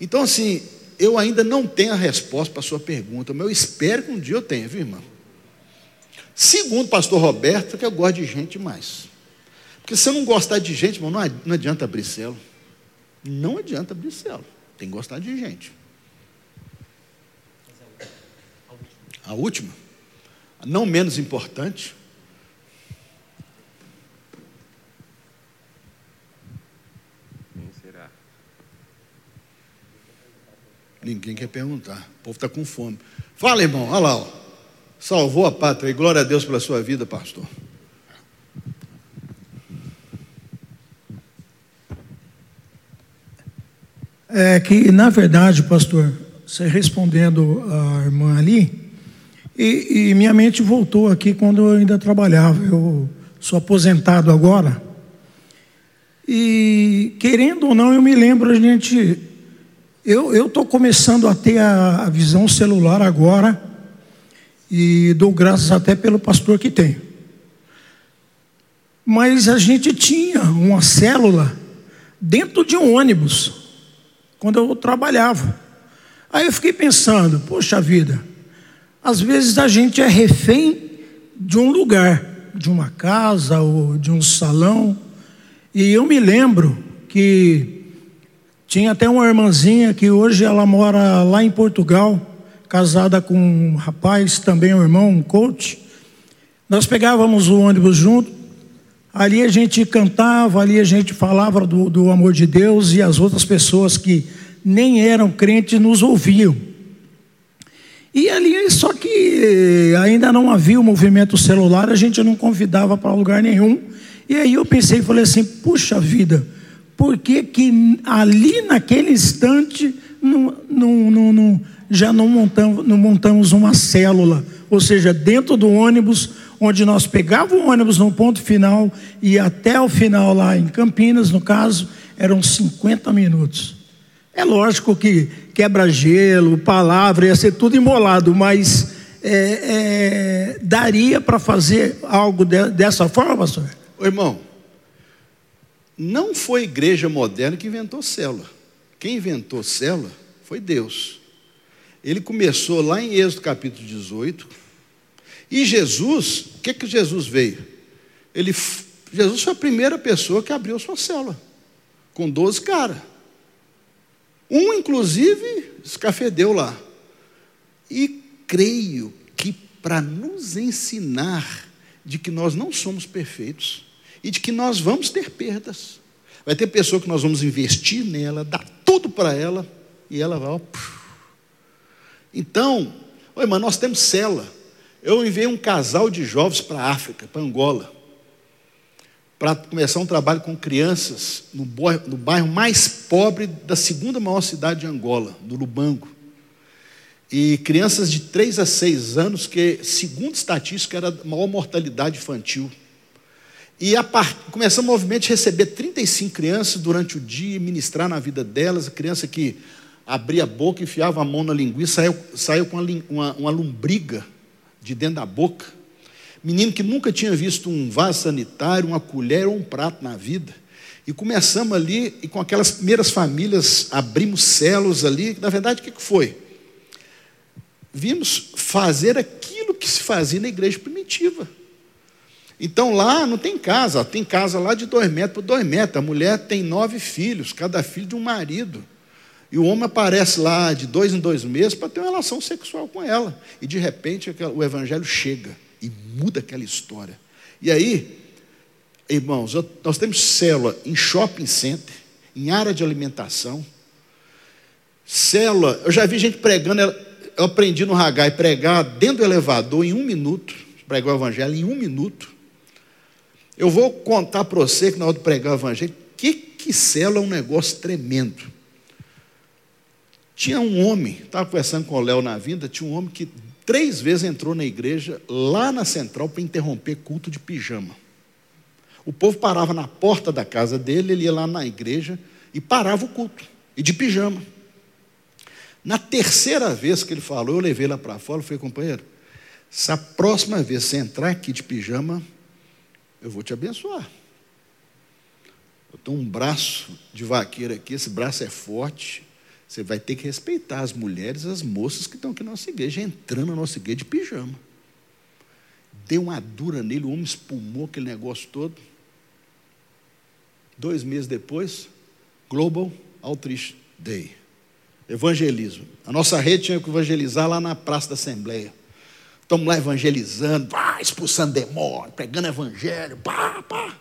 Então, assim, eu ainda não tenho a resposta para a sua pergunta, mas eu espero que um dia eu tenha, viu, irmão? Segundo o pastor Roberto, que eu gosto de gente demais. Porque se eu não gostar de gente, irmão, não adianta abrir. Não adianta abrir. Tem que gostar de gente. A última, não menos importante. Ninguém quer perguntar. O povo está com fome. Fala, irmão. Olha lá. Ó salvou a pátria. E glória a Deus pela sua vida, pastor. É que, na verdade, pastor, você respondendo a irmã ali, e, e, minha mente voltou aqui quando eu ainda trabalhava. Eu sou aposentado agora. E, querendo ou não, eu me lembro, a gente Eu estou começando a ter a, a visão celular agora e dou graças até pelo pastor que tem. Mas a gente tinha uma célula dentro de um ônibus, quando eu trabalhava. Aí eu fiquei pensando, poxa vida, às vezes a gente é refém de um lugar, de uma casa ou de um salão. E eu me lembro que tinha até uma irmãzinha que hoje ela mora lá em Portugal, casada com um rapaz, também um irmão, um coach. Nós pegávamos o ônibus junto, ali a gente cantava, ali a gente falava do, do amor de Deus e as outras pessoas que nem eram crentes nos ouviam. E ali, só que ainda não havia o movimento celular, a gente não convidava para lugar nenhum. E aí eu pensei, falei assim, puxa vida, por que, ali naquele instante não, não, não, já não montamos, não montamos uma célula? Ou seja, dentro do ônibus, onde nós pegávamos o ônibus no ponto final e até o final lá em Campinas, no caso, eram 50 minutos. É lógico que quebra-gelo, palavra, ia ser tudo embolado, mas é, é, daria para fazer algo de, dessa forma, pastor? Ô, irmão, não foi a igreja moderna que inventou célula. Quem inventou célula foi Deus. Ele começou lá em Êxodo capítulo 18. E Jesus, o que que Jesus veio? Ele, Jesus foi a primeira pessoa que abriu sua célula, com 12 caras. Um, inclusive, escafedeu lá. E creio que para nos ensinar de que nós não somos perfeitos, e de que nós vamos ter perdas. Vai ter pessoa que nós vamos investir nela, dar tudo para ela, e ela vai. Ó, então, oi, mas nós temos cela. Eu enviei um casal de jovens para a África, para Angola, para começar um trabalho com crianças no bairro, no bairro mais pobre da segunda maior cidade de Angola, do Lubango. E crianças de 3 a 6 anos, que, segundo estatística, era a maior mortalidade infantil. E começamos o movimento de receber 35 crianças durante o dia, ministrar na vida delas. Criança que abria a boca, enfiava a mão na linguiça, saiu, saiu com uma, uma lombriga de dentro da boca. Menino que nunca tinha visto um vaso sanitário, uma colher ou um prato na vida. E começamos ali, e com aquelas primeiras famílias, abrimos celos ali. Na verdade, o que foi? Vimos fazer aquilo que se fazia na igreja primitiva. Então lá não tem casa, tem casa lá de dois metros por dois metros. A mulher tem nove filhos, cada filho de um marido. E o homem aparece lá de dois em dois meses para ter uma relação sexual com ela. E de repente o evangelho chega e muda aquela história. E aí, irmãos, nós temos célula em shopping center, em área de alimentação. Célula, eu já vi gente pregando, eu aprendi no Hagai pregar dentro do elevador em um minuto, pregar o evangelho em um minuto. Eu vou contar para você que na hora de pregar o evangelho, que, que é um negócio tremendo. Tinha um homem, estava conversando com o Léo na vinda, tinha um homem que três vezes entrou na igreja, lá na central, para interromper culto de pijama. O povo parava na porta da casa dele, ele ia lá na igreja e parava o culto, e de pijama. Na terceira vez que ele falou, eu levei lá para fora falei, companheiro, se a próxima vez você entrar aqui de pijama, eu vou te abençoar. Eu tenho um braço de vaqueiro aqui, esse braço é forte. Você vai ter que respeitar as mulheres, as moças que estão aqui na nossa igreja, entrando na nossa igreja de pijama. Deu uma dura nele, o homem espumou aquele negócio todo. Dois meses depois, Global Outreach Day. Evangelismo. A nossa rede tinha que evangelizar lá na Praça da Assembleia. Estamos lá evangelizando, pá, expulsando demônio, pregando evangelho, pá, pá.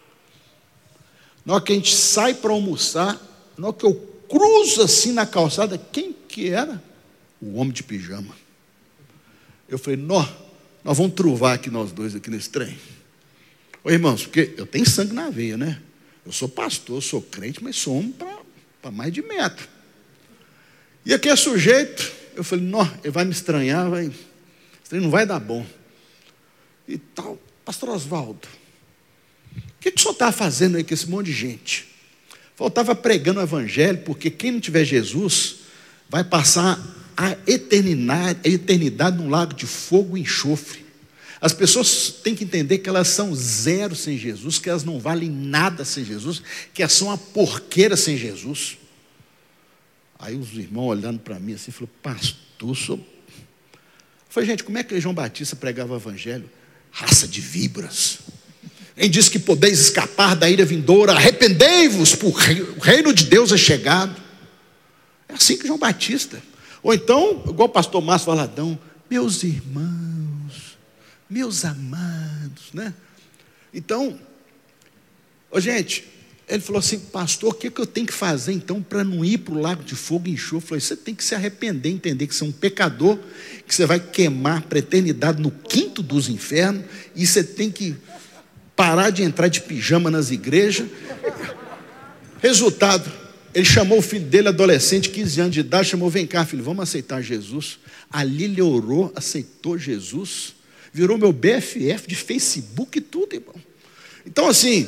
Na hora que a gente sai para almoçar, na hora que eu cruzo assim na calçada, quem que era? O homem de pijama. Eu falei, nós, nós vamos truvar aqui nós dois aqui nesse trem. Ô irmãos, porque eu tenho sangue na veia, né? Eu sou pastor, sou crente, mas sou homem para mais de metro. E aqui é sujeito, eu falei, não, ele vai me estranhar, vai isso não vai dar bom. E tal, pastor Oswaldo, o que, que o senhor está fazendo aí com esse monte de gente? Faltava pregando o evangelho, porque quem não tiver Jesus vai passar a eternidade, a eternidade num lago de fogo e enxofre. As pessoas têm que entender que elas são zero sem Jesus, que elas não valem nada sem Jesus, que elas são uma porqueira sem Jesus. Aí os irmãos olhando para mim assim, falou, pastor, sou... Eu falei, gente, como é que João Batista pregava o evangelho? Raça de víboras. Quem diz que podeis escapar da ira vindoura, arrependei-vos, porque o reino de Deus é chegado. É assim que João Batista. Ou então, igual o pastor Márcio Valadão, meus irmãos, meus amados, né? Então, ô gente, ele falou assim, pastor, o que, que eu tenho que fazer então para não ir para o lago de fogo e enxofre? Eu falei, você tem que se arrepender, entender que você é um pecador, que você vai queimar para a eternidade no quinto dos infernos, e você tem que parar de entrar de pijama nas igrejas. Resultado, ele chamou o filho dele, adolescente, 15 anos de idade, chamou, vem cá, filho, vamos aceitar Jesus. Ali ele orou, aceitou Jesus, virou meu BFF de Facebook e tudo, irmão. Então, assim,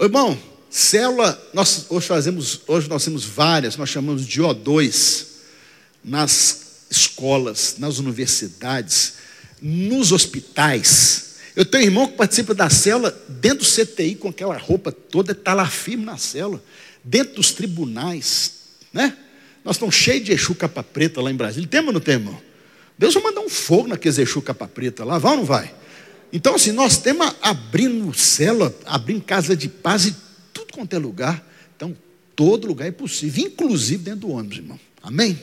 irmão, célula, nós hoje fazemos, hoje nós temos várias, nós chamamos de O2, nas escolas, nas universidades, nos hospitais. Eu tenho um irmão que participa da célula dentro do CTI com aquela roupa toda, está lá firme na célula, dentro dos tribunais, né? Nós estamos cheios de Exu capa preta lá em Brasília. Temos ou não temos? Deus vai mandar um fogo naqueles Exu capa preta lá, vai ou não vai? Então, assim, nós temos abrindo célula, abrindo casa de paz e quanto é lugar. Então, todo lugar é possível, inclusive dentro do ônibus, irmão. Amém?